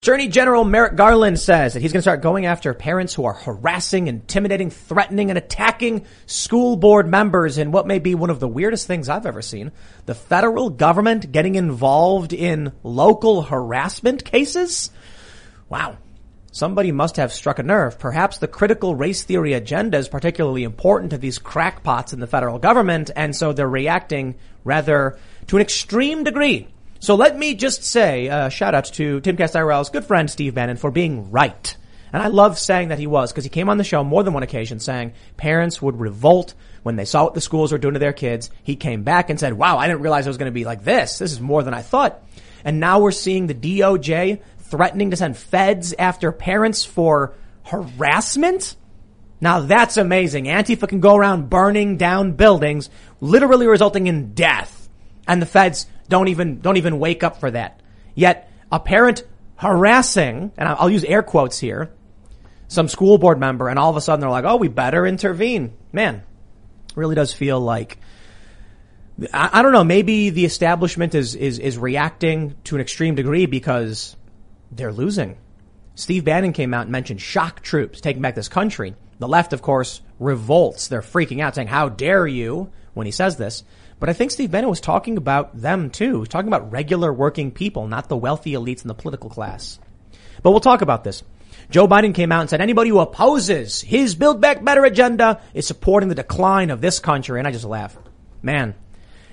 Attorney General Merrick Garland says that he's going to start going after parents who are harassing, intimidating, threatening, and attacking school board members in what may be one of the weirdest things I've ever seen. The federal government getting involved in local harassment cases? Wow. Somebody must have struck a nerve. Perhaps the critical race theory agenda is particularly important to these crackpots in the federal government, and so they're reacting rather to an extreme degree so let me just say, uh, shout out to Timcast IRL's good friend Steve Bannon for being right. And I love saying that he was because he came on the show more than one occasion saying parents would revolt when they saw what the schools were doing to their kids. He came back and said, wow, I didn't realize it was going to be like this. This is more than I thought. And now we're seeing the DOJ threatening to send feds after parents for harassment. Now that's amazing. Antifa can go around burning down buildings, literally resulting in death. And the feds don't even, don't even wake up for that. Yet a parent harassing, and I'll use air quotes here, some school board member and all of a sudden they're like, oh, we better intervene. Man, really does feel like, I, I don't know, maybe the establishment is, is, is reacting to an extreme degree because they're losing. Steve Bannon came out and mentioned shock troops taking back this country. The left, of course, revolts. They're freaking out saying, how dare you when he says this. But I think Steve Bannon was talking about them too. He was talking about regular working people, not the wealthy elites in the political class. But we'll talk about this. Joe Biden came out and said anybody who opposes his Build Back Better agenda is supporting the decline of this country. And I just laugh. Man,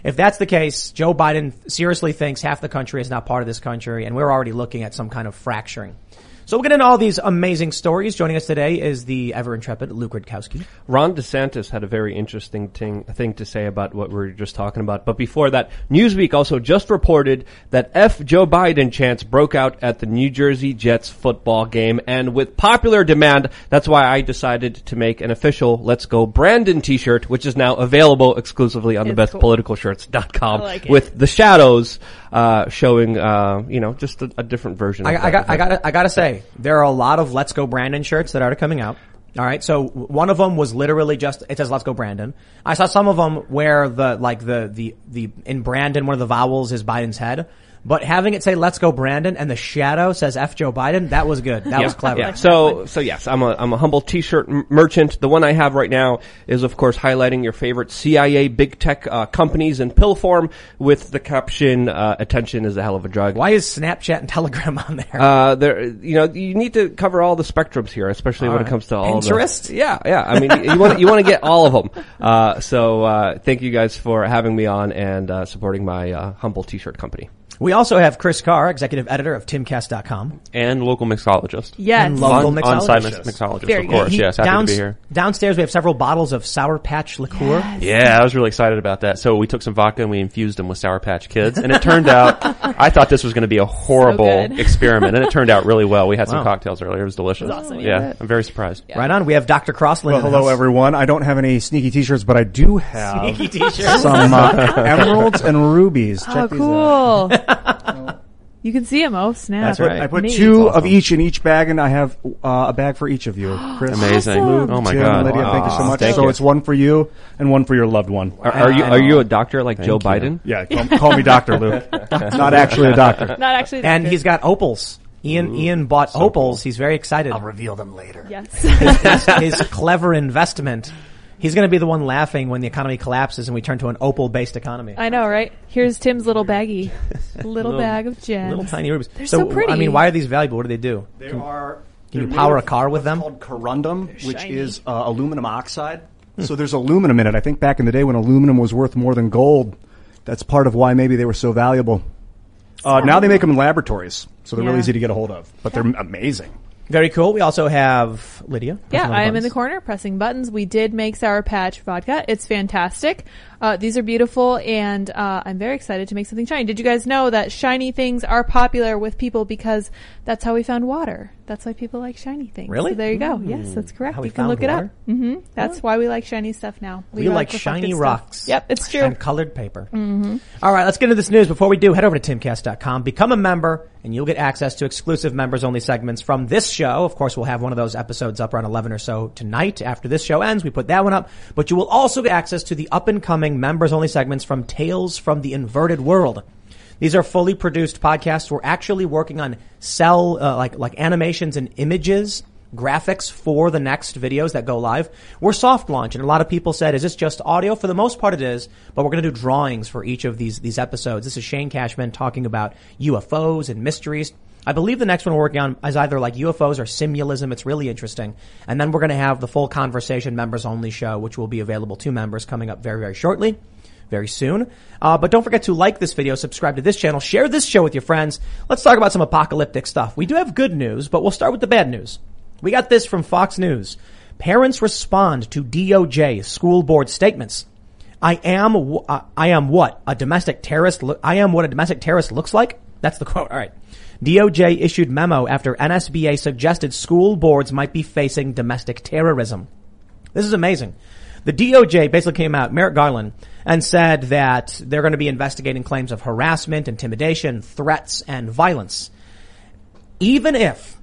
if that's the case, Joe Biden seriously thinks half the country is not part of this country and we're already looking at some kind of fracturing. So we'll get into all these amazing stories. Joining us today is the ever intrepid Luke Rudkowski. Ron DeSantis had a very interesting thing, thing to say about what we are just talking about. But before that, Newsweek also just reported that F Joe Biden chants broke out at the New Jersey Jets football game. And with popular demand, that's why I decided to make an official Let's Go Brandon t-shirt, which is now available exclusively on It's the cool. bestpoliticalshirts.com I like with the shadows, uh, showing, uh, you know, just a, a different version of I, I got, I got, I got to say, there are a lot of Let's Go Brandon shirts that are coming out. All right, so one of them was literally just it says "Let's Go Brandon." I saw some of them where the like the the the in Brandon one of the vowels is Biden's head, but having it say "Let's Go Brandon" and the shadow says "F Joe Biden," that was good. That was clever. Yeah. So, so yes, I'm a, I'm a humble t-shirt m- merchant. The one I have right now is of course highlighting your favorite CIA big tech, uh, companies in pill form with the caption, uh, attention is a hell of a drug. Why is Snapchat and Telegram on there? Uh, there, you know, you need to cover all the spectrums here, especially when it comes to all Pinterest? the. Yeah, yeah. I mean, you want you want to get all of them. Uh, so uh, thank you guys for having me on and uh, supporting my uh, humble t-shirt company we also have Chris Karr, executive editor of TimCast.com. and local mixologist. Yes. And local On, mixologist. on-site mixologist, Very of course. He- yes, happy downs- to be here. Downstairs we have several bottles of Sour Patch liqueur. Yeah, I was really excited about that. So we took some vodka and we infused them with Sour Patch Kids, and it turned out I thought this was going to be a horrible good. experiment, and it turned out really well. We had some cocktails earlier; it was delicious. awesome, Yeah, yeah. I'm very surprised. Right on. We have Dr. Crossland. Well, hello house. everyone. I don't have any sneaky t-shirts, but I do have Sneaky t-shirt. some uh, emeralds and rubies. Check these out. Oh, these out. you can see them. Oh, snap. That's I put, right. I put Neat. two of each in each bag, and I have uh, a bag for each of you. Chris, Amazing. Awesome. Oh my Tim, god! Lydia, thank you so much. Thank so you. it's one for you and one for your loved one. Are, are you are you a doctor like Joe you. Biden? Yeah, call, call me Doctor Luke. Not actually a doctor. Not actually. that And good. he's got opals. Ian Ian bought opals. He's very excited. I'll reveal them later. Yes. his, his clever investment. He's going to be the one laughing when the economy collapses and we turn to an opal-based economy. I know, right? Here's Tim's little baggie. Little, bag of gems. Little tiny rubies. They're so pretty. I mean, why are these valuable? What do they do? They are. Can you power a car with them? Called corundum, which Shiny. is uh, aluminum oxide. So there's aluminum in it. I think back in the day when aluminum was worth more than gold, that's part of why maybe they were so valuable. Uh, now they make them in laboratories, so they're really easy to get a hold of. But they're amazing. Very cool. We also have Lydia. Yeah, I am in the corner pressing buttons. We did make Sour Patch vodka. It's fantastic. Uh, these are beautiful, and uh, I'm very excited to make something shiny. Did you guys know that shiny things are popular with people because that's how we found water? That's why people like shiny things. Really? So there you go. Yes, that's correct. How you can look it water? up. hmm That's why we like shiny stuff now. We like reflective shiny stuff. rocks. Yep, it's true. And colored paper. Mm-hmm. All right, let's get into this news. Before we do, head over to timcast.com, become a member, and you'll get access to exclusive members only segments from this show. Of course, we'll have one of those episodes up around 11 or so tonight. After this show ends, we put that one up. But you will also get access to the up and coming members only segments from Tales from the Inverted World. These are fully produced podcasts. We're actually working on cell, uh, like, like animations and images, graphics for the next videos that go live. We're soft launch and a lot of people said, is this just audio? For the most part it is, but we're going to do drawings for each of these, these episodes. This is Shane Cashman talking about UFOs and mysteries. I believe the next one we're working on is either like UFOs or simulism. It's really interesting. And then we're going to have the full conversation members only show, which will be available to members coming up very, very shortly very soon. Uh, but don't forget to like this video, subscribe to this channel, share this show with your friends. Let's talk about some apocalyptic stuff. We do have good news, but we'll start with the bad news. We got this from Fox News. Parents respond to DOJ school board statements. I am, uh, I am what a domestic terrorist. I am what a domestic terrorist looks like. That's the quote. All right. DOJ issued memo after NSBA suggested school boards might be facing domestic terrorism. This is amazing. The DOJ basically came out, Merrick Garland, and said that they're going to be investigating claims of harassment, intimidation, threats, and violence. Even if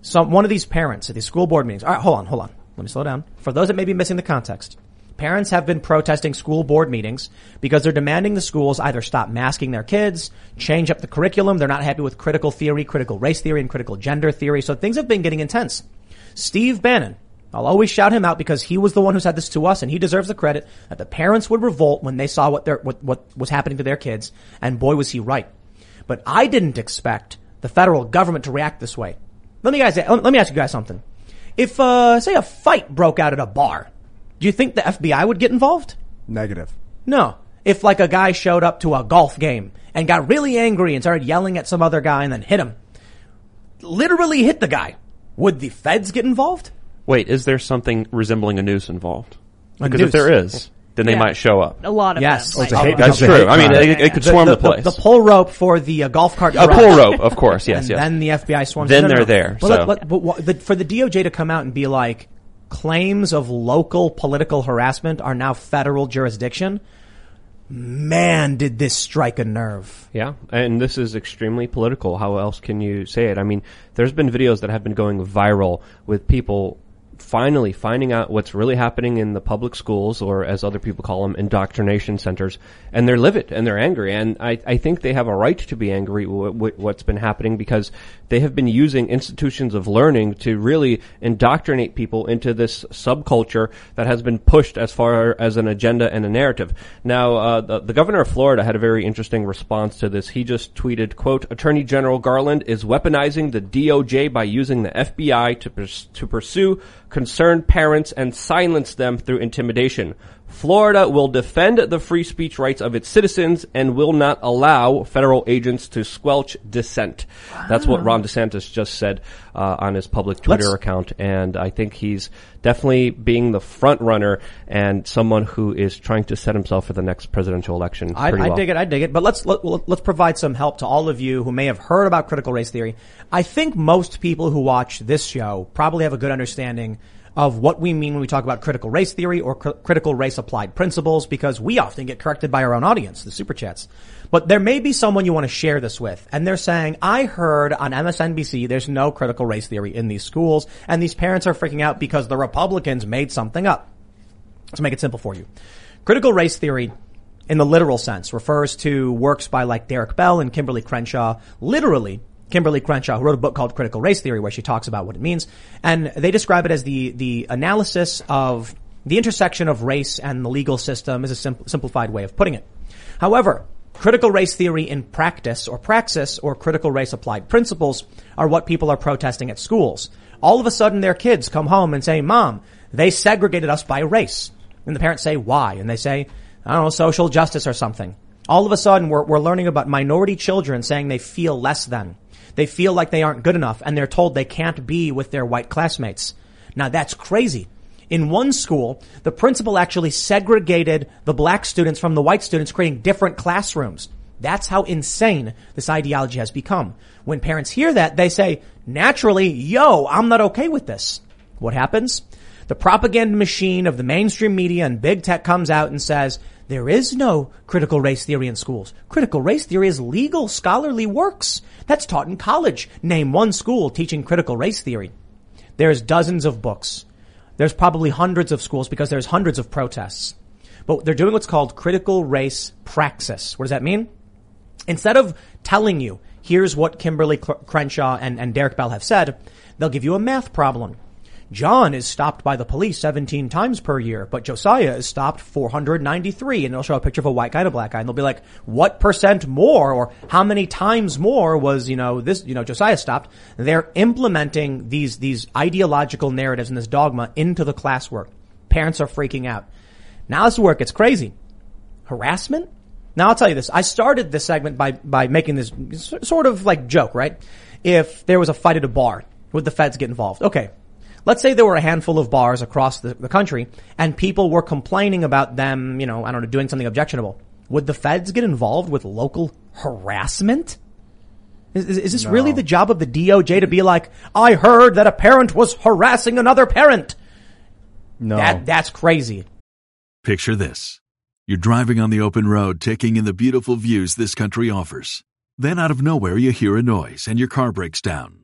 some, one of these parents at these school board meetings, all right, hold on, hold on. Let me slow down. For those that may be missing the context, parents have been protesting school board meetings because they're demanding the schools either stop masking their kids, change up the curriculum. They're not happy with critical theory, critical race theory, and critical gender theory. So things have been getting intense. Steve Bannon, I'll always shout him out because he was the one who said this to us and he deserves the credit that the parents would revolt when they saw what their, what, what was happening to their kids. And boy, was he right. But I didn't expect the federal government to react this way. Let me guys, let me ask you guys something. If, uh, say a fight broke out at a bar, do you think the FBI would get involved? Negative. No. If like a guy showed up to a golf game and got really angry and started yelling at some other guy and then hit him, literally hit the guy, would the feds get involved? Wait, is there something resembling a noose involved? A Because noose. if there is, then they Yeah. might show up. A lot of Yes. them. Oh, it's a hate- That's true. hate I mean, crime. it, it could swarm the, place. The, pull rope for the uh, golf cart. a garage. pull rope, of course. Yes, and yes. then the FBI swarms. Then No, no, they're no. there, But, so- let- let- but what- for the DOJ to come out and be like, claims of local political harassment are now federal jurisdiction. Man, did this strike a nerve. Yeah, and this is extremely political. How else can you say it? I mean, there's been videos that have been going viral with people finally finding out what's really happening in the public schools, or as other people call them, indoctrination centers, and they're livid and they're angry. And I, I think they have a right to be angry with what's been happening because they have been using institutions of learning to really indoctrinate people into this subculture that has been pushed as far as an agenda and a narrative. Now, uh, the, the governor of Florida had a very interesting response to this. He just tweeted, quote, Attorney General Garland is weaponizing the DOJ by using the FBI to, pers- to pursue concerned parents and silence them through intimidation. Florida will defend the free speech rights of its citizens and will not allow federal agents to squelch dissent. That's what Ron DeSantis just said uh, on his public Twitter Let's- account, and I think he's definitely being the front runner and someone who is trying to set himself for the next presidential election. I, well. dig it. I dig it. But let's let, let's provide some help to all of you who may have heard about critical race theory. I think most people who watch this show probably have a good understanding of what we mean when we talk about critical race theory or cr- critical race applied principles because we often get corrected by our own audience, the super chats. But there may be someone you want to share this with and they're saying, I heard on MSNBC there's no critical race theory in these schools and these parents are freaking out because the Republicans made something up. Let's make it simple for you. Critical race theory in the literal sense refers to works by like Derek Bell and Kimberly Crenshaw, literally Kimberly Crenshaw, who wrote a book called Critical Race Theory where she talks about what it means. And they describe it as the, the analysis of the intersection of race and the legal system is a sim- simplified way of putting it. However, critical race theory in practice or praxis or critical race applied principles are what people are protesting at schools. All of a sudden their kids come home and say, mom, they segregated us by race. And the parents say, why? And they say, I don't know, social justice or something. All of a sudden we're, we're learning about minority children saying they feel less than. They feel like they aren't good enough and they're told they can't be with their white classmates. Now that's crazy. In one school, the principal actually segregated the black students from the white students, creating different classrooms. That's how insane this ideology has become. When parents hear that, they say, naturally, yo, I'm not okay with this. What happens? The propaganda machine of the mainstream media and big tech comes out and says, there is no critical race theory in schools. Critical race theory is legal scholarly works. That's taught in college. Name one school teaching critical race theory. There's dozens of books. There's probably hundreds of schools because there's hundreds of protests. But they're doing what's called critical race praxis. What does that mean? Instead of telling you, here's what Kimberly Crenshaw and, and Derek Bell have said, they'll give you a math problem. John is stopped by the police 17 times per year, but Josiah is stopped 493 and they'll show a picture of a white guy and a black guy and they'll be like, what percent more or how many times more was, you know, this, you know, Josiah stopped. They're implementing these, these ideological narratives and this dogma into the classwork. Parents are freaking out. Now this work gets crazy. Harassment? Now I'll tell you this. I started this segment by, by making this sort of like joke, right? If there was a fight at a bar, would the feds get involved? Okay. Let's say there were a handful of bars across the, the country and people were complaining about them, you know, I don't know, doing something objectionable. Would the feds get involved with local harassment? Is, is, is this No. really the job of the DOJ to be like, I heard that a parent was harassing another parent? No. That, that's crazy. Picture this. You're driving on the open road, taking in the beautiful views this country offers. Then out of nowhere, you hear a noise and your car breaks down.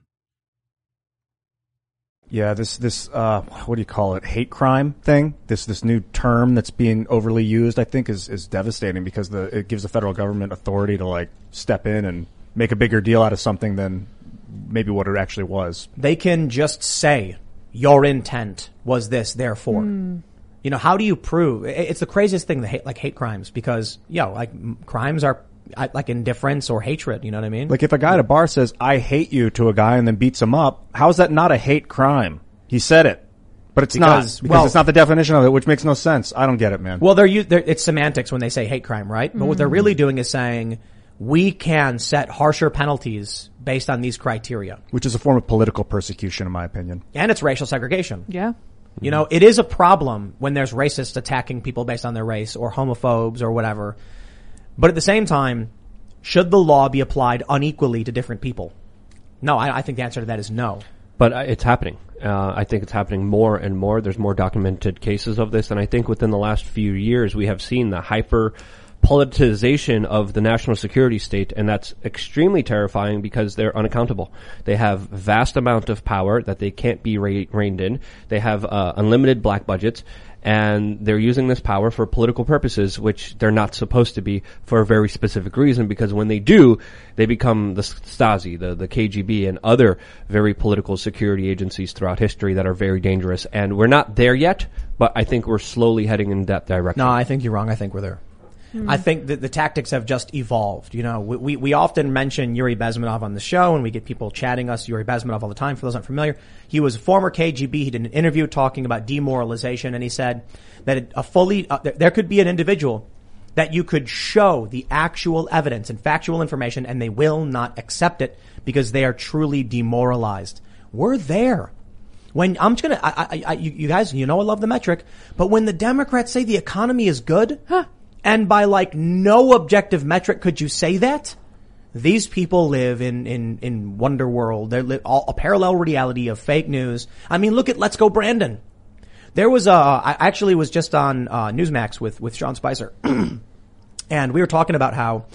Yeah, this this uh, what do you call it? Hate crime thing. This this new term that's being overly used, I think, is is devastating because the it gives the federal government authority to like step in and make a bigger deal out of something than maybe what it actually was. they can just say your intent was this, therefore. You know, how do you prove? It's the craziest thing, the hate, like hate crimes, because yo, like m- crimes are I- like indifference or hatred. You know what I mean? Like if a guy at a bar says "I hate you" to a guy and then beats him up, how is that not a hate crime? He said it, but it's Because- not because well- it's not the definition of it, which makes no sense. I don't get it, man. well, they're, they're it's semantics when they say hate crime, right? But what they're really doing is saying we can set harsher penalties based on these criteria, which is a form of political persecution, in my opinion. and it's racial segregation. Yeah. You know, it is a problem when there's racists attacking people based on their race or homophobes or whatever. But at the same time, should the law be applied unequally to different people? No, I, I think the answer to that is no. But uh, it's happening. Uh, I think it's happening more and more. There's more documented cases of this, and I think within the last few years we have seen the hyper politicization of the national security state, and that's extremely terrifying because they're unaccountable. They have vast amount of power that they can't be re- reined in. They have uh, unlimited black budgets, and they're using this power for political purposes, which they're not supposed to be for a very specific reason. Because when they do, they become the Stasi, the the KGB, and other very political security agencies throughout history that are very dangerous. And we're not there yet, but I think we're slowly heading in that direction. No, I think you're wrong. I think we're there. I think that the tactics have just evolved. You know, we, we, we often mention Yuri Bezmenov on the show and we get people chatting us Yuri Bezmenov all the time. For those unfamiliar, he was a former KGB. He did an interview talking about demoralization and he said that a fully, uh, there- could be an individual that you could show the actual evidence and factual information and they will not accept it because they are truly demoralized. We're there. When I'm just gonna, I, I, I, you guys, you know, I love the metric, but when the Democrats say the economy is good, and by like no objective metric could you say that, these people live in in in wonder world. They're li- all, a parallel reality of fake news. I mean, look at Let's Go Brandon. There was a, I actually was just on uh, Newsmax with with Sean Spicer, and we were talking about how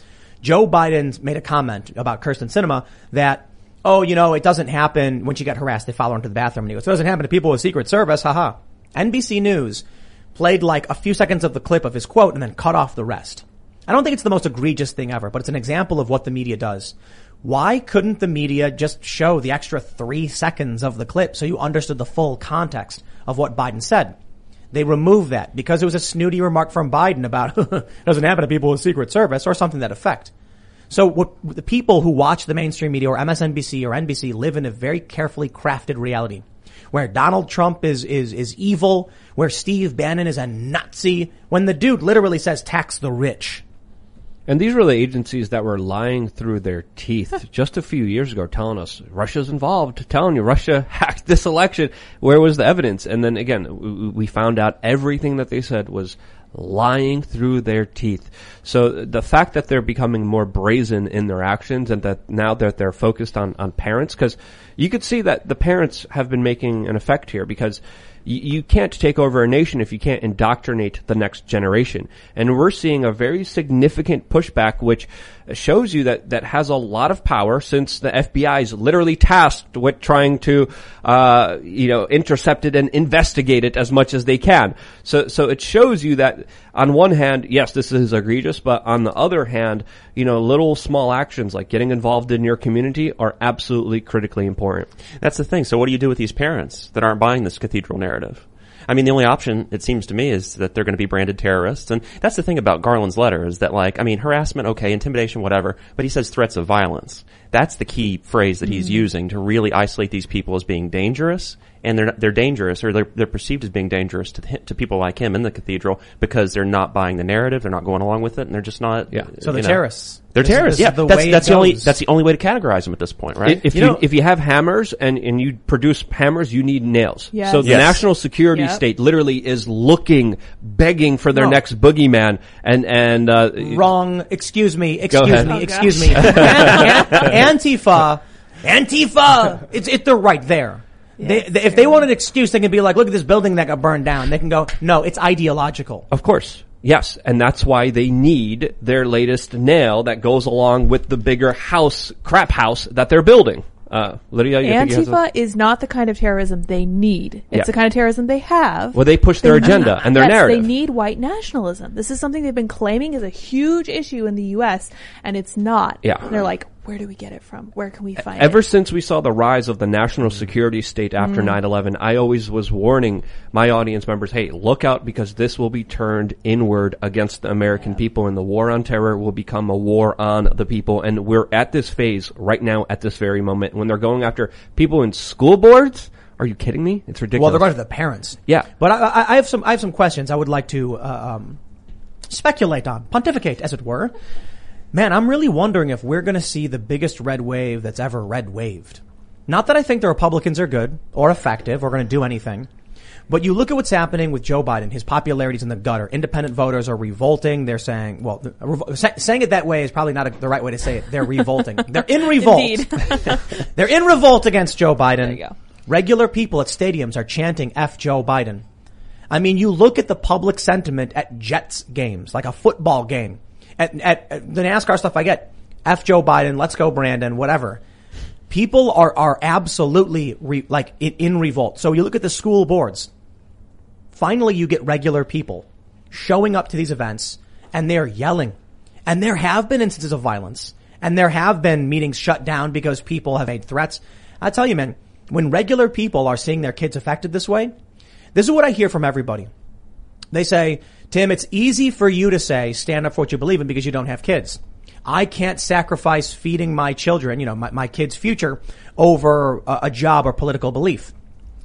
Joe Biden made a comment about Kyrsten Sinema that, oh, you know, it doesn't happen when she got harassed. They follow her into the bathroom and he goes, it doesn't happen to people with Secret Service. Haha. NBC News played like a few seconds of the clip of his quote and then cut off the rest. I don't think it's the most egregious thing ever, but it's an example of what the media does. Why couldn't the media just show the extra three seconds of the clip so you understood the full context of what Biden said? They removed that because it was a snooty remark from Biden about doesn't happen to people with Secret Service or something that effect. So what the people who watch the mainstream media or MSNBC or NBC live in a very carefully crafted reality where Donald Trump is, is, is evil, where Steve Bannon is a Nazi, when the dude literally says tax the rich. And these were the agencies that were lying through their teeth just a few years ago, telling us Russia's involved, telling you Russia hacked this election. Where was the evidence? And then again, we found out everything that they said was lying through their teeth. So the fact that they're becoming more brazen in their actions and that now that they're focused on, on parents, because you could see that the parents have been making an effect here because you, can't take over a nation if you can't indoctrinate the next generation. And we're seeing a very significant pushback, which shows you that that has a lot of power since the FBI is literally tasked with trying to, uh, you know, intercept it and investigate it as much as they can. So, so it shows you that on one hand, yes, this is egregious, but on the other hand, you know, little small actions like getting involved in your community are absolutely critically important. That's the thing. So what do you do with these parents that aren't buying this cathedral narrative? I mean, the only option, it seems to me, is that they're going to be branded terrorists. And that's the thing about Garland's letter is that like, I mean, harassment, okay, intimidation, whatever, but he says threats of violence. That's the key phrase that he's using to really isolate these people as being dangerous. And they're, they're dangerous or they're, they're perceived as being dangerous to, the- to people like him in the cathedral because they're not buying the narrative, they're not going along with it, and they're just not, Yeah. So you they're know. terrorists. They're This terrorists. this Yeah, the that's, way that's the only that's the only way to categorize them at this point, right? If You you, know- if you have hammers and, and you produce hammers, you need nails. Yes. So the Yes. national security Yep. state literally is looking, begging for their No. next boogeyman, and and uh, Wrong. Excuse me. Excuse me. Oh, excuse gosh. me. An- an- Antifa. Antifa. It's it. They're right there. They, they- if they want an excuse, they can be like, "Look at this building that got burned down." They can go, "No, it's ideological." Of course. Yes, and that's why they need their latest nail that goes along with the bigger house, crap house that they're building. Uh, Lydia, you think you Antifa is not the kind of terrorism they need. It's Yeah. the kind of terrorism they have. Well, they push their agenda and their yes, narrative. They need white nationalism. This is something they've been claiming is a huge issue in the U.S. and it's not. Yeah. They're like, where do we get it from? Where can we find Ever it? since we saw the rise of the national security state after 9-11, I always was warning my audience members, hey, look out because this will be turned inward against the American people and the war on terror will become a war on the people. And we're at this phase right now at this very moment when they're going after people in school boards. Are you kidding me? It's ridiculous. Well, they're going to the parents. Yeah. But I, I, I have some I have some questions I would like to uh, um, speculate on, pontificate, as it were. Man, I'm really wondering if we're going to see the biggest red wave that's ever red waved. Not that I think the Republicans are good or effective or going to do anything, but you look at what's happening with Joe Biden. His popularity's in the gutter. Independent voters are revolting. They're saying, well, saying it that way is probably not a, the right way to say it. They're revolting. They're in revolt. They're in revolt against Joe Biden. you go. Regular people at stadiums are chanting F Joe Biden. I mean, you look at the public sentiment at Jets games, like a football game. At, at, at the NASCAR stuff I get, F Joe Biden, let's go Brandon, whatever. People are, are absolutely re, like in, in revolt. So you look at the school boards. Finally, you get regular people showing up to these events and they're yelling. And there have been instances of violence and there have been meetings shut down because people have made threats. I tell you, man, when regular people are seeing their kids affected this way, this is what I hear from everybody. They say, Tim, it's easy for you to say, stand up for what you believe in because you don't have kids. I can't sacrifice feeding my children, you know, my, my kids' future over a, a job or political belief.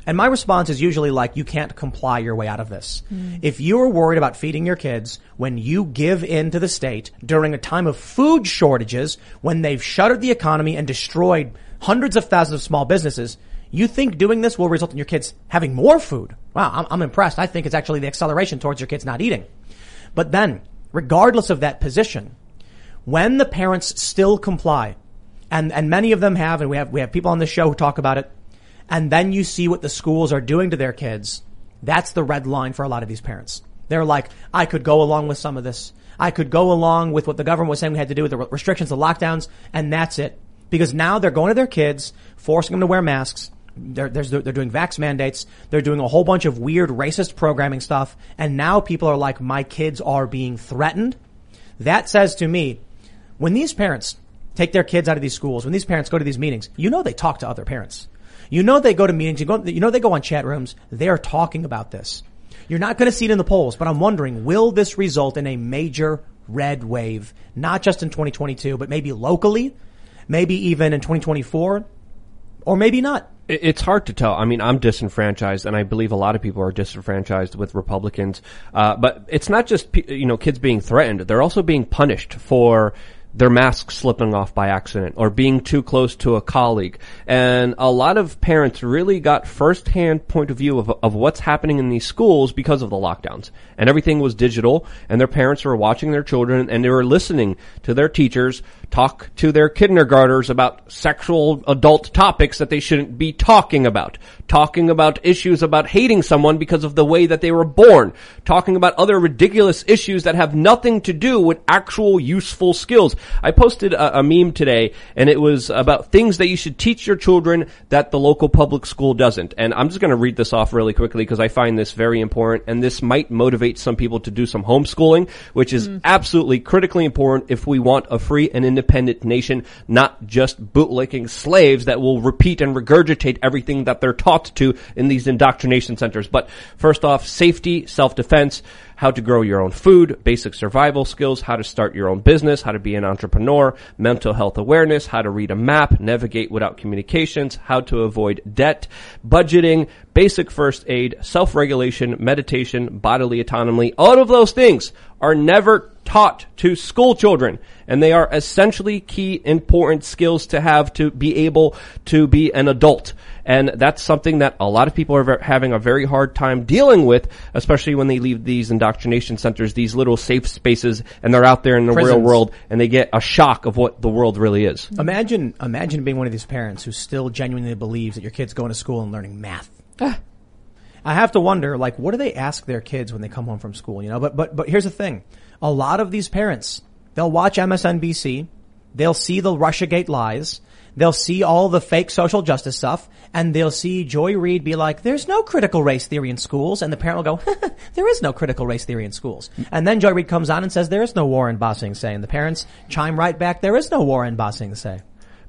And my response is usually like, you can't comply your way out of this. Mm. If you're worried about feeding your kids when you give in to the state during a time of food shortages, when they've shuttered the economy and destroyed hundreds of thousands of small businesses, you think doing this will result in your kids having more food? Wow, I'm, I'm impressed. I think it's actually the acceleration towards your kids not eating. But then, regardless of that position, when the parents still comply, and, and many of them have, and we have, we have people on this show who talk about it, and then you see what the schools are doing to their kids, that's the red line for a lot of these parents. They're like, I could go along with some of this. I could go along with what the government was saying we had to do with the restrictions, the lockdowns, and that's it. Because now they're going to their kids, forcing them to wear masks. They're, they're, they're doing vax mandates. They're doing a whole bunch of weird racist programming stuff. And now people are like, my kids are being threatened. That says to me, when these parents take their kids out of these schools, when these parents go to these meetings, you know they talk to other parents. You know they go to meetings, you, go, you know they go on chat rooms, they are talking about this. You're not going to see it in the polls, but I'm wondering, will this result in a major red wave, not just in 2022, but maybe locally, maybe even in 2024, or maybe not? It's hard to tell. I mean, I'm disenfranchised, and I believe a lot of people are disenfranchised with Republicans. Uh, but it's not just you know kids being threatened; they're also being punished for their masks slipping off by accident or being too close to a colleague. And a lot of parents really got firsthand point of view of, of what's happening in these schools because of the lockdowns. And everything was digital, and their parents were watching their children, and they were listening to their teachers talk to their kindergartners about sexual adult topics that they shouldn't be talking about, talking about issues about hating someone because of the way that they were born, talking about other ridiculous issues that have nothing to do with actual useful skills. I posted a, a meme today and it was about things that you should teach your children that the local public school doesn't. And I'm just going to read this off really quickly because I find this very important and this might motivate some people to do some homeschooling, which is mm. absolutely critically important if we want a free and independent nation, not just bootlicking slaves that will repeat and regurgitate everything that they're taught to in these indoctrination centers. But first off, safety, self-defense, how to grow your own food, basic survival skills, how to start your own business, how to be an entrepreneur, mental health awareness, how to read a map, navigate without communications, how to avoid debt, budgeting, basic first aid, self-regulation, meditation, bodily autonomy. All of those things are never taught to school children and they are essentially key important skills to have to be able to be an adult. And that's something that a lot of people are having a very hard time dealing with, especially when they leave these indoctrination centers, these little safe spaces, and they're out there in the real world, and they get a shock of what the world really is. Imagine, imagine being one of these parents who still genuinely believes that your kid's going to school and learning math. Ah. I have to wonder, like, what do they ask their kids when they come home from school? You know, but but but here's the thing: a lot of these parents, they'll watch MSNBC, they'll see the RussiaGate lies, they'll see all the fake social justice stuff, and they'll see Joy Reid be like, "There's no critical race theory in schools," and the parent will go, "There is no critical race theory in schools," and then Joy Reid comes on and says, "There is no war in Ba Sing and the parents chime right back, "There is no war in Ba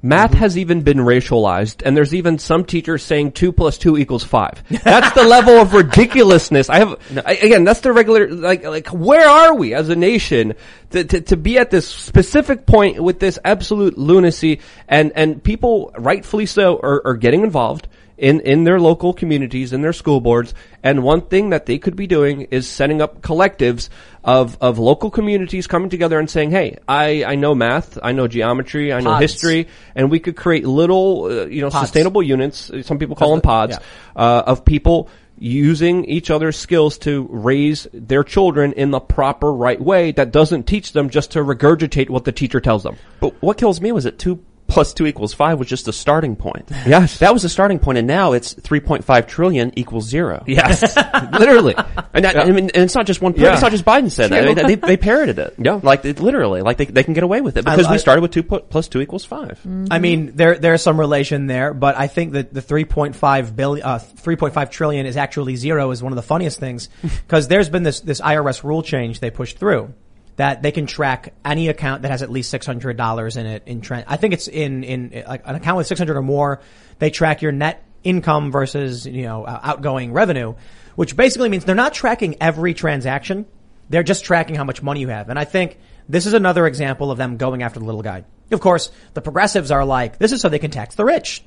Sing Se." Math mm-hmm. has even been racialized, and there's even some teachers saying two plus two equals five. That's the level of ridiculousness. I have I, again. That's the regular like like. Where are we as a nation to, to to be at this specific point with this absolute lunacy? And and people, rightfully so, are, are getting involved in, in their local communities, in their school boards. And one thing that they could be doing is setting up collectives of, of local communities coming together and saying, hey, I, I know math, I know geometry, I know Pods. history, and we could create little, uh, you know, Pods. sustainable units, uh, some people call them pods, yeah. uh, of people using each other's skills to raise their children in the proper right way that doesn't teach them just to regurgitate what the teacher tells them. But what kills me was that two plus two equals five was just a starting point. Yes. That was a starting point, and now it's 3.5 trillion equals zero. Yes. Literally. And, that, I mean, and it's not just one. Yeah. It's not just Biden said that. I mean, they, they parroted it. Yeah. like it, literally, like they, they can get away with it because I- we started with two pu- plus two equals five. I mean, there there's some relation there, but I think that the 3.5 billion, uh, 3.5 trillion is actually zero is one of the funniest things because there's been this this IRS rule change they pushed through that they can track any account that has at least six hundred dollars in it. In trend. I think it's in in like an account with six hundred or more. They track your net income versus you know uh, outgoing revenue, which basically means they're not tracking every transaction. They're just tracking how much money you have. And I think this is another example of them going after the little guy. Of course, the progressives are like, this is so they can tax the rich.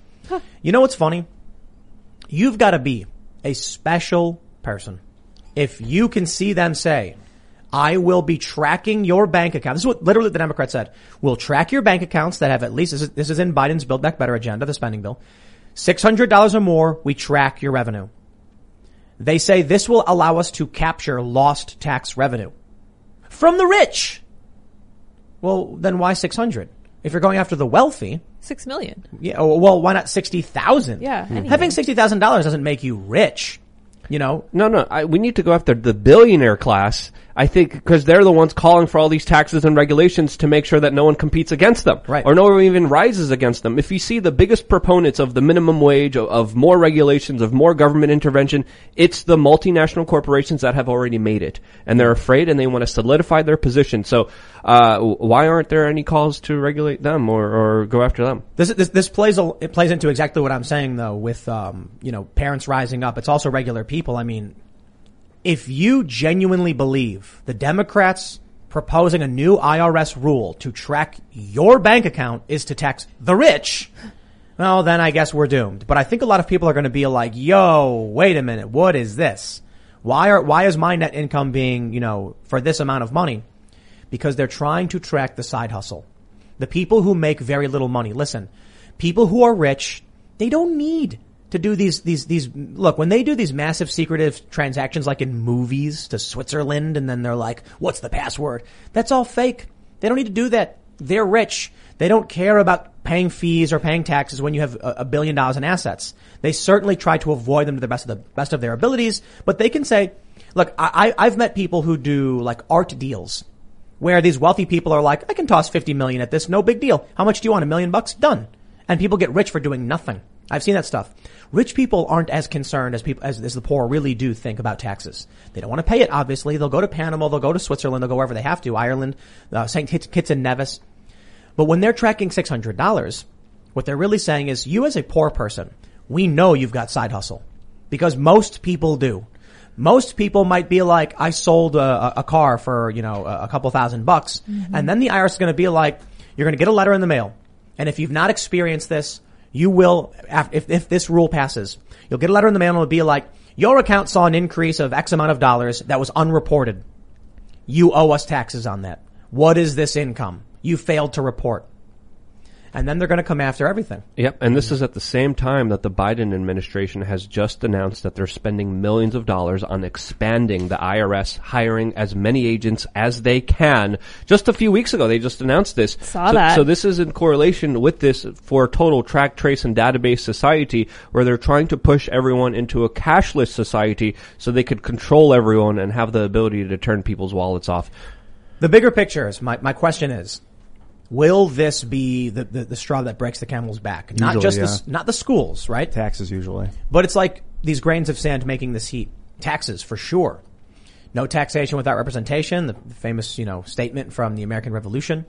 You know what's funny? You've got to be a special person. If you can see them say, I will be tracking your bank account. This is what literally the Democrat said. We'll track your bank accounts that have at least, this is, this is in Biden's Build Back Better agenda, the spending bill. $600 or more, we track your revenue. They say this will allow us to capture lost tax revenue from the rich. Well, then why 600? If you're going after the wealthy, Six million. yeah, oh, well, why not 60,000? Yeah, hmm. anything. Having $60,000 doesn't make you rich. You know, No, no. I, we need to go after the billionaire class I think because they're the ones calling for all these taxes and regulations to make sure that no one competes against them, Right. Or no one even rises against them. If you see the biggest proponents of the minimum wage, of, of more regulations, of more government intervention, it's the multinational corporations that have already made it, and they're afraid and they want to solidify their position. So, uh, why aren't there any calls to regulate them or, or go after them? This, this this plays a, it plays into exactly what I'm saying though with um you know parents rising up. It's also regular people. I mean, if you genuinely believe the Democrats proposing a new IRS rule to track your bank account is to tax the rich, well then I guess we're doomed. But I think a lot of people are going to be like, "Yo, wait a minute, what is this? Why are why is my net income being you know for this amount of money?" Because they're trying to track the side hustle. The people who make very little money. Listen, people who are rich, they don't need to do these, these, these, look, when they do these massive secretive transactions like in movies to Switzerland and then they're like, what's the password? That's all fake. They don't need to do that. They're rich. They don't care about paying fees or paying taxes when you have a, a billion dollars in assets. They certainly try to avoid them to the best of the best of their abilities, but they can say, look, I, I- I've met people who do like art deals where these wealthy people are like, I can toss 50 million at this, no big deal. How much do you want? A million bucks? Done. And people get rich for doing nothing. I've seen that stuff. Rich people aren't as concerned as people, as, as the poor really do think about taxes. They don't want to pay it, obviously. They'll go to Panama, they'll go to Switzerland, they'll go wherever they have to, Ireland, uh, St. Kitts and Nevis. But when they're tracking $600, what they're really saying is, you as a poor person, we know you've got side hustle. Because most people do. Most people might be like, I sold a, a car for, you know, a, a couple thousand bucks. And then the IRS is going to be like, you're going to get a letter in the mail. And if you've not experienced this, you will, if, if this rule passes, you'll get a letter in the mail and it'll be like, your account saw an increase of X amount of dollars that was unreported. You owe us taxes on that. What is this income? You failed to report. And then they're going to come after everything. Yep, and this is at the same time that the Biden administration has just announced that they're spending millions of dollars on expanding the IRS, hiring as many agents as they can. Just a few weeks ago, they just announced this. Saw so, that. So this is in correlation with this for total track, trace, and database society, where they're trying to push everyone into a cashless society so they could control everyone and have the ability to turn people's wallets off. The bigger picture is my, my question is, will this be the, the, the straw that breaks the camel's back? Not Usually, just the, yeah. s- not the schools, right? Taxes usually. But it's like these grains of sand making this heat. Taxes, for sure. No taxation without representation, the famous, you know, statement from the American Revolution.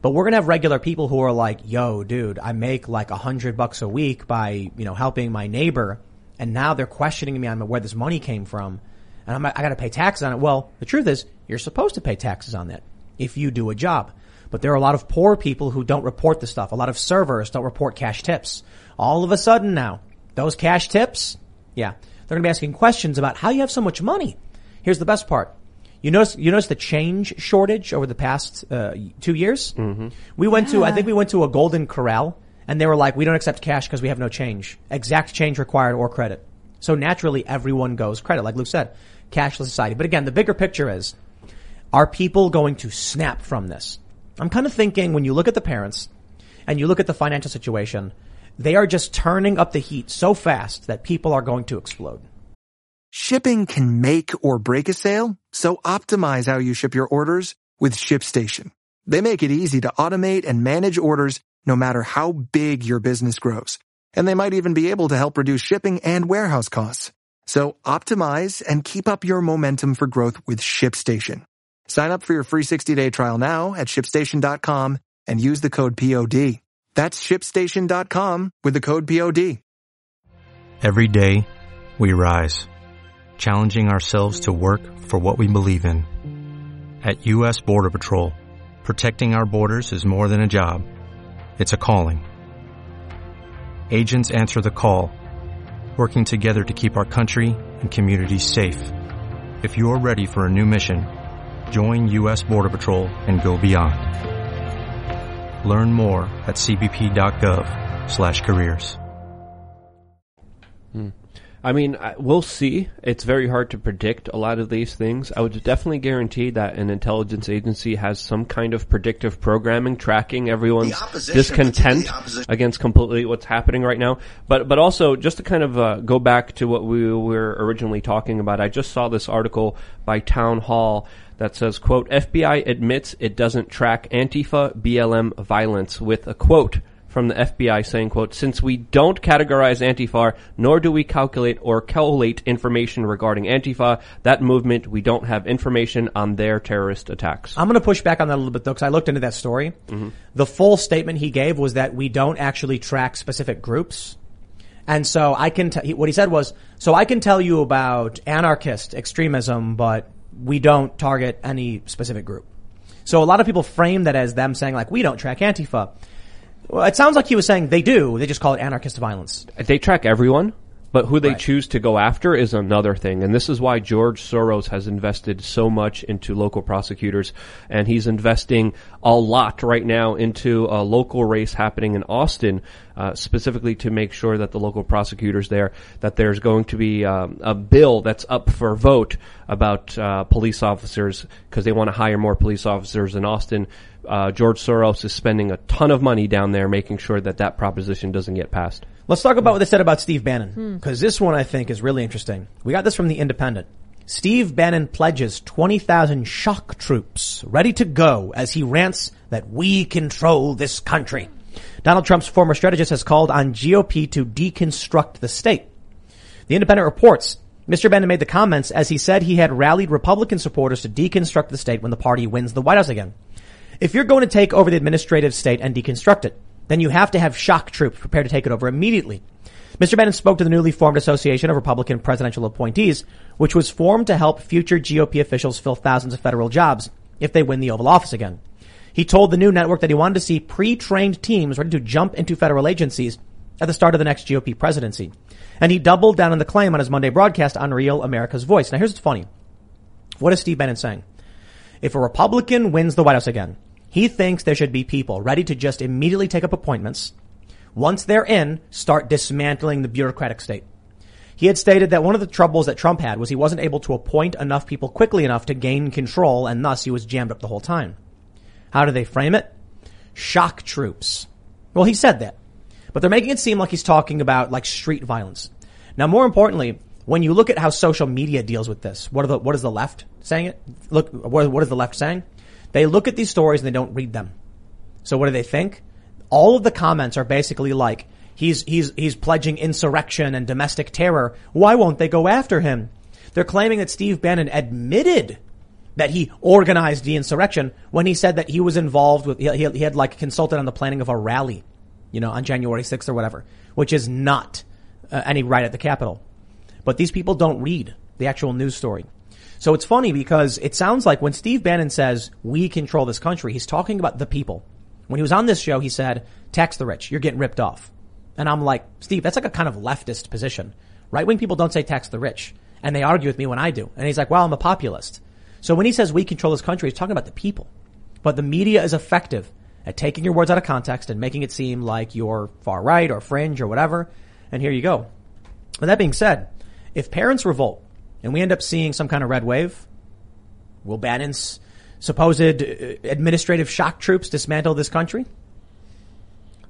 But we're gonna have regular people who are like, yo, dude, I make like a hundred bucks a week by, you know, helping my neighbor. And now they're questioning me on where this money came from. And I'm, I gotta pay taxes on it. Well, the truth is, you're supposed to pay taxes on that if you do a job. But there are a lot of poor people who don't report the stuff. A lot of servers don't report cash tips. All of a sudden now, those cash tips, yeah, they're going to be asking questions about how you have so much money. Here's the best part. You notice, you notice the change shortage over the past uh, two years. Mm-hmm. We went to, I think we went to a Golden Corral, and they were like, "We don't accept cash because we have no change. Exact change required or credit." So naturally, everyone goes credit, like Luke said, cashless society. But again, the bigger picture is: are people going to snap from this? I'm kind of thinking when you look at the parents and you look at the financial situation, they are just turning up the heat so fast that people are going to explode. Shipping can make or break a sale, so optimize how you ship your orders with ShipStation. They make it easy to automate and manage orders no matter how big your business grows. And they might even be able to help reduce shipping and warehouse costs. So optimize and keep up your momentum for growth with ShipStation. Sign up for your free 60-day trial now at shipstation.com and use the code POD. That's shipstation.com with the code POD. Every day, we rise, challenging ourselves to work for what we believe in. At U.S. Border Patrol, protecting our borders is more than a job. It's a calling. Agents answer the call, working together to keep our country and communities safe. If you're ready for a new mission, join U.S. Border Patrol and go beyond. Learn more at cbp.gov slash careers. I mean, we'll see. It's very hard to predict a lot of these things. I would definitely guarantee that an intelligence agency has some kind of predictive programming tracking everyone's The discontent particularly the opposition. against completely what's happening right now. But but also just to kind of uh, go back to what we were originally talking about. I just saw this article by Town Hall that says, "quote FBI admits it doesn't track Antifa BLM violence," with a quote from the FBI saying, quote, since we don't categorize Antifa, nor do we calculate or collate information regarding Antifa, that movement, we don't have information on their terrorist attacks. I'm going to push back on that a little bit though, because I looked into that story. Mm-hmm. The full statement he gave was that we don't actually track specific groups. And so I can tell, what he said was, so I can tell you about anarchist extremism, but we don't target any specific group. So a lot of people frame that as them saying like, we don't track Antifa. Well, it sounds like he was saying they do. They just call it anarchist violence. They track everyone, but who they Right. choose to go after is another thing. And this is why George Soros has invested so much into local prosecutors. And he's investing a lot right now into a local race happening in Austin, uh, specifically to make sure that the local prosecutors there, that there's going to be um, a bill that's up for vote about uh, police officers because they want to hire more police officers in Austin. Uh, George Soros is spending a ton of money down there making sure that that proposition doesn't get passed. Let's talk about what they said about Steve Bannon, hmm. because this one I think is really interesting. We got this from the Independent. Steve Bannon pledges 20,000 shock troops ready to go as he rants that we control this country. Donald Trump's former strategist has called on GOP to deconstruct the state. The Independent reports Mr. Bannon made the comments as he said he had rallied Republican supporters to deconstruct the state when the party wins the White House again. If you're going to take over the administrative state and deconstruct it, then you have to have shock troops prepared to take it over immediately. Mr. Bannon spoke to the newly formed Association of Republican Presidential Appointees, which was formed to help future GOP officials fill thousands of federal jobs if they win the Oval Office again. He told the new network that he wanted to see pre-trained teams ready to jump into federal agencies at the start of the next GOP presidency. And he doubled down on the claim on his Monday broadcast on Real America's Voice. Now here's what's funny. What is Steve Bannon saying? If a Republican wins the White House again, he thinks there should be people ready to just immediately take up appointments. Once they're in, start dismantling the bureaucratic state. He had stated that one of the troubles that Trump had was he wasn't able to appoint enough people quickly enough to gain control and thus he was jammed up the whole time. How do they frame it? Shock troops. Well, he said that. But they're making it seem like he's talking about like street violence. Now, more importantly, when you look at how social media deals with this, what are the, what is the left saying it? Look, what, what is the left saying? They look at these stories and they don't read them. So what do they think? All of the comments are basically like, he's, he's, he's pledging insurrection and domestic terror. Why won't they go after him? They're claiming that Steve Bannon admitted that he organized the insurrection when he said that he was involved with, he, he had like consulted on the planning of a rally, you know, on January 6th or whatever, which is not uh, any right at the Capitol. But these people don't read the actual news story. So it's funny because it sounds like when Steve Bannon says we control this country, he's talking about the people. When he was on this show, he said, tax the rich, you're getting ripped off. And I'm like, Steve, that's like a kind of leftist position. Right wing people don't say tax the rich. And they argue with me when I do. And he's like, well, I'm a populist. So when he says we control this country, he's talking about the people. But the media is effective at taking your words out of context and making it seem like you're far right or fringe or whatever. And here you go. With that being said, if parents revolt and we end up seeing some kind of red wave, will Bannon's supposed uh, administrative shock troops dismantle this country?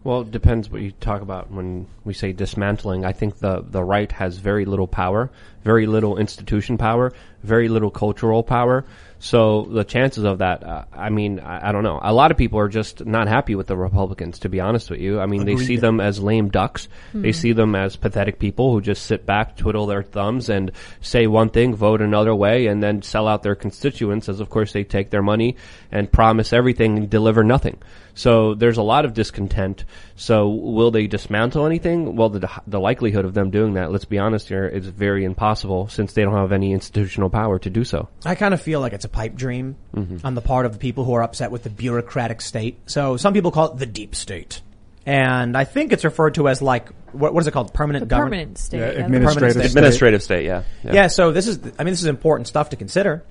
Well, it depends what you talk about when we say dismantling. I think the, the right has very little power, very little institution power, very little cultural power. So the chances of that, uh, I mean, I, I don't know. A lot of people are just not happy with the Republicans, to be honest with you. I mean, they see them as lame ducks. They see them as pathetic people who just sit back, twiddle their thumbs, and say one thing, vote another way, and then sell out their constituents as, of course, they take their money and promise everything and deliver nothing. So there's a lot of discontent. So will they dismantle anything? Well, the, the likelihood of them doing that, let's be honest here, is very impossible since they don't have any institutional power to do so. I kind of feel like it's a pipe dream mm-hmm. on the part of the people who are upset with the bureaucratic state. So some people call it the deep state. And I think it's referred to as like, what, what is it called? Permanent The government? permanent state. Yeah, yeah. administrative state. state. Administrative state, yeah. Yeah. so this is, I mean, this is important stuff to consider.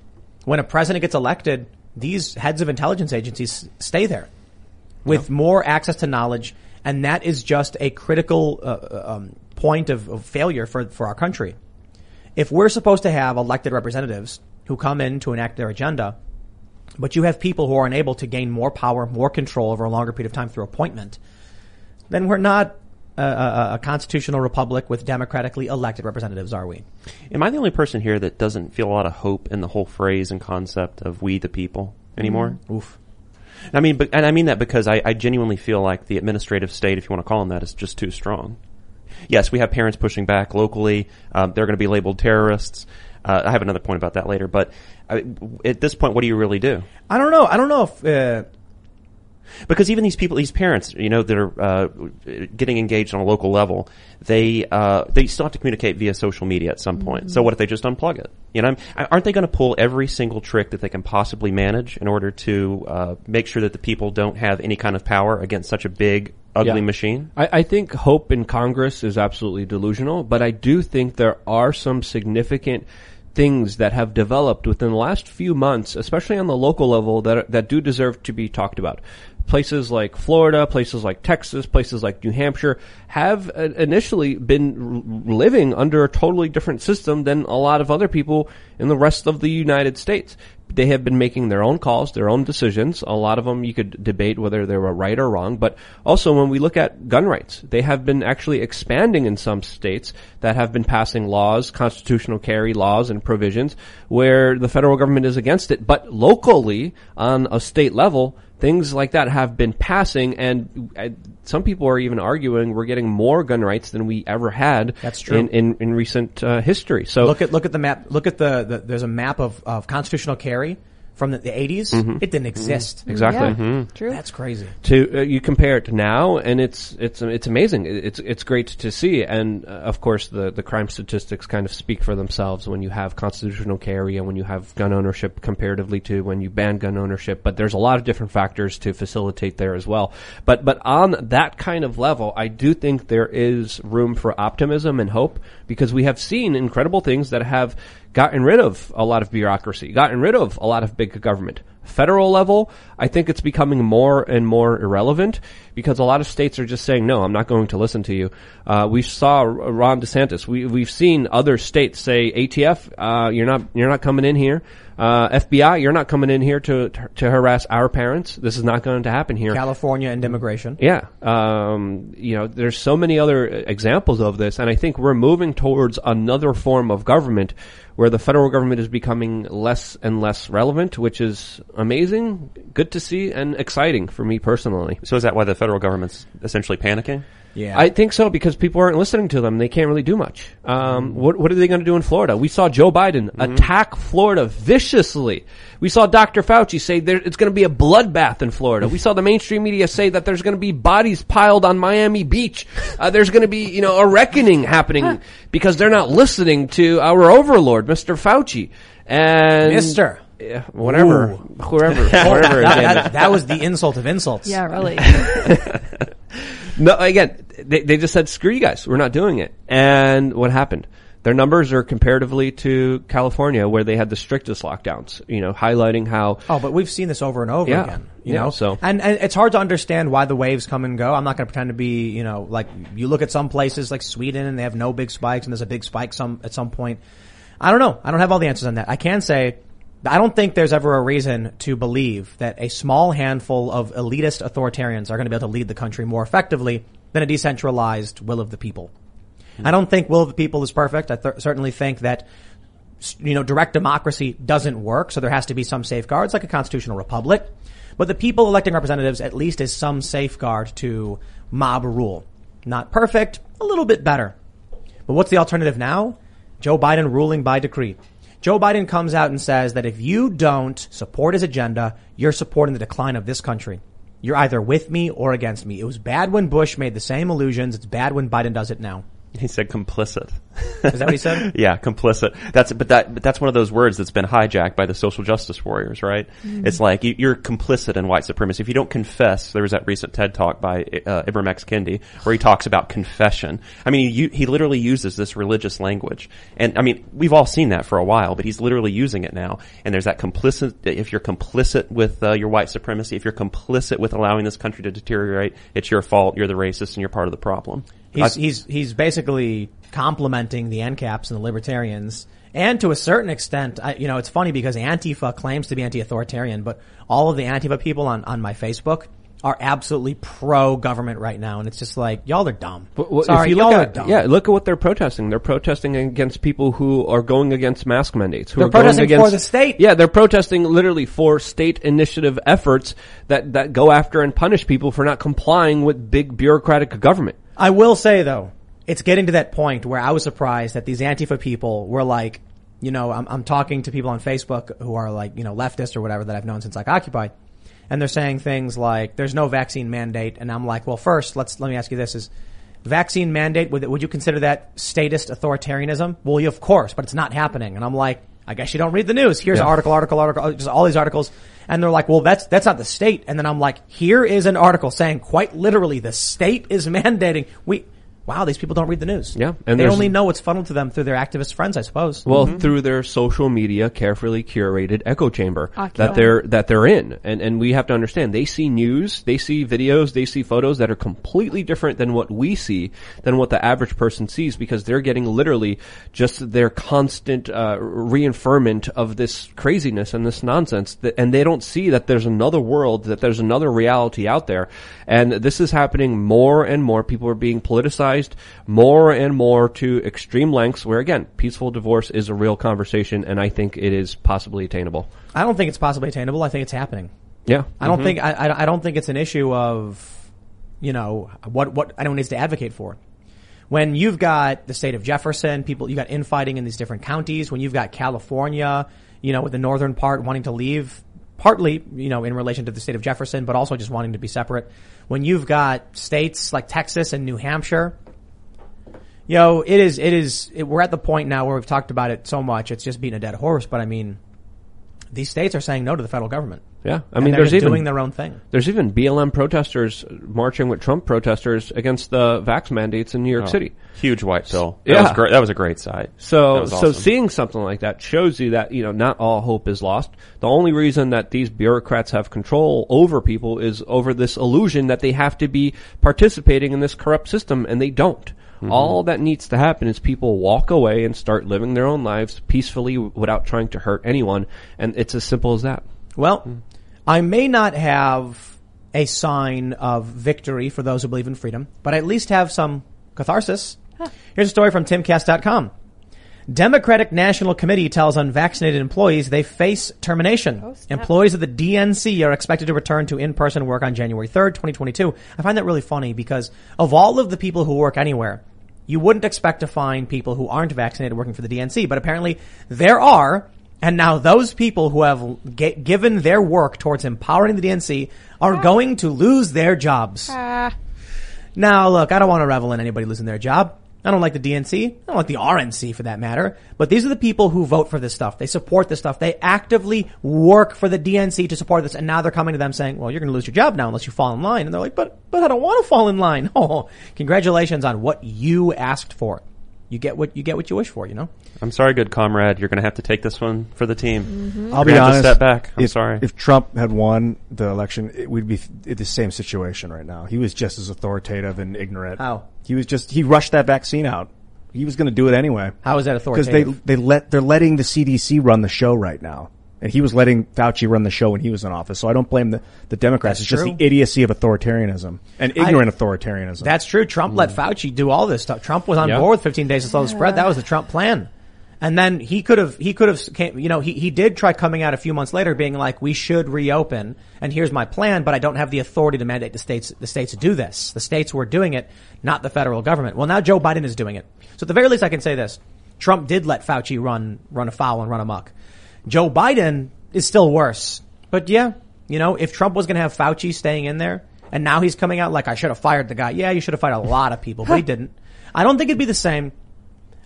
When a president gets elected, these heads of intelligence agencies stay there with more access to knowledge. And that is just a critical uh, um, point of, of failure for, for our country. If we're supposed to have elected representatives who come in to enact their agenda, but you have people who are unable to gain more power, more control over a longer period of time through appointment, then we're not a, a, a constitutional republic with democratically elected representatives, are we? Am I the only person here that doesn't feel a lot of hope in the whole phrase and concept of "we the people" anymore? Oof. I mean, but, and I mean that because I, I genuinely feel like the administrative state, if you want to call them that, is just too strong. Yes, we have parents pushing back locally. Um, they're going to be labeled terrorists. Uh, I have another point about that later. But uh, at this point, what do you really do? I don't know. I don't know if uh, Because even these people, these parents, you know, that are uh, getting engaged on a local level, they uh, they still have to communicate via social media at some point. So what if they just unplug it? You know, aren't they going to pull every single trick that they can possibly manage in order to uh, make sure that the people don't have any kind of power against such a big, ugly Yeah. machine? I, I think hope in Congress is absolutely delusional, but I do think there are some significant things that have developed within the last few months, especially on the local level, that are, that do deserve to be talked about. Places like Florida, places like Texas, places like New Hampshire have uh, initially been living under a totally different system than a lot of other people in the rest of the United States they have been making their own calls, their own decisions. A lot of them you could debate whether they were right or wrong. But also when we look at gun rights, they have been actually expanding in some states that have been passing laws, constitutional carry laws and provisions where the federal government is against it. But locally on a state level, things like that have been passing and uh, some people are even arguing we're getting more gun rights than we ever had That's true. in, in, in recent uh, history. So look at look at the map. Look at the, the there's a map of, of constitutional carry from the, the 80s. It didn't exist. exactly. Yeah, True. That's crazy. to uh, you compare it to now, and it's it's it's amazing. It's it's great to see, and uh, of course the the crime statistics kind of speak for themselves when you have constitutional carry and when you have gun ownership comparatively to when you ban gun ownership. But there's a lot of different factors to facilitate there as well. But but on that kind of level, I do think there is room for optimism and hope because we have seen incredible things that have gotten rid of a lot of bureaucracy, gotten rid of a lot of big government. Federal level, I think it's becoming more and more irrelevant because a lot of states are just saying, no, I'm not going to listen to you. Uh, we saw Ron DeSantis. We, we've seen other states say, ATF, uh, you're not, you're not coming in here. Uh, FBI, you're not coming in here to, to harass our parents. This is not going to happen here. California and immigration. Yeah. Um, you know, there's so many other examples of this, and I think we're moving towards another form of government where the federal government is becoming less and less relevant, which is amazing, good to see, and exciting for me personally. So is that why the federal government's essentially panicking? Yeah. I think so because people aren't listening to them. They can't really do much. Um, what, what are they going to do in Florida? We saw Joe Biden attack Florida viciously. We saw Dr. Fauci say there, it's going to be a bloodbath in Florida. We saw the mainstream media say that there's going to be bodies piled on Miami Beach. Uh, there's going to be, you know, a reckoning happening because they're not listening to our overlord, Mr. Fauci. And Mister. Yeah, whatever, whoever, whatever. That, that, that was the insult of insults. yeah, really. No, again, they, they just said, screw you guys, we're not doing it. And what happened? Their numbers are comparatively to California where they had the strictest lockdowns, you know, highlighting how, Oh, but we've seen this over and over Yeah. again. You Yeah, know, so- and, and it's hard to understand why the waves come and go. I'm not going to pretend to be, you know, like you look at some places like Sweden and they have no big spikes, and there's a big spike some at some point. I don't know. I don't have all the answers on that. I can say I don't think there's ever a reason to believe that a small handful of elitist authoritarians are going to be able to lead the country more effectively than a decentralized will of the people. Hmm. I don't think will of the people is perfect. I th- certainly think that you know, direct democracy doesn't work, so there has to be some safeguards, like a constitutional republic. But the people electing representatives at least is some safeguard to mob rule. Not perfect, a little bit better. But what's the alternative now? Joe Biden ruling by decree. Joe Biden comes out and says that if you don't support his agenda, you're supporting the decline of this country. You're either with me or against me. It was bad when Bush made the same illusions. It's bad when Biden does it now. He said complicit. Is that what he said? yeah, complicit. That's but that but that's one of those words that's been hijacked by the social justice warriors, right? It's like you, you're complicit in white supremacy if you don't confess. There was that recent TED talk by uh, Ibram X Kendi where he talks about confession. I mean, he, he literally uses this religious language, and I mean, we've all seen that for a while, but he's literally using it now. And there's that complicit. If you're complicit with uh, your white supremacy, if you're complicit with allowing this country to deteriorate, it's your fault. You're the racist, and you're part of the problem. He's I- he's he's basically complimenting the ancaps and the libertarians, and to a certain extent, I, you know, it's funny because Antifa claims to be anti-authoritarian, but all of the Antifa people on on my Facebook are absolutely pro-government right now, and it's just like y'all are dumb. But what- Sorry, if you y'all look are dumb. yeah, look at what they're protesting. They're protesting against people who are going against mask mandates. Who They're are protesting for the state. Yeah, they're protesting literally for state initiative efforts that that go after and punish people for not complying with big bureaucratic government. I will say though, it's getting to that point where I was surprised that these Antifa people were like, you know, I'm, I'm talking to people on Facebook who are like, you know, leftist or whatever that I've known since like Occupy. And they're saying things like, there's no vaccine mandate. And I'm like, well, first, let's, let me ask you this is, vaccine mandate, would, would you consider that statist authoritarianism? Well, yeah, of course, but it's not happening. And I'm like, I guess you don't read the news. Here's Yeah. article, article, article, just all these articles. And they're like, well, that's, that's not the state. And then I'm like, here is an article saying quite literally the state is mandating. We, wow, these people don't read the news. Yeah, and they only know what's funneled to them through their activist friends, I suppose. Well, through their social media, carefully curated echo chamber Occupy. that they're that they're in, and and we have to understand they see news, they see videos, they see photos that are completely different than what we see, than what the average person sees, because they're getting literally just their constant uh, reinforcement of this craziness and this nonsense, that, and they don't see that there's another world, that there's another reality out there, and this is happening more and more. People are being politicized more and more to extreme lengths where again, peaceful divorce is a real conversation and I think it is possibly attainable. I don't think it's possibly attainable. I think it's happening. Yeah. I don't mm-hmm. think I, I I don't think it's an issue of you know what what anyone needs to advocate for. When you've got the state of Jefferson, people you got infighting in these different counties. When you've got California, you know, with the northern part wanting to leave, partly you know in relation to the state of Jefferson, but also just wanting to be separate. When you've got states like Texas and New Hampshire, you know, it is it is it, we're at the point now where we've talked about it so much, it's just beating a dead horse. But I mean, these states are saying no to the federal government. Yeah. I And mean they're there's even doing their own thing. there's even BLM protesters marching with Trump protesters against the vax mandates in New York Oh, City. Huge white pill. That Yeah. was great. That was a great sight. So, was so awesome. seeing something like that shows you that, you know, not all hope is lost. The only reason that these bureaucrats have control over people is over this illusion that they have to be participating in this corrupt system and they don't. Mm-hmm. All that needs to happen is people walk away and start living their own lives peacefully without trying to hurt anyone. And it's as simple as that. Well, mm. I may not have a sign of victory for those who believe in freedom, but I at least have some catharsis. Here's a story from timcast.com. Democratic National Committee tells unvaccinated employees they face termination. Oh, employees of the DNC are expected to return to in-person work on January 3rd, 2022. I find that really funny because of all of the people who work anywhere, you wouldn't expect to find people who aren't vaccinated working for the DNC, but apparently there are. And now those people who have g- given their work towards empowering the DNC are going to lose their jobs. Ah, Now, look, I don't want to revel in anybody losing their job. I don't like the DNC. I don't like the RNC for that matter. But these are the people who vote for this stuff. They support this stuff. They actively work for the DNC to support this. And now they're coming to them saying, well, you're going to lose your job now unless you fall in line. And they're like, but, but I don't want to fall in line. Oh, congratulations on what you asked for. You get what, you get what you wish for, you know? I'm sorry, good comrade. You're going to have to take this one for the team. Mm-hmm. I'll You're be gonna honest. step back. I'm if, sorry. If Trump had won the election, it, we'd be in the same situation right now. He was just as authoritative and ignorant. How? He was just he rushed that vaccine out. He was going to do it anyway How is that authoritative? because they they let they're letting the CDC run the show right now, and he was letting Fauci run the show when he was in office. So I don't blame the the Democrats. That's it's true. just the idiocy of authoritarianism and ignorant authoritarianism. That's true. Trump let mm. Fauci do all this stuff. Trump was on Yeah. board with 15 days to slow the spread. That was the Trump plan. And then he could have, he could have, came, you know, he, he did try coming out a few months later being like, we should reopen and here's my plan, but I don't have the authority to mandate the states, the states to do this. The states were doing it, not the federal government. Well, now Joe Biden is doing it. So at the very least I can say this. Trump did let Fauci run, run afoul and run amok. Joe Biden is still worse. But yeah, you know, if Trump was going to have Fauci staying in there and now he's coming out like I should have fired the guy. Yeah, you should have fired a lot of people, but he didn't. I don't think it'd be the same.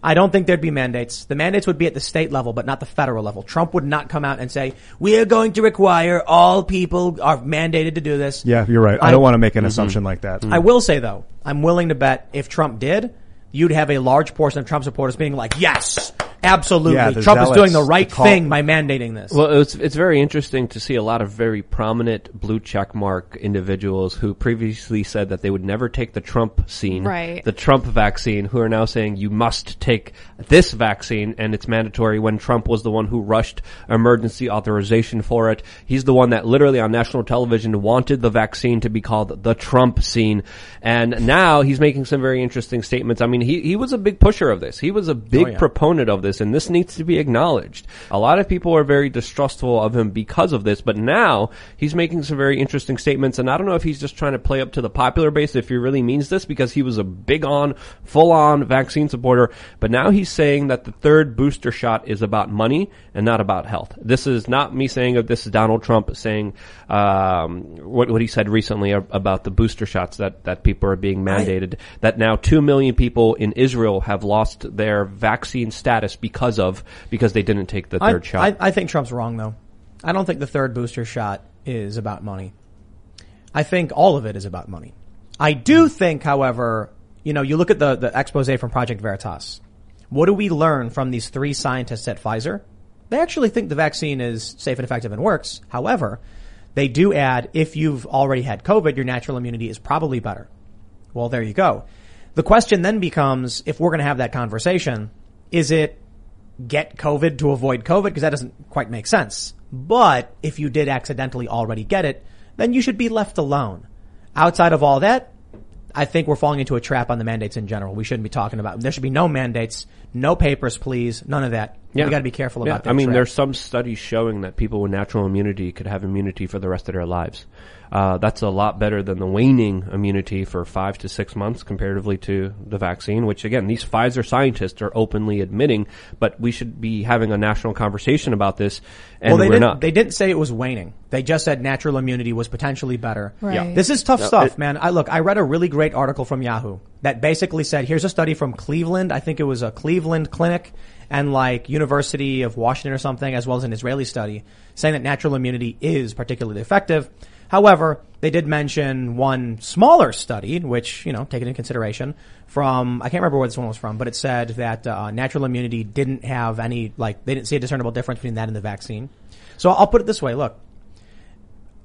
I don't think there'd be mandates. The mandates would be at the state level, but not the federal level. Trump would not come out and say, we are going to require all people are mandated to do this. yeah, you're right. I, I- don't want to make an mm-hmm. assumption like that. I will say though, I'm willing to bet if Trump did, you'd have a large portion of Trump supporters being like, yes, Absolutely. Yeah, the Trump is doing the right the thing by mandating this. Well, it's it's very interesting to see a lot of very prominent blue check mark individuals who previously said that they would never take the Trump scene, Right. the Trump vaccine, who are now saying you must take this vaccine and it's mandatory. When Trump was the one who rushed emergency authorization for it, he's the one that literally on national television wanted the vaccine to be called the Trump scene, and now he's making some very interesting statements. I mean, he he was a big pusher of this. He was a big yeah. proponent of this, and this needs to be acknowledged. A lot of people are very distrustful of him because of this, but now he's making some very interesting statements, and I don't know if he's just trying to play up to the popular base, if he really means this, because he was a big on, full on vaccine supporter, but now he's saying that the third booster shot is about money and not about health. This is not me saying that this is Donald Trump saying, um, what, what he said recently about the booster shots that, that people are being mandated, that now two million people in Israel have lost their vaccine status because of, because they didn't take the I, third shot. I, I think Trump's wrong though. I don't think the third booster shot is about money. I think all of it is about money. I do hmm. think, however, you know, you look at the, the expose from Project Veritas. What do we learn from these three scientists at Pfizer? They actually think the vaccine is safe and effective and works. However, they do add if you've already had COVID, your natural immunity is probably better. Well, there you go. The question then becomes, if we're going to have that conversation, is it get COVID to avoid COVID? Because that doesn't quite make sense. But if you did accidentally already get it, then you should be left alone. Outside of all that, I think we're falling into a trap on the mandates in general. We shouldn't be talking about, there should be no mandates, no papers, please, none of that. We got to be careful Yeah, about that. I mean, trap. there's some studies showing that people with natural immunity could have immunity for the rest of their lives. Uh, that's a lot better than the waning immunity for five to six months comparatively to the vaccine, which again, these Pfizer scientists are openly admitting, but we should be having a national conversation about this, and well, they we're didn't. not. They didn't say it was waning. They just said natural immunity was potentially better. Right. Yeah. This is tough stuff, man. I look. I read a really great article from Yahoo that basically said, "Here's a study from Cleveland. I think it was a Cleveland clinic and like University of Washington or something, as well as an Israeli study, saying that natural immunity is particularly effective." However, they did mention one smaller study, which, you know, taken into consideration from, I can't remember where this one was from, but it said that uh, natural immunity didn't have any, like, they didn't see a discernible difference between that and the vaccine. So I'll put it this way, look,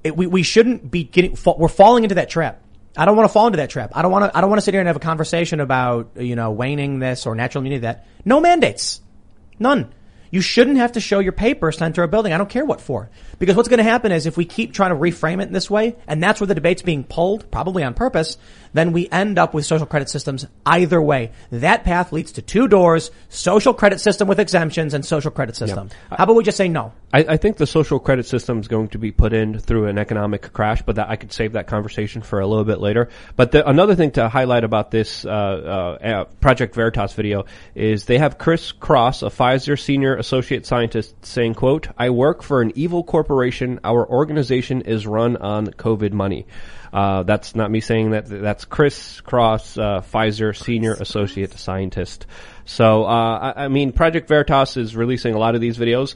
it, we, we shouldn't be getting, we're falling into that trap. I don't want to fall into that trap. I don't want to, I don't want to sit here and have a conversation about, you know, waning this or natural immunity that. No mandates. None. You shouldn't have to show your papers to enter a building. I don't care what for. Because what's going to happen is if we keep trying to reframe it in this way, and that's where the debate's being pulled, probably on purpose, then we end up with social credit systems either way. That path leads to two doors, social credit system with exemptions and social credit system. How about we just say no? I, I think the social credit system is going to be put in through an economic crash, but that I could save that conversation for a little bit later. But the, another thing to highlight about this uh, uh, uh, Project Veritas video is they have Chris Cross, a Pfizer senior associate scientist, saying, "quote I work for an evil corporation. Our organization is run on COVID money." Uh, that's not me saying that. That's Chris Cross, uh, Pfizer senior associate scientist. So, uh, I, I mean, Project Veritas is releasing a lot of these videos.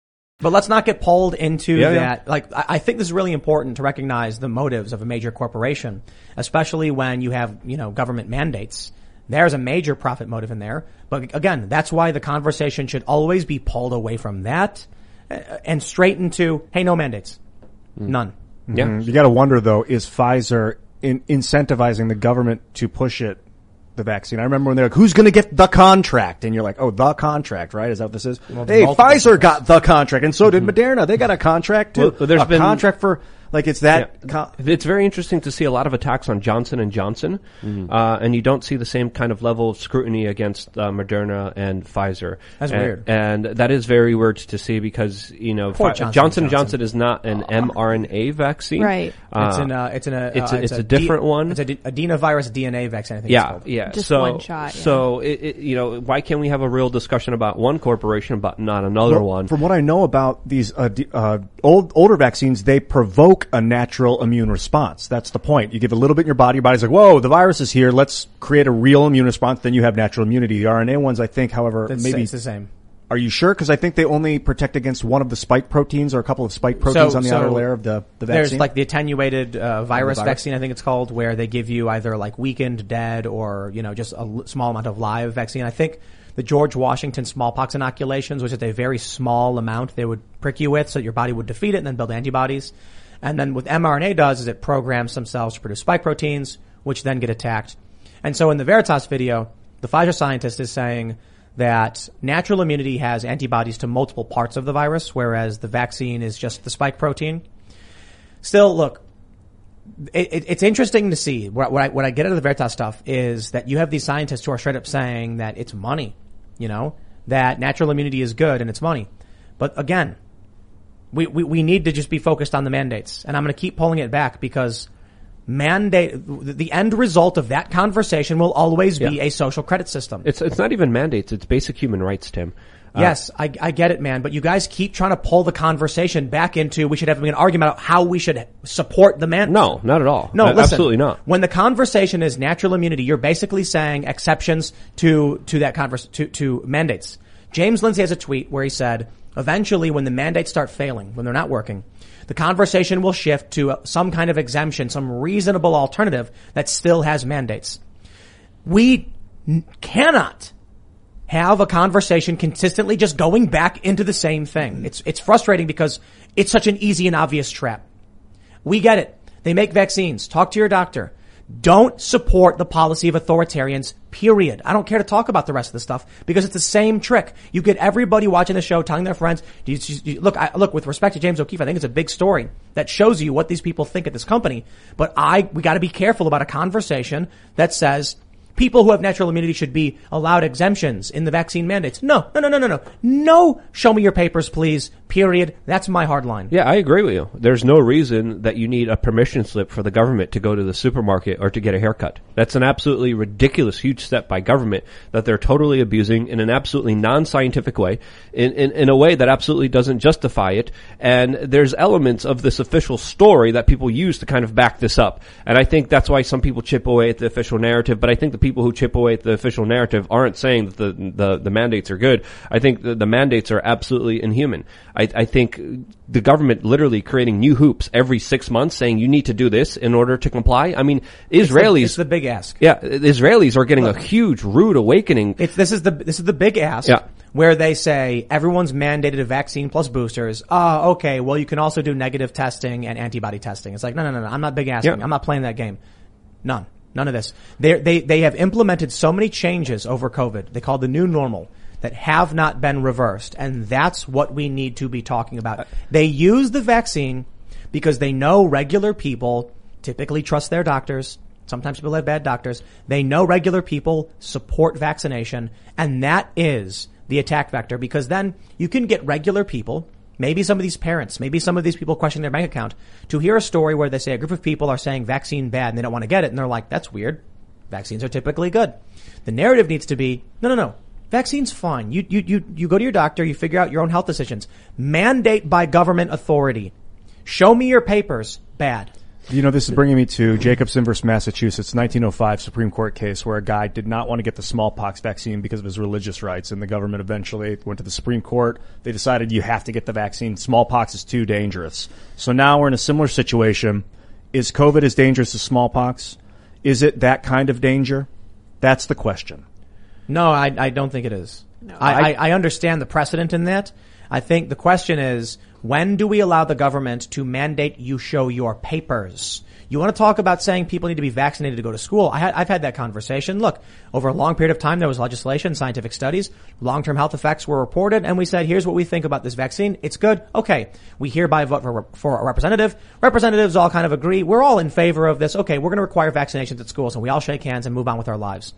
But let's not get pulled into Yeah, yeah. that. Like, I I think this is really important to recognize the motives of a major corporation, especially when you have, you know, government mandates. There's a major profit motive in there. But again, that's why the conversation should always be pulled away from that uh, and straight into, hey, no mandates. None. Mhm. You got to wonder though, is Pfizer in, incentivizing the government to push it the vaccine. I remember when they're like, "Who's going to get the contract?" And you're like, "Oh, the contract, right? Is that what this is?" Well, hey, Pfizer got the contract, and so did hmm. Moderna. They got a contract too. Well, there's a been- contract for like it's that. Yeah. con- it's very interesting to see a lot of attacks on Johnson and Johnson, uh, and you don't see the same kind of level of scrutiny against uh, Moderna and Pfizer. That's and, weird. and that is very weird to see because you know Poor Fi- Johnson Johnson and Johnson is not an mRNA vaccine, Right. it's Uh, an uh, it's an uh, it's uh, a, it's a D- different one. It's a d- adenovirus DNA vaccine. I think. Yeah, called. yeah. Just so, one shot, yeah. So, it, it, you know, why can't we have a real discussion about one corporation but not another Well, one? From what I know about these uh, d- uh, old older vaccines, they provoke a natural immune response. That's the point. You give a little bit in your body, your body's like, "Whoa, the virus is here. Let's create a real immune response." Then you have natural immunity. The RNA ones, I think, however, It's, maybe it's the same. Are you sure? Because I think they only protect against one of the spike proteins or a couple of spike proteins So- on the so outer layer of the, the vaccine. There's like the attenuated uh, virus, virus? vaccine, I think it's called, where they give you either like weakened, dead, or you know just a l- small amount of live vaccine. I think the George Washington smallpox inoculations, which is a very small amount they would prick you with, so that your body would defeat it and then build antibodies. And then what mRNA does is it programs cells to produce spike proteins, which then get attacked. And so in the Veritas video, the Pfizer scientist is saying that natural immunity has antibodies to multiple parts of the virus, whereas the vaccine is just the spike protein. Still, look, it, it, it's interesting to see what, what, I, what I get out of the Veritas stuff is that you have these scientists who are straight up saying that it's money, you know, that natural immunity is good and it's money. But again, we, we, we need to just be focused on the mandates. And I'm going to keep pulling it back because mandate, the end result of that conversation will always be Yeah. a social credit system. it's it's not even mandates; it's basic human rights, Tim. Uh, Yes, I, I get it, man. But you guys keep trying to pull the conversation back into we should have an argument about how we should support the man. No, not at all. No, listen. absolutely not. When the conversation is natural immunity, you're basically saying exceptions to to that converse to to mandates. James Lindsay has a tweet where he said, eventually, when the mandates start failing, when they're not working, the conversation will shift to uh, some kind of exemption, some reasonable alternative that still has mandates. We n- cannot have a conversation consistently just going back into the same thing. It's, it's frustrating because it's such an easy and obvious trap. We get it. They make vaccines. Talk to your doctor. Don't support the policy of authoritarians, period. I don't care to talk about the rest of the stuff because it's the same trick. You get everybody watching the show telling their friends, "Do you- you- look, I, look, with respect to James O'Keefe, I think it's a big story that shows you what these people think at this company. But I, we gotta be careful about a conversation that says, People who have natural immunity should be allowed exemptions in the vaccine mandates. No, no, no, no, no, no. No, show me your papers, please. Period. That's my hard line. Yeah, I agree with you. There's no reason that you need a permission slip for the government to go to the supermarket or to get a haircut. That's an absolutely ridiculous, huge step by government that they're totally abusing in an absolutely non-scientific way, in, in, in a way that absolutely doesn't justify it. And there's elements of this official story that people use to kind of back this up. And I think that's why some people chip away at the official narrative, but I think the people who chip away at the official narrative aren't saying that the, the, the mandates are good. I think the, the mandates are absolutely inhuman. I think the government literally creating new hoops every six months saying you need to do this in order to comply. I mean, Israelis. It's the big ask. Yeah, Israelis are getting a huge rude awakening. It's, this is the, this is the big ask. Yeah. Where they say everyone's mandated a vaccine plus boosters. Ah, okay. Well, you can also do negative testing and antibody testing. It's like, no, no, no, no. I'm not big asking. Yeah. I'm not playing that game. None. None of this. They they they have implemented so many changes over COVID. They call it the new normal that have not been reversed, and that's what we need to be talking about. They use the vaccine because they know regular people typically trust their doctors. Sometimes people have bad doctors. They know regular people support vaccination, and that is the attack vector because then you can get regular people maybe some of these parents, maybe some of these people questioning their bank account, to hear a story where they say a group of people are saying vaccine bad and they don't want to get it, and they're like, that's weird. Vaccines are typically good. The narrative needs to be, no, no, no. Vaccine's fine. You, you, you, you go to your doctor, you figure out your own health decisions. Mandate by government authority. Show me your papers. Bad. You know, this is bringing me to Jacobson versus Massachusetts, 1905 Supreme Court case where a guy did not want to get the smallpox vaccine because of his religious rights, and the government eventually went to the Supreme Court. They decided you have to get the vaccine. Smallpox is too dangerous. So now we're in a similar situation. Is COVID as dangerous as smallpox? Is it that kind of danger? That's the question. No, I, I don't think it is. I, I, I understand the precedent in that. I think the question is, When do we allow the government to mandate you show your papers? You want to talk about saying people need to be vaccinated to go to school? I had, I've had that conversation. Look, over a long period of time, there was legislation, scientific studies, long-term health effects were reported, and we said, here's what we think about this vaccine. It's good. Okay. We hereby vote for, for a representative. Representatives all kind of agree. We're all in favor of this. Okay. We're going to require vaccinations at schools and we all shake hands and move on with our lives.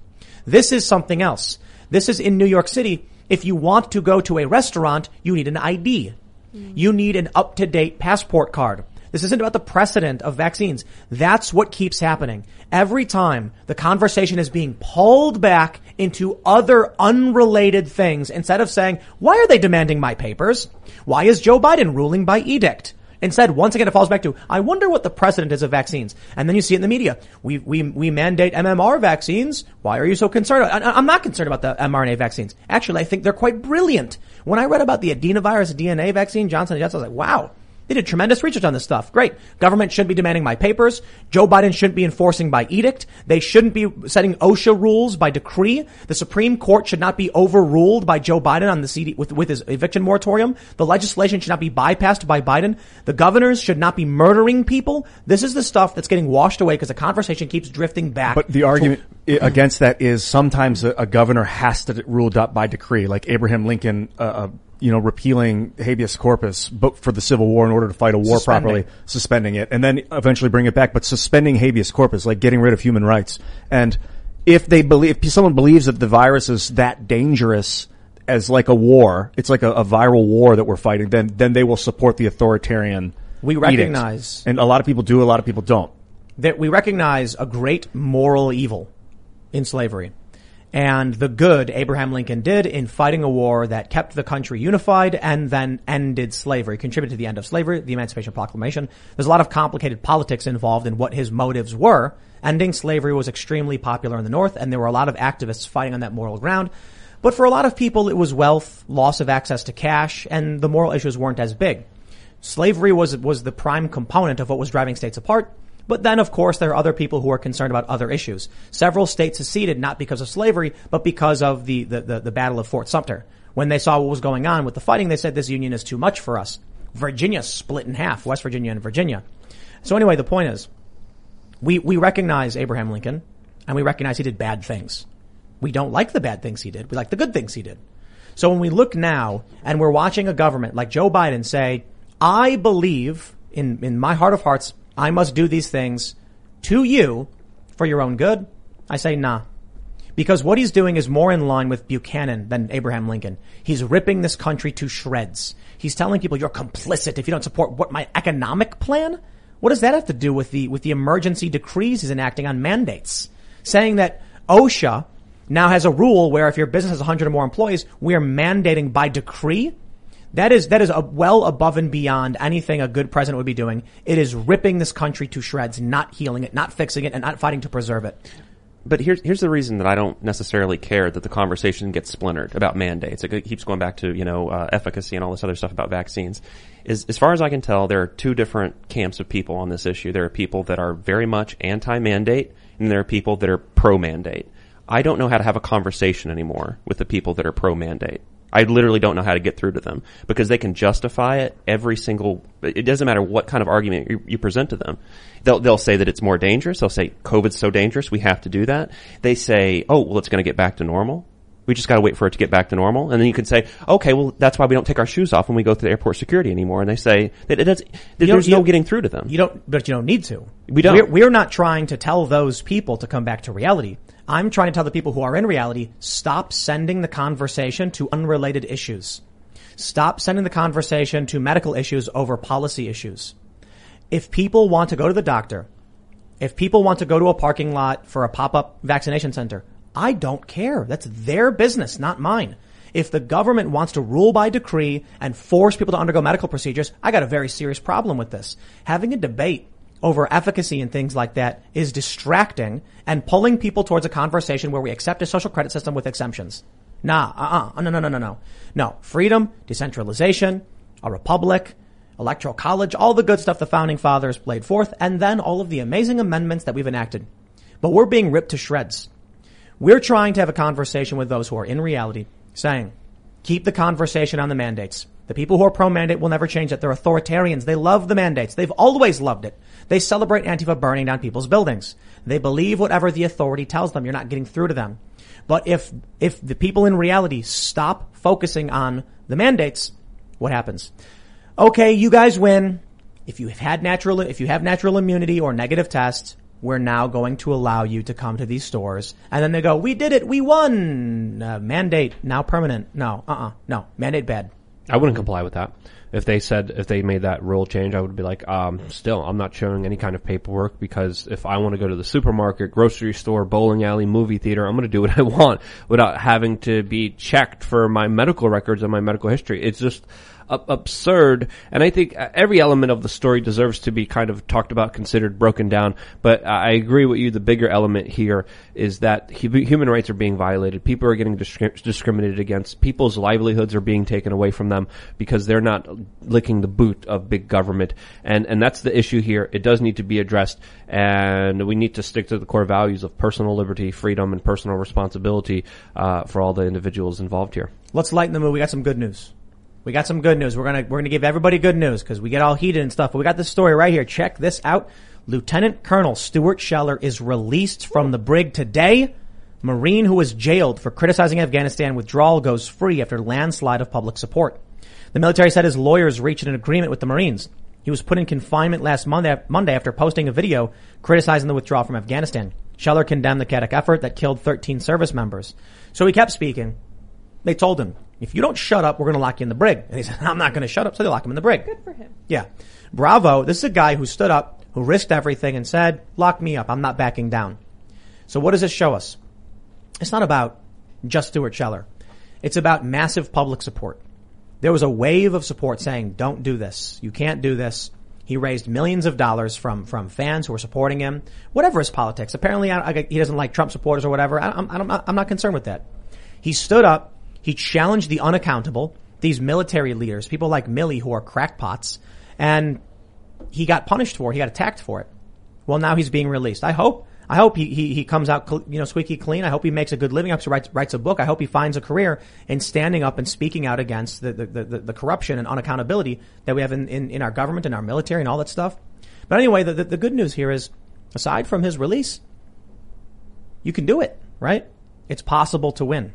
This is something else. This is in New York City. If you want to go to a restaurant, you need an ID. Mm. You need an up-to-date passport card. This isn't about the precedent of vaccines. That's what keeps happening. Every time the conversation is being pulled back into other unrelated things instead of saying, why are they demanding my papers? Why is Joe Biden ruling by edict? Instead, once again, it falls back to, I wonder what the precedent is of vaccines. And then you see it in the media. We, we, we mandate MMR vaccines. Why are you so concerned? I, I'm not concerned about the mRNA vaccines. Actually, I think they're quite brilliant. When I read about the adenovirus DNA vaccine, Johnson & Johnson, I was like, wow. They did tremendous research on this stuff. Great. Government shouldn't be demanding my papers. Joe Biden shouldn't be enforcing by edict. They shouldn't be setting OSHA rules by decree. The Supreme Court should not be overruled by Joe Biden on the CD with, with his eviction moratorium. The legislation should not be bypassed by Biden. The governors should not be murdering people. This is the stuff that's getting washed away because the conversation keeps drifting back. But the argument i- against that is sometimes a, a governor has to rule up by decree, like Abraham Lincoln, uh, uh, you know, repealing habeas corpus, but for the Civil War in order to fight a war Suspending. properly, suspending it, and then eventually bring it back. But suspending habeas corpus, like getting rid of human rights, and if they believe, if someone believes that the virus is that dangerous as like a war, it's like a, a viral war that we're fighting, then then they will support the authoritarian. We edict. recognize- and a lot of people do, a lot of people don't. that we recognize a great moral evil in slavery and the good Abraham Lincoln did in fighting a war that kept the country unified and then ended slavery, contributed to the end of slavery, the Emancipation Proclamation. There's a lot of complicated politics involved in what his motives were. Ending slavery was extremely popular in the North and there were a lot of activists fighting on that moral ground. But for a lot of people, it was wealth, loss of access to cash, and the moral issues weren't as big. Slavery was, was the prime component of what was driving states apart. But then, of course, there are other people who are concerned about other issues. Several states seceded not because of slavery, but because of the, the, the, the Battle of Fort Sumter. When they saw what was going on with the fighting, they said this union is too much for us. Virginia split in half, West Virginia and Virginia. So anyway, the point is, we, we recognize Abraham Lincoln, and we recognize he did bad things. We don't like the bad things he did. We like the good things he did. So when we look now and we're watching a government like Joe Biden say, I believe in, in my heart of hearts, I must do these things to you for your own good. I say nah. Because what he's doing is more in line with Buchanan than Abraham Lincoln. He's ripping this country to shreds. He's telling people you're complicit if you don't support what my economic plan? What does that have to do with the, with the emergency decrees he's enacting on mandates? Saying that OSHA now has a rule where if your business has 100 or more employees, we are mandating by decree. That is, that is well above and beyond anything a good president would be doing. It is ripping this country to shreds, not healing it, not fixing it, and not fighting to preserve it. But here's here's the reason that I don't necessarily care that the conversation gets splintered about mandates. It keeps going back to you know uh, efficacy and all this other stuff about vaccines. Is as far as I can tell, there are two different camps of people on this issue. There are people that are very much anti-mandate, and there are people that are pro-mandate. I don't know how to have a conversation anymore with the people that are pro-mandate. I literally don't know how to get through to them because they can justify it every single. It doesn't matter what kind of argument you, you present to them. They'll they'll say that it's more dangerous. They'll say COVID's so dangerous we have to do that. They say, oh well, it's going to get back to normal. We just got to wait for it to get back to normal, and then you can say, okay, well that's why we don't take our shoes off when we go through the airport security anymore. And they say that it does. That You don't- there's no getting through to them. You don't, but you don't need to. We don't. We're, we're not trying to tell those people to come back to reality. I'm trying to tell the people who are in reality, stop sending the conversation to unrelated issues. Stop sending the conversation to medical issues over policy issues. If people want to go to the doctor, if people want to go to a parking lot for a pop-up vaccination center, I don't care. That's their business, not mine. If the government wants to rule by decree and force people to undergo medical procedures, I got a very serious problem with this. Having a debate over efficacy and things like that is distracting and pulling people towards a conversation where we accept a social credit system with exemptions. Nah, uh-uh, oh, no, no, no, no, no. No, freedom, decentralization, a republic, electoral college, all the good stuff the founding fathers laid forth, and then all of the amazing amendments that we've enacted. But we're being ripped to shreds. We're trying to have a conversation with those who are in reality saying, keep the conversation on the mandates. The people who are pro-mandate will never change it. They're authoritarians. They love the mandates. They've always loved it. They celebrate Antifa burning down people's buildings. They believe whatever the authority tells them. You're not getting through to them. But if, if the people in reality stop focusing on the mandates, what happens? Okay, you guys win. If you have had natural, if you have natural immunity or negative tests, we're now going to allow you to come to these stores. And then they go, we did it. We won. Uh, mandate now permanent. No, uh-uh. No, mandate bad. I wouldn't comply with that. If they said, if they made that rule change, I would be like, um, still, I'm not showing any kind of paperwork because if I want to go to the supermarket, grocery store, bowling alley, movie theater, I'm going to do what I want without having to be checked for my medical records and my medical history. It's just, absurd. And I think uh, every element of the story deserves to be kind of talked about, considered, broken down. But I agree with you. The bigger element here is that human rights are being violated. People are getting discri- discriminated against. People's livelihoods are being taken away from them because they're not licking the boot of big government. And, and that's the issue here. It does need to be addressed and we need to stick to the core values of personal liberty, freedom, and personal responsibility, uh, for all the individuals involved here. Let's lighten the mood. We got some good news. We got some good news. We're gonna we're gonna give everybody good news because we get all heated and stuff. But we got this story right here. Check this out. Lieutenant Colonel Stuart Scheller is released from the brig today. Marine who was jailed for criticizing Afghanistan withdrawal goes free after landslide of public support. The military said his lawyers reached an agreement with the Marines. He was put in confinement last Monday, Monday after posting a video criticizing the withdrawal from Afghanistan. Scheller condemned the Kadak effort that killed 13 service members. So he kept speaking. They told him, if you don't shut up, we're going to lock you in the brig. And he said, I'm not going to shut up. So they lock him in the brig. Good for him. Yeah. Bravo. This is a guy who stood up, who risked everything and said, lock me up. I'm not backing down. So what does this show us? It's not about just Stuart Scheller. It's about massive public support. There was a wave of support saying, don't do this. You can't do this. He raised millions of dollars from, from fans who were supporting him. Whatever his politics. Apparently I, I, he doesn't like Trump supporters or whatever. I, I'm, I'm, not, I'm not concerned with that. He stood up. He challenged the unaccountable, these military leaders, people like Milley who are crackpots, and he got punished for it. He got attacked for it. Well, now he's being released. I hope, I hope he, he, he comes out, you know, squeaky clean. I hope he makes a good living. I hope he writes, writes a book. I hope he finds a career in standing up and speaking out against the, the, the, the corruption and unaccountability that we have in, in, in our government and our military and all that stuff. But anyway, the, the, the good news here is, aside from his release, you can do it, right? It's possible to win.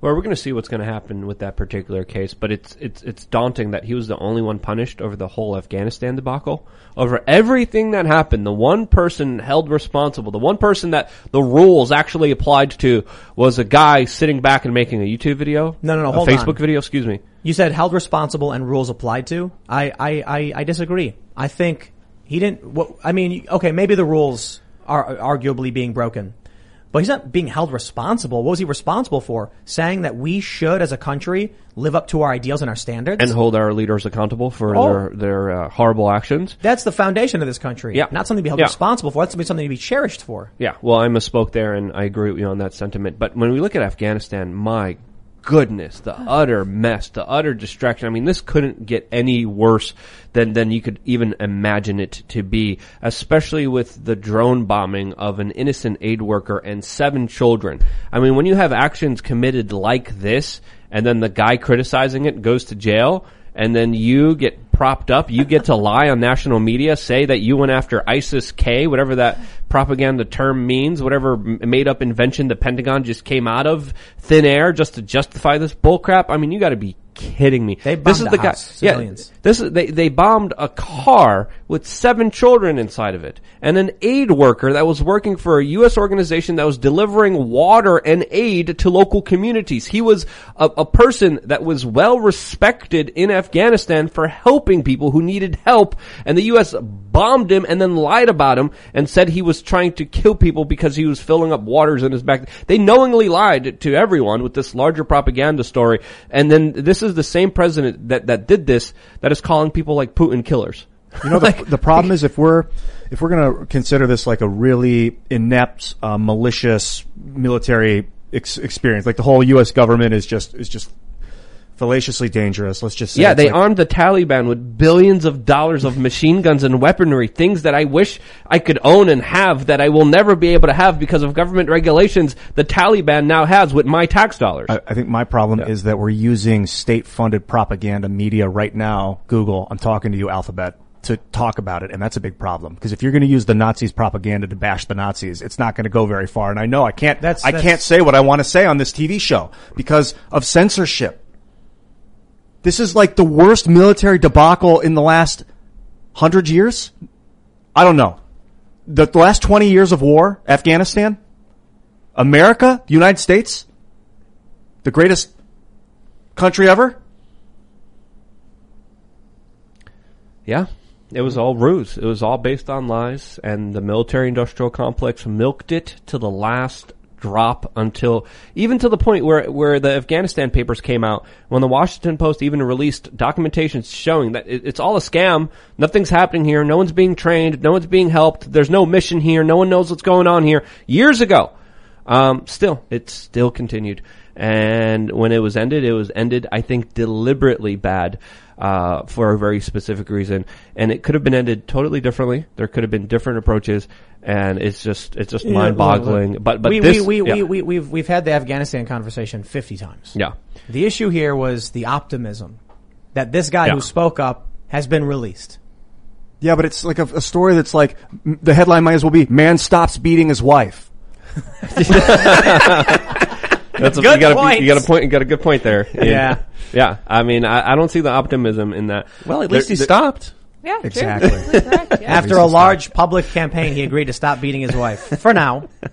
Well, we're going to see what's going to happen with that particular case, but it's it's it's daunting that he was the only one punished over the whole Afghanistan debacle. Over everything that happened, the one person held responsible, the one person that the rules actually applied to was a guy sitting back and making a YouTube video. No, no, no, a Facebook on. video. Excuse me. You said held responsible and rules applied to. I, I, I, I disagree. I think he didn't. What, I mean, okay, maybe the rules are arguably being broken, but he's not being held responsible. What was he responsible for? Saying that we should, as a country, live up to our ideals and our standards. And hold our leaders accountable for Oh. their their uh, horrible actions. That's the foundation of this country. Yeah. Not something to be held Yeah. responsible for. That's something to be cherished for. Yeah, well, I misspoke there, and I agree with you on that sentiment. But when we look at Afghanistan, my goodness, the utter mess, the utter distraction. I mean, this couldn't get any worse than than you could even imagine it to be. Especially with the drone bombing of an innocent aid worker and seven children. I mean, when you have actions committed like this, and then the guy criticizing it goes to jail, and then you get propped up. You get to lie on national media, say that you went after ISIS K, whatever that propaganda term means, whatever made up invention the Pentagon just came out of thin air just to justify this bullcrap. I mean, you got to be kidding me. They this is the guy. civilians. Yeah, this is they they bombed a car with seven children inside of it, and an aid worker that was working for a U.S. organization that was delivering water and aid to local communities. He was a, a person that was well respected in Afghanistan for helping people who needed help, and the U.S. bombed him and then lied about him and said he was trying to kill people because he was filling up waters in his back. They knowingly lied to everyone with this larger propaganda story, and then this is the same president that that did this that is calling people like Putin killers. You know, the, the problem is if we're if we're going to consider this like a really inept, uh, malicious military ex- experience, like the whole U.S. government is just is just fallaciously dangerous. Let's just say Yeah, it's they like- armed the Taliban with billions of dollars of machine guns and weaponry, things that I wish I could own and have that I will never be able to have because of government regulations the Taliban now has with my tax dollars. I, I think my problem is that we're using state-funded propaganda media right now. Google, I'm talking to you, Alphabet, to talk about it, and that's a big problem. Because if you're going to use the Nazis' propaganda to bash the Nazis, it's not going to go very far. And I know I can't. That's- I that's- can't say what I want to say on this TV show because of censorship. This is like the worst military debacle in the last hundred years. I don't know. The, the last 20 years of war, Afghanistan, America, the United States, the greatest country ever. Yeah. It was all ruse. It was all based on lies, and the military industrial complex milked it to the last drop until, even to the point where, where the Afghanistan papers came out, when the Washington Post even released documentation showing that it, it's all a scam, nothing's happening here, no one's being trained, no one's being helped, there's no mission here, no one knows what's going on here, years ago. Um, still, it still continued. And when it was ended, it was ended, I think, deliberately bad, uh, for a very specific reason. And it could have been ended totally differently. There could have been different approaches. And it's just, it's just Yeah, mind boggling. look, But, but we, this, we, we, yeah. we, we, we've, we've had the Afghanistan conversation 50 times. Yeah. The issue here was the optimism that this guy Yeah. who spoke up has been released. Yeah, but it's like a, a story that's like m- the headline might as well be "Man stops beating his wife." That's a, Good you got a, point. you got a point. You got a good point there. Yeah. yeah. I mean, I, I don't see the optimism in that. Well, at There- least he there- stopped. Yeah, true. Exactly. Correct, yeah. After a large public campaign, he agreed to stop beating his wife. For now.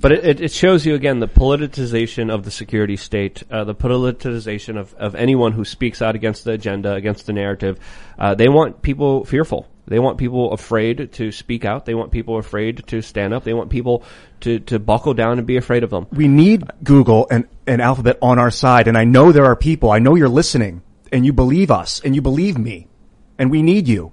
But it, it, it shows you again the politicization of the security state, uh, the politicization of, of anyone who speaks out against the agenda, against the narrative. Uh, they want people fearful. They want people afraid to speak out. They want people afraid to stand up. They want people to, to buckle down and be afraid of them. We need Google and, and Alphabet on our side, and I know there are people. I know you're listening, and you believe us, and you believe me, and we need you.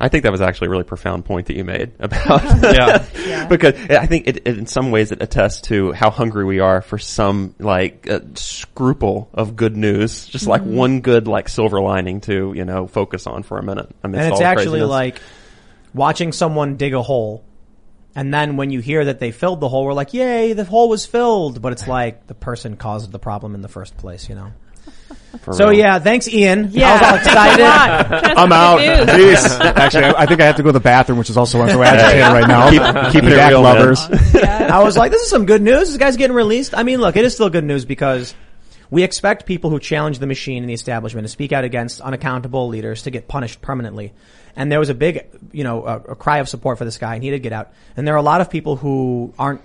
I think that was actually a really profound point that you made about Yeah. Yeah. because I think it, it, in some ways it attests to how hungry we are for some like uh, scruple of good news, just like Mm-hmm. one good like silver lining to you know focus on for a minute. I mean, and it's all actually craziness. like watching someone dig a hole. And then when you hear that they filled the hole, we're like, yay, the hole was filled. But it's like the person caused the problem in the first place, you know? For So real. yeah, thanks Ian. Yeah. I was all Thanks a lot. excited. Trying to I'm out. the news. Jeez. Actually, I, I think I have to go to the bathroom, which is also why I'm so agitated right now. Keep- keeping Be it back, real, man. lovers. I was like, this is some good news. This guy's getting released. I mean, look, it is still good news because we expect people who challenge the machine and the establishment to speak out against unaccountable leaders to get punished permanently. And there was a big, you know, a, a cry of support for this guy and he did get out. And there are a lot of people who aren't,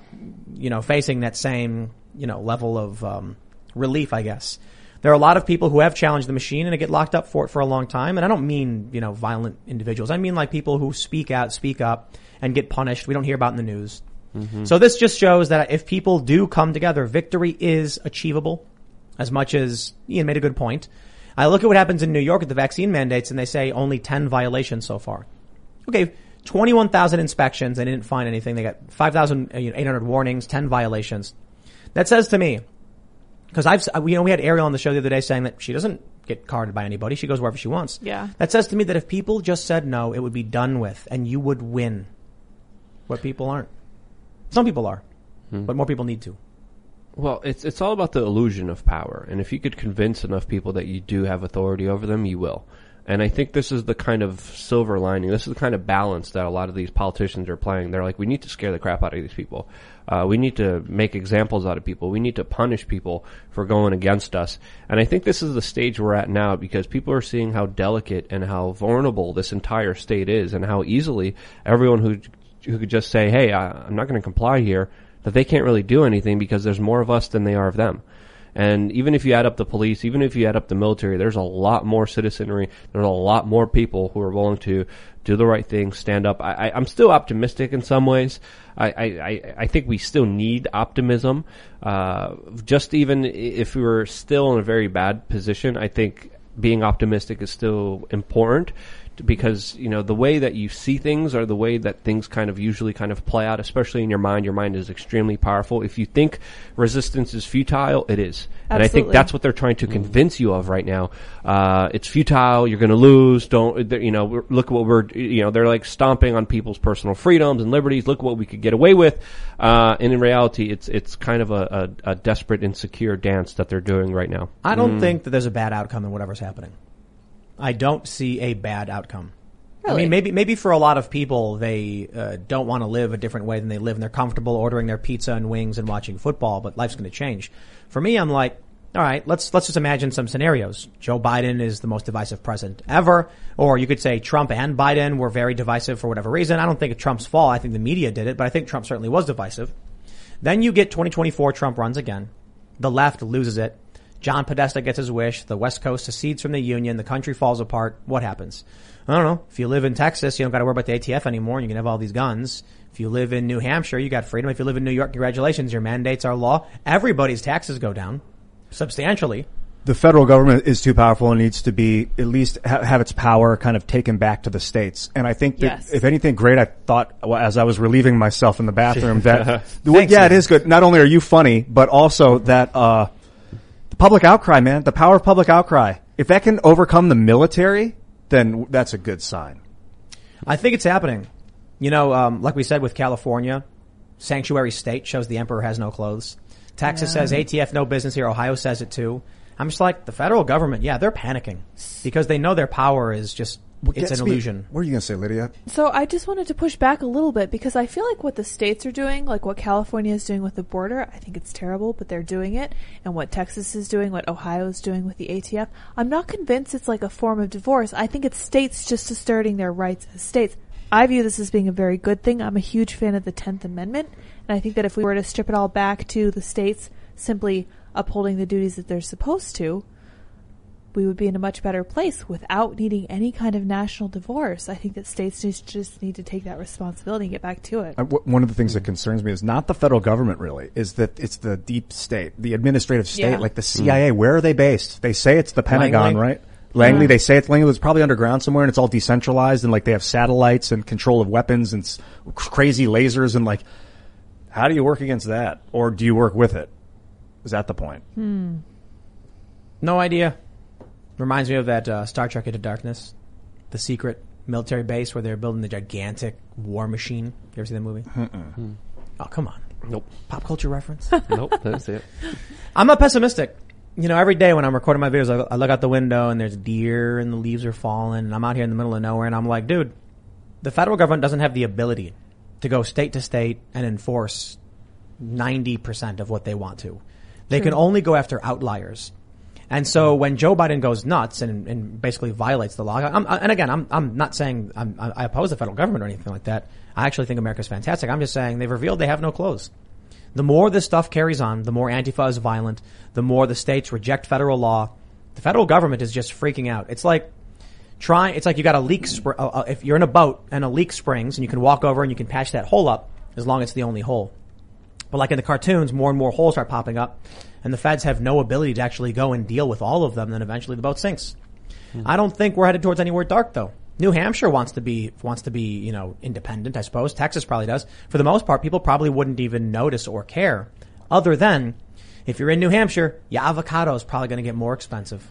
you know, facing that same, you know, level of, um, relief, I guess. There are a lot of people who have challenged the machine and get locked up for it for a long time. And I don't mean, you know, violent individuals. I mean like people who speak out, speak up and get punished. We don't hear about in the news. Mm-hmm. So this just shows that if people do come together, victory is achievable as much as Ian made a good point. I look at what happens in New York at the vaccine mandates and they say only 10 violations so far. Okay, 21,000 inspections. They didn't find anything. They got 5,800 uh, warnings, 10 violations. That says to me, because I've, uh, you know, we had Ariel on the show the other day saying that she doesn't get carded by anybody. She goes wherever she wants. Yeah. That says to me that if people just said no, it would be done with and you would win. What people aren't. Some people are, hmm. but more people need to. Well, it's it's all about the illusion of power, and if you could convince enough people that you do have authority over them, you will. And I think this is the kind of silver lining. This is the kind of balance that a lot of these politicians are playing. They're like, we need to scare the crap out of these people. Uh, we need to make examples out of people. We need to punish people for going against us. And I think this is the stage we're at now because people are seeing how delicate and how vulnerable this entire state is, and how easily everyone who who could just say, "Hey, I, I'm not going to comply here," that they can't really do anything because there's more of us than they are of them. And even if you add up the police, even if you add up the military, there's a lot more citizenry. There's a lot more people who are willing to do the right thing, stand up. I, I'm still optimistic in some ways. I, I, I- I think we still need optimism. Uh, just even if we were still in a very bad position, I think being optimistic is still important because you know the way that you see things or the way that things kind of usually kind of play out especially in your mind. Your mind is extremely powerful. If you think resistance is futile it is. And i think that's what they're trying to convince you of right now. Uh, it's futile. You're going to lose. Don't you know look what we're you know they're like stomping on people's personal freedoms and liberties. Look what we could get away with. Uh, and in reality it's it's kind of a, a, a desperate insecure dance that they're doing right now. I don't think that there's a bad outcome in whatever's happening. I don't see a bad outcome. I mean, maybe maybe for a lot of people, they uh, don't want to live a different way than they live, and they're comfortable ordering their pizza and wings and watching football. But life's going to change. For me, I'm like, all right, let's let's just imagine some scenarios. Joe Biden is the most divisive president ever, or you could say Trump and Biden were very divisive for whatever reason. I don't think it's Trump's fault. I think the media did it, but I think Trump certainly was divisive. Then you get 2024, Trump runs again. The left loses it. John Podesta gets his wish. The West Coast secedes from the Union. The country falls apart. What happens? I don't know. If you live in Texas, you don't got to worry about the ATF anymore. and You can have all these guns. If you live in New Hampshire, you got freedom. If you live in New York, congratulations. Your mandates are law. Everybody's taxes go down substantially. the federal government is too powerful and needs to be at least ha- have its power kind of taken back to the states. And I think that Yes. if anything great, I thought well, as I was relieving myself in the bathroom that Thanks, yeah, it man. is good. Not only are you funny, but also that uh, the public outcry, man, the power of public outcry. If that can overcome the military, then that's a good sign. I think it's happening. You know, um, like we said with California, sanctuary state shows the emperor has no clothes. Texas says ATF no business here. Ohio says it too. I'm just like the federal government. Yeah, they're panicking because they know their power is just it's an me- illusion. What are you going to say, Lydia? So I just wanted to push back a little bit because I feel like what the states are doing, like what California is doing with the border, I think it's terrible, but they're doing it. And what Texas is doing, what Ohio is doing with the ATF, I'm not convinced it's like a form of divorce. I think it's states just asserting their rights as states. I view this as being a very good thing. I'm a huge fan of the 10th Amendment. And I think that if we were to strip it all back to the states simply upholding the duties that they're supposed to, we would be in a much better place without needing any kind of national divorce. I think that states just, just need to take that responsibility and get back to it. One of the things that concerns me is not the federal government really, is that it's the deep state, the administrative state, Yeah. like the hmm. CIA. Where are they based? They say it's the Pentagon, Langley? right? Langley, Yeah. they say it's Langley. It's probably underground somewhere and it's all decentralized and like they have satellites and control of weapons and s- crazy lasers and like, how do you work against that? Or do you work with it? Is that the point? Hmm. No idea. Reminds me of that uh, Star Trek Into Darkness, the secret military base where they're building the gigantic war machine. You ever see that movie? Oh, come on. nope Pop culture reference. nope that's it I'm not pessimistic. You know, every day when I'm recording my videos, I, I look out the window and there's deer and the leaves are falling and I'm out here in the middle of nowhere and I'm like, dude, the federal government doesn't have the ability to go state to state and enforce 90% of what they want to. They can only go after outliers. And so when Joe Biden goes nuts and, and basically violates the law, I'm, and again, I'm, I'm not saying I'm, I oppose the federal government or anything like that. I actually think America's fantastic. I'm just saying they've revealed they have no clothes. The more this stuff carries on, the more Antifa is violent, the more the states reject federal law. The federal government is just freaking out. It's like trying, it's like you got a leak, spr- uh, uh, if you're in a boat and a leak springs and you can walk over and you can patch that hole up as long as it's the only hole. But like in the cartoons, more and more holes start popping up and the feds have no ability to actually go and deal with all of them. Then eventually the boat sinks. I don't think we're headed towards anywhere dark though. New Hampshire wants to be wants to be you know independent, I suppose. Texas probably does. For the most part, people probably wouldn't even notice or care, other than if you're in New Hampshire, your avocado is probably going to get more expensive.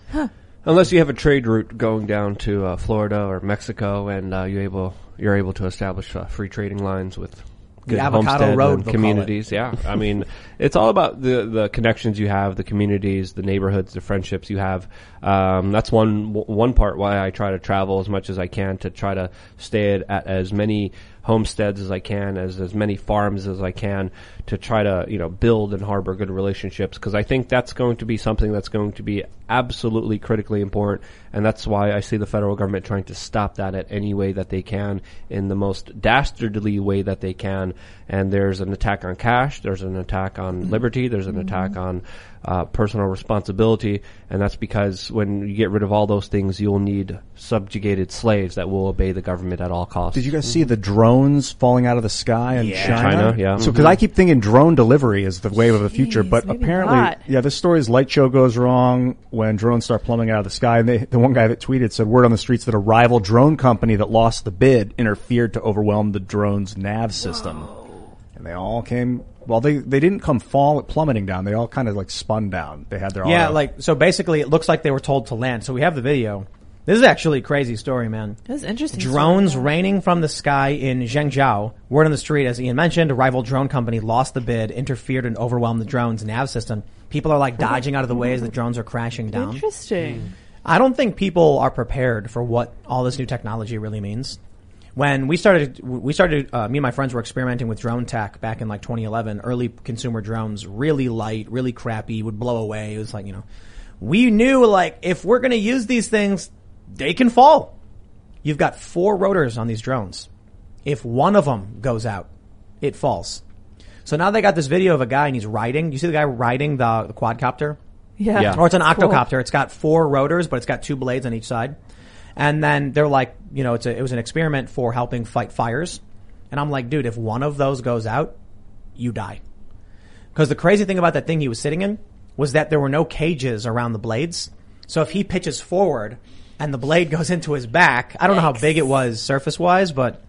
Unless you have a trade route going down to uh, Florida or Mexico, and uh, you're able you're able to establish uh, free trading lines with good avocado road, and communities. Yeah, I mean, it's all about the the connections you have, the communities, the neighborhoods, the friendships you have. Um, that's one one part why I try to travel as much as I can to try to stay at, at as many homesteads as I can, as as many farms as I can, to try to you know build and harbor good relationships. Because I think that's going to be something that's going to be absolutely critically important, and that's why I see the federal government trying to stop that at any way that they can, in the most dastardly way that they can. And there's an attack on cash, there's an attack on liberty, there's an mm-hmm. attack on uh, personal responsibility, and that's because when you get rid of all those things, you'll need subjugated slaves that will obey the government at all costs. Did you guys see the drones falling out of the sky in Yeah. China. China, yeah. So because I keep thinking drone delivery is the wave of the future, Jeez, but apparently, not. yeah, this story's light show goes wrong when drones start plummeting out of the sky. And they, the one guy that tweeted said word on the streets that a rival drone company that lost the bid interfered to overwhelm the drone's nav system. And they all came, well, they, they didn't come fall plummeting down. They all kind of like spun down. They had their own. Yeah, auto- like so. Basically, it looks like they were told to land. So we have the video. This is actually a crazy story, man. That was interesting. Drones story. raining from the sky in Zhengzhou. Word on the street, as Ian mentioned, a rival drone company lost the bid, interfered, and overwhelmed the drone's nav system. People are like dodging out of the way as the drones are crashing down. Interesting. I don't think people are prepared for what all this new technology really means. When we started, we started, uh, me and my friends were experimenting with drone tech back in like 2011. Early consumer drones, really light, really crappy, would blow away. It was like, you know, we knew like if we're going to use these things, they can fall. You've got four rotors on these drones. If one of them goes out, it falls. So now they got this video of a guy and he's riding. You see the guy riding the, the quadcopter? Yeah. Yeah. Or it's an Cool. octocopter. It's got four rotors, but it's got two blades on each side. And then they're like, you know, it's a, it was an experiment for helping fight fires. And I'm like, dude, if one of those goes out, you die. Because the crazy thing about that thing he was sitting in was that there were no cages around the blades. So if he pitches forward and the blade goes into his back, I don't know how big it was surface wise, but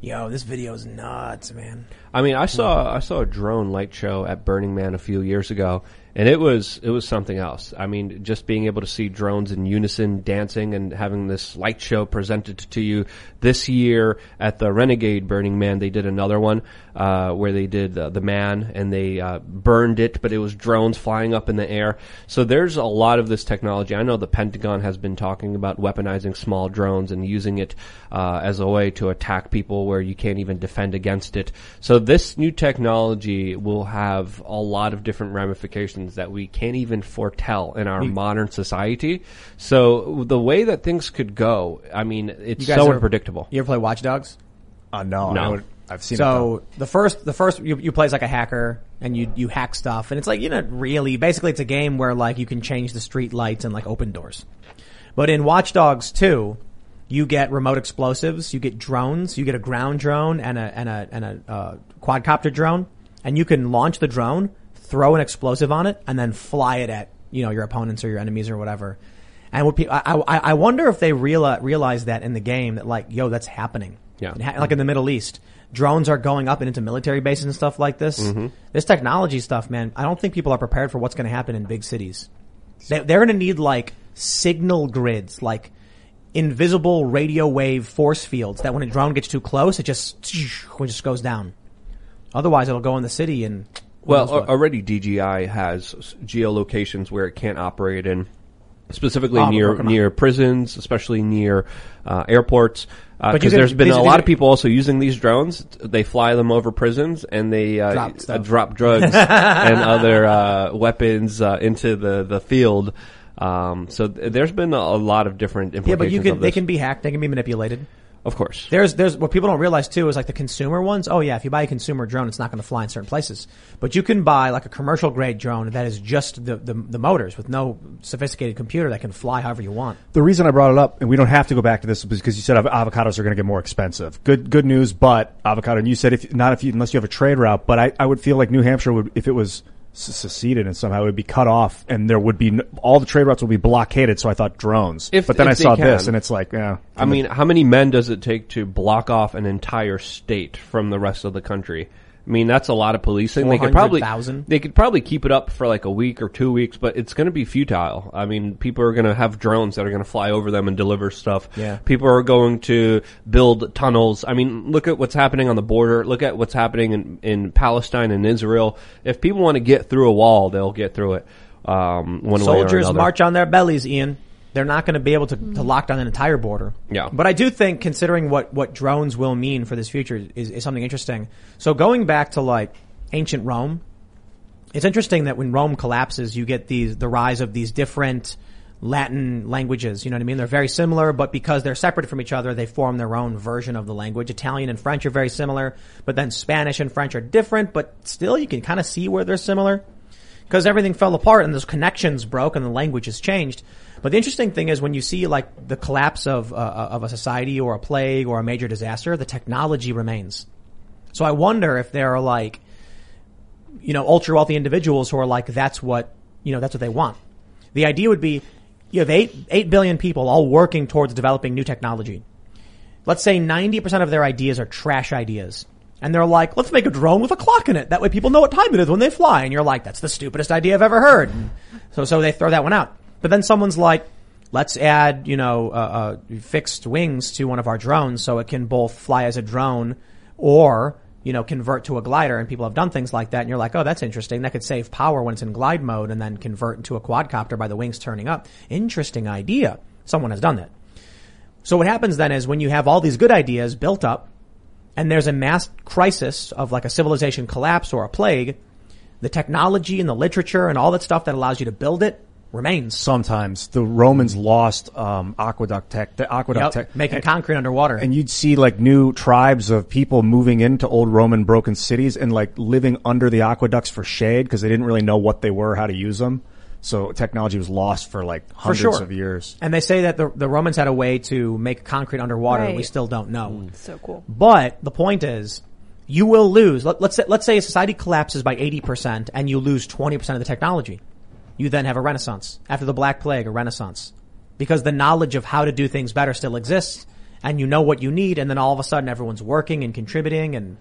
yo, this video is nuts, man. I mean, I saw I saw a drone light show at Burning Man a few years ago, and it was it was something else. I mean, just being able to see drones in unison dancing and having this light show presented to you this year at the Renegade Burning Man, they did another one uh, where they did uh, the man and they uh, burned it, but it was drones flying up in the air. So there's a lot of this technology. I know the Pentagon has been talking about weaponizing small drones and using it uh, as a way to attack people where you can't even defend against it. So this new technology will have a lot of different ramifications that we can't even foretell in our modern society. So the way that things could go, I mean, it's so ever- unpredictable. You ever play Watch Dogs? uh, no, No. I would- I've seen it. So the first, the first you, you play as like a hacker and you you hack stuff, and it's like you know really basically it's a game where like you can change the street lights and like open doors. But in Watch Dogs 2, you get remote explosives, you get drones, you get a ground drone and a and a and a uh, quadcopter drone, and you can launch the drone, throw an explosive on it, and then fly it at you know your opponents or your enemies or whatever. And what people, I, I, I wonder if they realize, realize that in the game that like, yo, that's happening. Yeah. Ha- Like in the Middle East, drones are going up and into military bases and stuff like this. Mm-hmm. This technology stuff, man, I don't think people are prepared for what's going to happen in big cities. They, they're going to need like signal grids, like invisible radio wave force fields that when a drone gets too close, it just, it just goes down. Otherwise, it'll go in the city and. Well, what. already DJI has geolocations where it can't operate in, specifically Oh, near near prisons, especially near uh, airports. Because can- there's been a lot of people also using these drones. They fly them over prisons and they uh, Drop uh, drop drugs and other uh, weapons uh, into the the field. Um, so th- there's been a, a lot of different implications. yeah, but you can, they can be hacked, they can be manipulated. Of course. There's, there's, what people don't realize too is like the consumer ones. Oh yeah, if you buy a consumer drone, it's not going to fly in certain places. But you can buy like a commercial grade drone that is just the, the, the motors with no sophisticated computer that can fly however you want. The reason I brought it up, and we don't have to go back to this, because you said avocados are going to get more expensive. Good, good news, but avocado. And you said if not if you unless you have a trade route, but I, I would feel like New Hampshire would if it was s- seceded and somehow it would be cut off, and there would be n- all the trade routes would be blockaded. So I thought drones, If- but then if I saw can. this, and it's like, yeah. I mean, how many men does it take to block off an entire state from the rest of the country? I mean, that's a lot of policing. They could probably 400,000? they could probably keep it up for like a week or two weeks, but it's going to be futile. I mean, people are going to have drones that are going to fly over them and deliver stuff. Yeah. People are going to build tunnels. I mean, look at what's happening on the border. Look at what's happening in, in Palestine and Israel. If people want to get through a wall, they'll get through it. Um, one way or Soldiers another. march on their bellies, Ian. They're not going to be able to, to lock down an entire border. Yeah. But I do think, considering what, what drones will mean for this future, is, is something interesting. So going back to like ancient Rome, it's interesting that when Rome collapses, you get these the rise of these different Latin languages. You know what I mean? They're very similar, but because they're separate from each other, they form their own version of the language. Italian and French are very similar, but then Spanish and French are different, but still you can kind of see where they're similar because everything fell apart and those connections broke and the language has changed. But the interesting thing is when you see like the collapse of, uh, of a society or a plague or a major disaster, the technology remains. So I wonder if there are like, you know, ultra wealthy individuals who are like, that's what, you know, that's what they want. The idea would be you have eight, eight billion people all working towards developing new technology. Let's say 90% of their ideas are trash ideas. And they're like, let's make a drone with a clock in it. That way people know what time it is when they fly. And you're like, that's the stupidest idea I've ever heard. So, so they throw that one out. But then someone's like, let's add, you know, uh, uh, fixed wings to one of our drones so it can both fly as a drone or, you know, convert to a glider. And people have done things like that. And you're like, oh, that's interesting. That could save power when it's in glide mode and then convert into a quadcopter by the wings turning up. Interesting idea. Someone has done that. So what happens then is when you have all these good ideas built up and there's a mass crisis of like a civilization collapse or a plague, the technology and the literature and all that stuff that allows you to build it remains. Sometimes the Romans lost um, aqueduct tech, the aqueduct Yep, tech, making and, concrete underwater. and you'd see like new tribes of people moving into old Roman broken cities and like living under the aqueducts for shade because they didn't really know what they were, how to use them. So technology was lost for like For hundreds sure. of years. And they say that the, the Romans had a way to make concrete underwater. Right. We still don't know. So cool. But the point is, you will lose. Let, let's say, let's say a society collapses by 80% and you lose 20% of the technology. You then have a renaissance. After the Black Plague, a renaissance. Because the knowledge of how to do things better still exists and you know what you need and then all of a sudden everyone's working and contributing and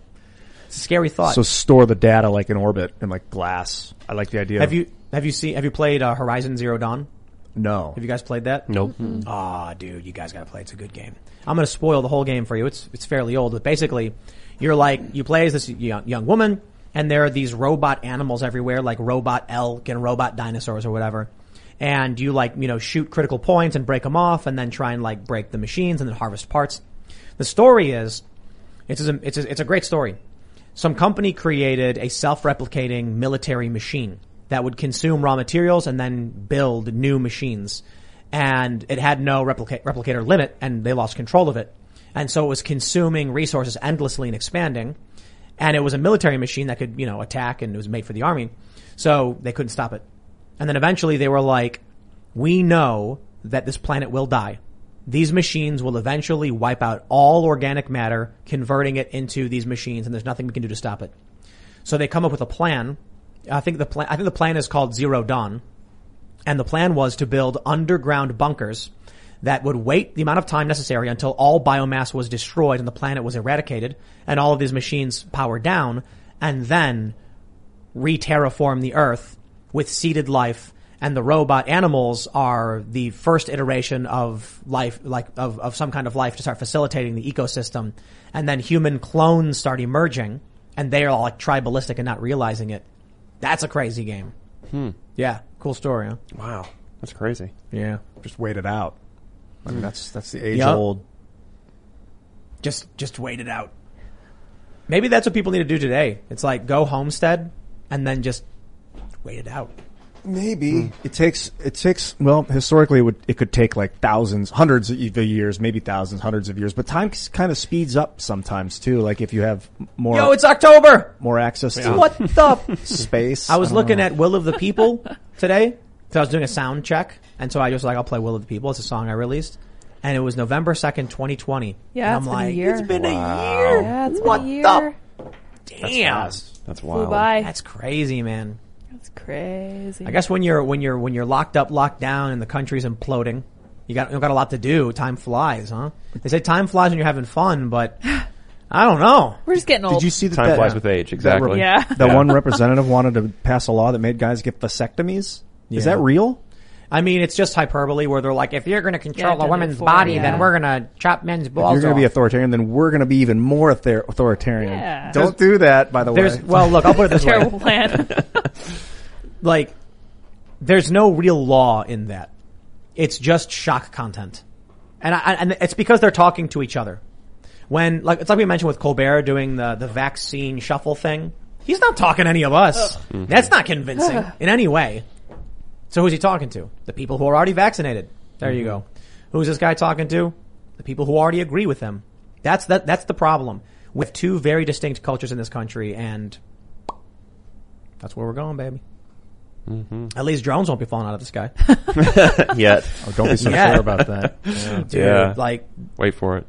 it's a scary thought. So store the data like in orbit and like glass. I like the idea. have you, have you seen, have you played uh, Horizon Zero Dawn? No. Have you guys played that? Nope. Ah, dude, you guys gotta play. It's a good game. I'm gonna spoil the whole game for you. It's it's fairly old, but basically, you're like you play as this young, young woman, and there are these robot animals everywhere, like robot elk and robot dinosaurs or whatever. And you like you know shoot critical points and break them off, and then try and like break the machines and then harvest parts. The story is, it's a, it's a, it's a great story. Some company created a self-replicating military machine that would consume raw materials and then build new machines. And it had no replica- replicator limit and they lost control of it. And so it was consuming resources endlessly and expanding. And it was a military machine that could, you know, attack and it was made for the army. So they couldn't stop it. And then eventually they were like, we know that this planet will die. These machines will eventually wipe out all organic matter, converting it into these machines, and there's nothing we can do to stop it. So they come up with a plan. I think the plan, I think the plan is called Zero Dawn. And the plan was to build underground bunkers that would wait the amount of time necessary until all biomass was destroyed and the planet was eradicated and all of these machines powered down and then re-terraform the earth with seeded life and the robot animals are the first iteration of life, like of, of some kind of life to start facilitating the ecosystem. And then human clones start emerging and they are all like tribalistic and not realizing it. That's a crazy game. Hmm. Yeah. Cool story, huh? Wow. That's crazy. Yeah. Just wait it out. I mean, that's that's the age Yup. old. Just, just wait it out. Maybe that's what people need to do today. It's like go homestead and then just wait it out. Maybe hmm. it takes it takes well historically it would it could take like thousands hundreds of years maybe thousands hundreds of years but time kind of speeds up sometimes too like if you have more Yo, it's October! more access to What the? space I was don't looking know. at Will of the People today. So I was doing a sound check. And so I just like, I'll play Will of the People. It's a song I released. And it was November 2nd, 2020. Yeah, and it's I'm been a like, year. it's been a year. Yeah, it's what been a year. the? Damn. That's, that's Flew wild. by. That's crazy, man. That's crazy. I guess when you're, when you're, when you're locked up, locked down and the country's imploding, you got, you got a lot to do. Time flies, huh? They say time flies when you're having fun, but I don't know. We're just getting old. did you see that Time that, flies with age. that Exactly. re- Yeah. that one representative wanted to pass a law that made guys get vasectomies is that real I mean, it's just hyperbole where they're like, if you're going to control Yeah, a woman's it women's before, body, yeah. then we're going to chop men's if balls you're going to be off. authoritarian then we're going to be even more author- authoritarian Yeah. don't do that by the way well, look, I'll put it this way. Terrible plan. like there's no real law in that. It's just shock content, and I, and it's because they're talking to each other. When like it's like we mentioned with Colbert doing the the vaccine shuffle thing. He's not talking to any of us. That's not convincing in any way. So who's he talking to? The people who are already vaccinated. There you go. Mm-hmm. Who's this guy talking to? The people who already agree with him. That's that. That's the problem with two very distinct cultures in this country, and that's where we're going, baby. Mm-hmm. At least drones won't be falling out of the sky. Yet. Oh, don't be so Yeah. sure about that. Yeah. Dude, Yeah. like Wait for it.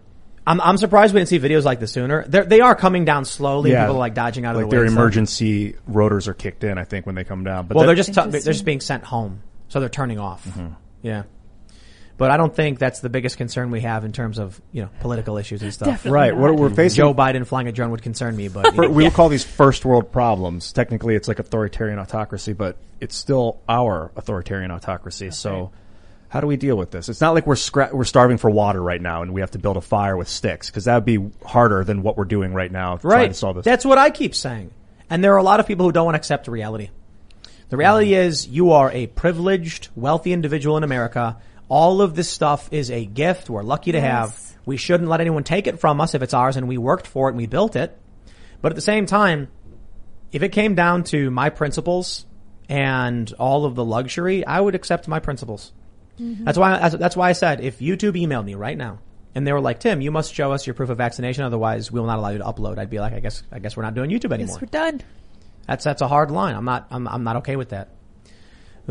I'm I'm surprised we didn't see videos like this sooner. They're, they are coming down slowly. People are like dodging out of like the way. their and stuff. emergency rotors are kicked in. I think when they come down, but well, they're just t- they're just being sent home, so they're turning off. Mm-hmm. Yeah, but I don't think that's the biggest concern we have in terms of you know political issues and stuff. Definitely right. What we're facing. Joe Biden flying a drone would concern me, but for- we would call these first world problems. Technically, it's like authoritarian autocracy, but it's still our authoritarian autocracy. so, how do we deal with this? It's not like we're scra- we're starving for water right now, and we have to build a fire with sticks because that would be harder than what we're doing right now. Trying right. to solve this. That's what I keep saying. And there are a lot of people who don't want to accept reality. The reality mm-hmm. is you are a privileged, wealthy individual in America. All of this stuff is a gift we're lucky to Yes. have. We shouldn't let anyone take it from us if it's ours and we worked for it and we built it. But at the same time, if it came down to my principles and all of the luxury, I would accept my principles. That's why that's, that's why I said if YouTube emailed me right now and they were like, "Tim, you must show us your proof of vaccination, otherwise we will not allow you to upload." I'd be like, "I guess I guess we're not doing YouTube anymore." Yes, we're done. That's that's a hard line. I'm not I'm I'm not okay with that.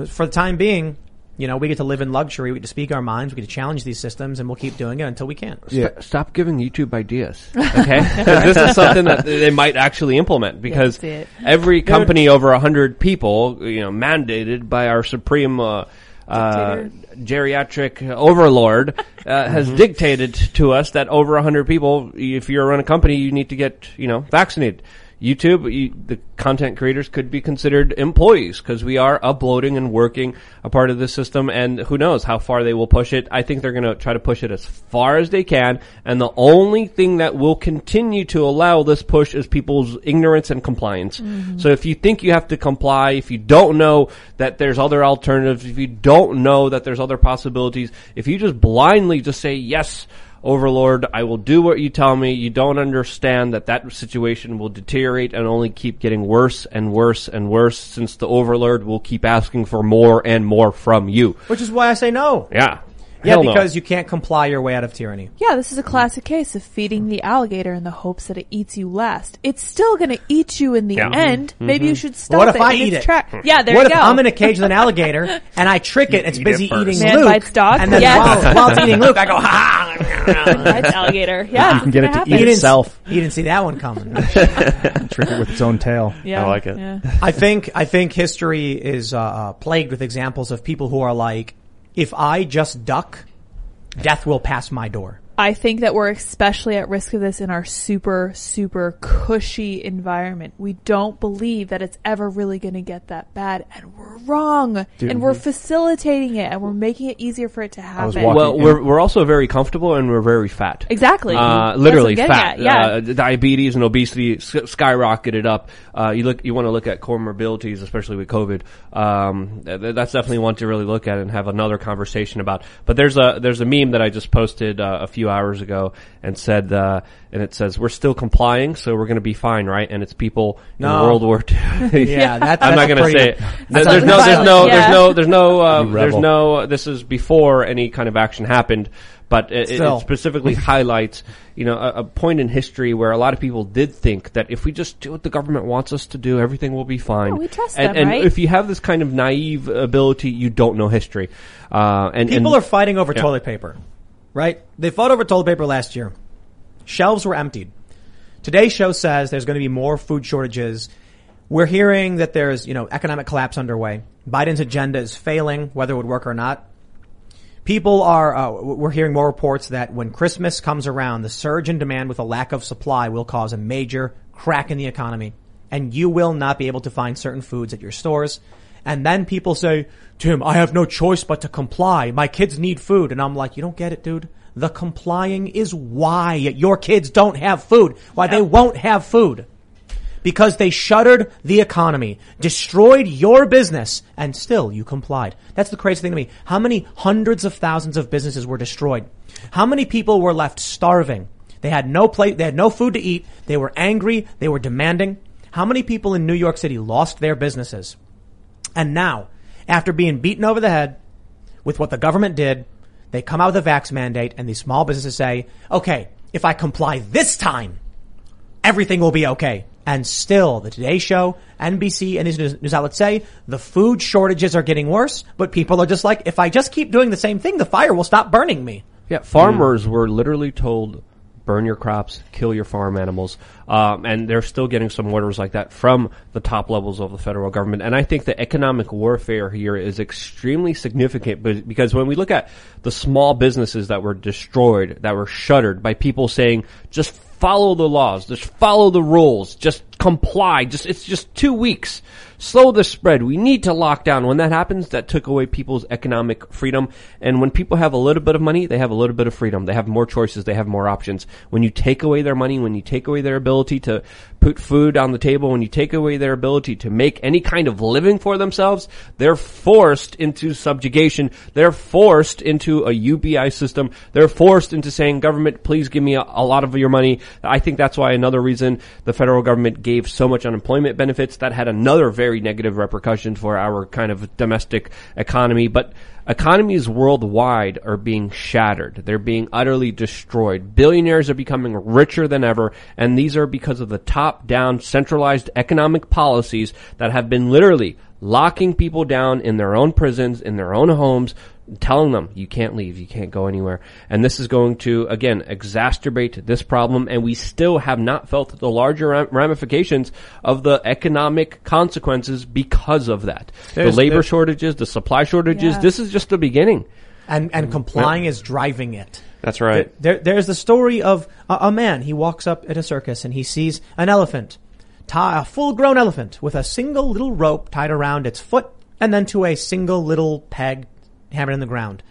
For the time being, you know, we get to live in luxury. We get to speak our minds. We get to challenge these systems, and we'll keep doing it until we can't. St- stop giving YouTube ideas, Okay, this is something that they might actually implement because that's it. every company over a hundred people, you know, mandated by our supreme uh, uh, geriatric overlord, uh, has dictated to us that over a hundred people, if you're run a company, you need to get you know vaccinated. YouTube, you, the content creators could be considered employees because we are uploading and working a part of the system and who knows how far they will push it. I think they're going to try to push it as far as they can. And the only thing that will continue to allow this push is people's ignorance and compliance. Mm-hmm. So if you think you have to comply, if you don't know that there's other alternatives, if you don't know that there's other possibilities, if you just blindly just say yes, Overlord, I will do what you tell me. You don't understand that that situation will deteriorate and only keep getting worse and worse and worse since the Overlord will keep asking for more and more from you. Which is why I say no. Yeah. Yeah, Hell no. because you can't comply your way out of tyranny. Yeah, this is a classic case of feeding the alligator in the hopes that it eats you last. It's still going to eat you in the Yeah. end. Maybe you should stop What if it I in eat it? track. Yeah, there what you if go. I'm in a cage with an alligator and I trick it? It's eat busy it eating Man Luke, bites dog? and then Yes. while, while it's eating Luke, I go ha. ha. Bites alligator. Yeah, You can get it to He eat didn't, itself. he didn't see that one coming. Trick it with its own tail. Yeah, I like it. Yeah. I think I think history is uh, uh, plagued with examples of people who are like, if I just duck, death will pass my door. I think that we're especially at risk of this in our super, super cushy environment. We don't believe that it's ever really going to get that bad, and we're wrong. and we're facilitating it, and we're making it easier for it to happen. walking- Well, we're, we're also very comfortable and we're very fat. exactly. Uh, That's what literally I'm getting fat. at, Yeah. Uh, diabetes and obesity s- skyrocketed up. Uh, you look, you want to look at comorbidities, especially with COVID. Um, th- that's definitely one to really look at and have another conversation about. But there's a there's a meme that I just posted uh, a few hours ago and said, uh, and it says we're still complying, so we're going to be fine, right? And it's people No. in World War II. Yeah, that, I'm that's not going to say it. that's There's no, there's no, Yeah. there's no, there's no, uh, there's rebel. no. This is before any kind of action happened, but it, it Still. specifically highlights, you know, a, a point in history where a lot of people did think that if we just do what the government wants us to do, everything will be fine. Yeah, we trust and, them, and right? if you have this kind of naive ability, you don't know history. Uh, and People and, are fighting over Yeah. toilet paper, right? They fought over toilet paper last year. Shelves were emptied. Today's show says there's going to be more food shortages. We're hearing that there's, you know, economic collapse underway. Biden's agenda is failing, whether it would work or not. People are, uh, we're hearing more reports that when Christmas comes around, the surge in demand with a lack of supply will cause a major crack in the economy. And you will not be able to find certain foods at your stores. And then people say, Tim, I have no choice but to comply. My kids need food. And I'm like, you don't get it, dude. The complying is why your kids don't have food. Why they won't have food because they shuttered the economy, destroyed your business, and still you complied. That's the crazy thing to me. How many hundreds of thousands of businesses were destroyed? How many people were left starving? They had no plate, they had no food to eat, they were angry, they were demanding. How many people in New York City lost their businesses? And now, after being beaten over the head with what the government did, they come out with a vax mandate and these small businesses say, okay, if I comply this time, everything will be okay. And still, the Today Show, NBC, and these news, outlets say the food shortages are getting worse, but people are just like, if I just keep doing the same thing, the fire will stop burning me. Yeah, farmers were literally told, burn your crops, kill your farm animals, um, and they're still getting some orders like that from the top levels of the federal government. And I think the economic warfare here is extremely significant be- because when we look at the small businesses that were destroyed, that were shuttered by people saying, just follow the laws, just follow the rules, just comply, just, it's just two weeks. Slow the spread. We need to lock down. When that happens, that took away people's economic freedom. And when people have a little bit of money, they have a little bit of freedom. They have more choices. They have more options. When you take away their money, when you take away their ability to put food on the table, when you take away their ability to make any kind of living for themselves, they're forced into subjugation. They're forced into a UBI system. They're forced into saying, government, please give me a, a lot of your money. I think that's why another reason the federal government gave so much unemployment benefits. That had another very negative repercussions for our kind of domestic economy. But economies worldwide are being shattered. They're being utterly destroyed. Billionaires are becoming richer than ever, and these are because of the top-down centralized economic policies that have been literally locking people down in their own prisons, in their own homes, telling them you can't leave, you can't go anywhere. And this is going to, again, exacerbate this problem. And we still have not felt the larger ramifications of the economic consequences because of that. There's- the labor shortages, the supply shortages, Yeah. this is just the beginning. And, and mm. complying is driving it. That's right. There, there's the story of a, a man. He walks up at a circus and he sees an elephant, tie, a full-grown elephant with a single little rope tied around its foot and then to a single little peg hammered in the ground.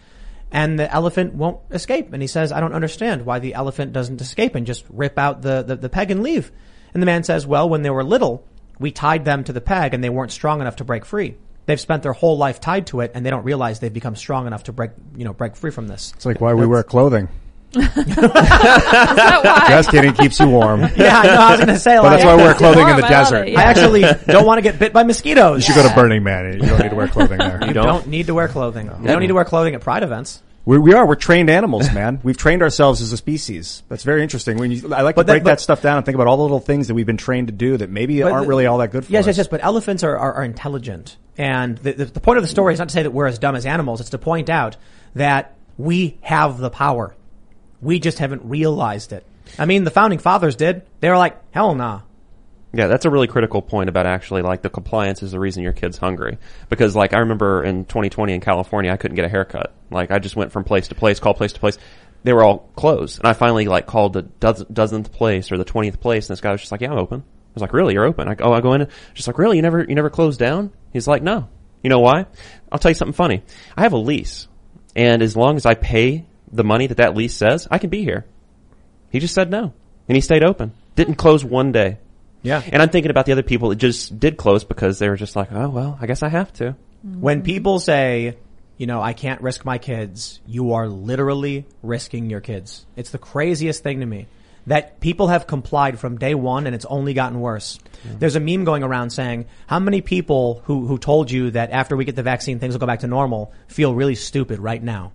And the elephant won't escape. And he says, I don't understand why the elephant doesn't escape and just rip out the, the, the peg and leave. And the man says, well, when they were little, we tied them to the peg and they weren't strong enough to break free. They've spent their whole life tied to it and they don't realize they've become strong enough to break, you know, break free from this. It's like why we wear clothing. Why? Just kidding, keeps you warm. Yeah, I know. I was going to say, But like, that's why I wear clothing in the I desert. it, yeah. I actually don't want to get bit by mosquitoes. You should go to Burning Man. You don't need to wear clothing there. You don't, need to wear clothing. You don't need to wear clothing at pride events. We, we are. We're trained animals, man. We've trained ourselves as a species. That's very interesting. When you, I like But to that- break but- that stuff down and think about all the little things that we've been trained to do that maybe aren't the- really all that good for Yes, us. Yes, yes, yes. But elephants are, are, are intelligent. And the, the, the point of the story is not to say that we're as dumb as animals. It's to point out that we have the power. We just haven't realized it. I mean, the founding fathers did. They were like, hell nah. Yeah, that's a really critical point about actually like the compliance is the reason your kid's hungry. Because like I remember in 2020 in California, I couldn't get a haircut. Like I just went from place to place, called place to place. They were all closed. And I finally like called the dozen, dozenth place or the 20th place and this guy was just like, yeah, I'm open. I was like, really? You're open? I go, oh, I go in. And just like, really? You never, you never closed down? He's like, no. You know why? I'll tell you something funny. I have a lease and as long as I pay the money that that lease says, I can be here. He just said no. And he stayed open. Didn't close one day. Yeah. And I'm thinking about the other people that just did close because they were just like, oh, well, I guess I have to. Mm-hmm. When people say, you know, I can't risk my kids, you are literally risking your kids. It's the craziest thing to me. That people have complied from day one and it's only gotten worse. Mm-hmm. There's a meme going around saying, how many people who, who told you that after we get the vaccine things will go back to normal feel really stupid right now?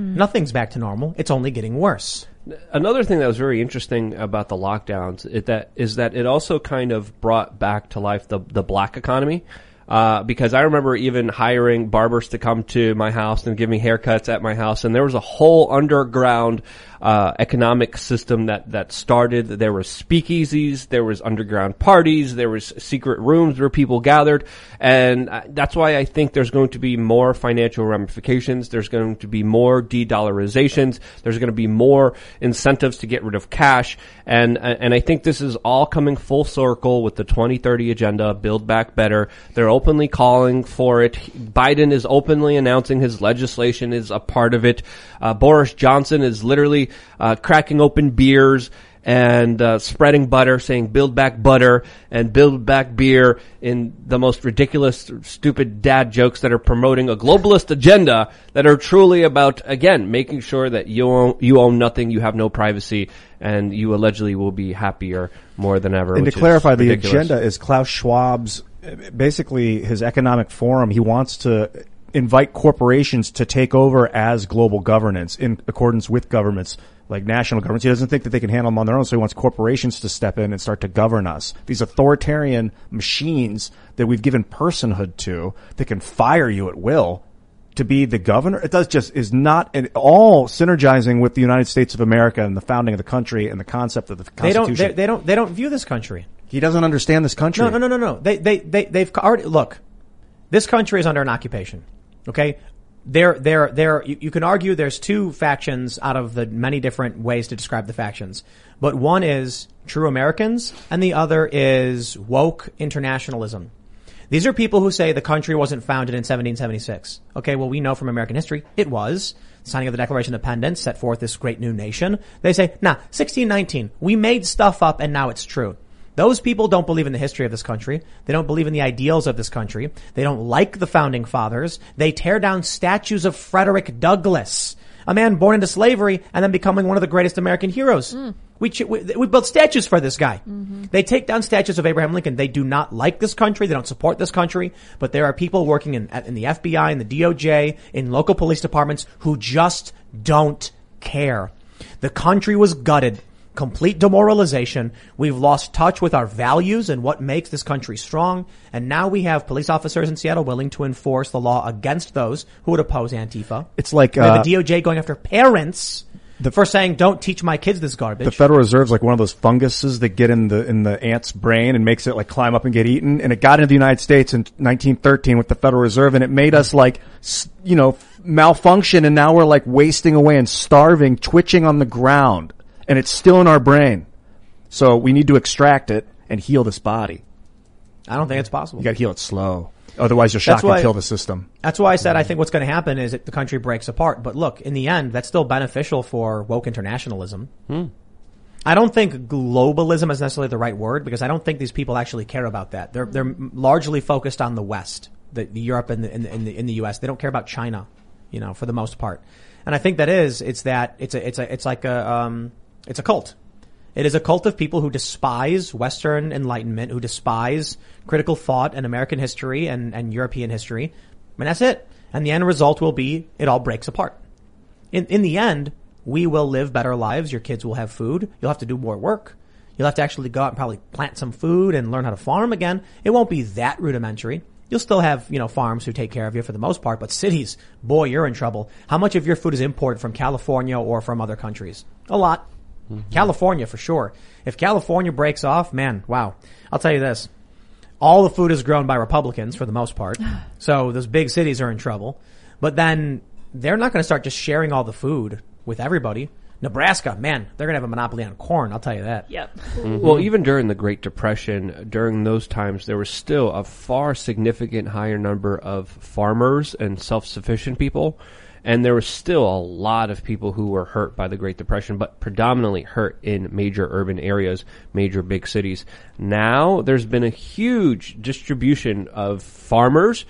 Hmm. Nothing's back to normal. It's only getting worse. Another thing that was very interesting about the lockdowns is that is that it also kind of brought back to life the the black economy. Uh, because I remember even hiring barbers to come to my house and give me haircuts at my house, and there was a whole underground uh, economic system that that started. There were speakeasies, there was underground parties, there was secret rooms where people gathered, and uh, that's why I think there's going to be more financial ramifications. There's going to be more de-dollarizations. There's going to be more incentives to get rid of cash, and and I think this is all coming full circle with the 2030 agenda, Build Back Better. They're openly calling for it. Biden is openly announcing his legislation is a part of it. Uh, Boris Johnson is literally uh, cracking open beers and uh, spreading butter, saying "build back butter" and "build back beer" in the most ridiculous, stupid dad jokes that are promoting a globalist agenda that are truly about again making sure that you own, you own nothing, you have no privacy, and you allegedly will be happier more than ever. And to clarify, the ridiculous. agenda is Klaus Schwab's, basically his economic forum. He wants to invite corporations to take over as global governance in accordance with government's like national governments. He doesn't think that they can handle them on their own, so he wants corporations to step in and start to govern us. These authoritarian machines that we've given personhood to that can fire you at will to be the governor. It does just is not at all synergizing with the United States of America and the founding of the country and the concept of the Constitution. They don't. They, they don't. They don't view this country. He doesn't understand this country. No, no, no, no, no. They, they, they, they've already look. This country is under an occupation. Okay, there, there, there. You, you can argue there's two factions out of the many different ways to describe the factions, but one is true Americans, and the other is woke internationalism. These are people who say the country wasn't founded in 1776. Okay, well, we know from American history it was. Signing of the Declaration of Independence set forth this great new nation. They say, nah, 1619, we made stuff up and now it's true. Those people don't believe in the history of this country. They don't believe in the ideals of this country. They don't like the founding fathers. They tear down statues of Frederick Douglass, a man born into slavery and then becoming one of the greatest American heroes. Hmm. We, we, we built statues for this guy. Mm-hmm. They take down statues of Abraham Lincoln. They do not like this country. They don't support this country. But there are people working in, in the FBI, in the DOJ, in local police departments who just don't care. The country was gutted. Complete demoralization. We've lost touch with our values and what makes this country strong. And now we have police officers in Seattle willing to enforce the law against those who would oppose Antifa. It's like, we have uh, the DOJ going after parents the, for saying, don't teach my kids this garbage. The Federal Reserve's like one of those funguses that get in the in the ant's brain and makes it like climb up and get eaten. And it got into the United States in 1913 with the Federal Reserve, and it made us like you know malfunction, and now we're like wasting away and starving, twitching on the ground, and it's still in our brain. So we need to extract it and heal this body. I don't think it's possible. You got to heal it slow, otherwise you'll shock That's why- and kill the system. That's why I said I think what's going to happen is that the country breaks apart. But look, in the end, that's still beneficial for woke internationalism. I don't think globalism is necessarily the right word because I don't think these people actually care about that. They're they're largely focused on the West, the, the Europe and the, in the in the in the U.S. They don't care about China, you know, for the most part. And I think that is it's that it's a it's a it's like a um it's a cult. It is a cult of people who despise Western enlightenment, who despise critical thought and American history and, and European history. And that's it. And the end result will be it all breaks apart. In, in the end, we will live better lives. Your kids will have food. You'll have to do more work. You'll have to actually go out and probably plant some food and learn how to farm again. It won't be that rudimentary. You'll still have, you know, farms who take care of you for the most part, but cities, boy, you're in trouble. How much of your food is imported from California or from other countries? A lot. Mm-hmm. California for sure. If California breaks off, man, wow. I'll tell you this. All the food is grown by Republicans for the most part. So those big cities are in trouble. But then they're not going to start just sharing all the food with everybody. Nebraska, man, they're going to have a monopoly on corn. I'll tell you that. Yep. Mm-hmm. Well, even during the Great Depression, during those times, there was still a far significant higher number of farmers and self-sufficient people. And there was still a lot of people who were hurt by the Great Depression, but predominantly hurt in major urban areas, major big cities. Now, there's been a huge distribution of farmers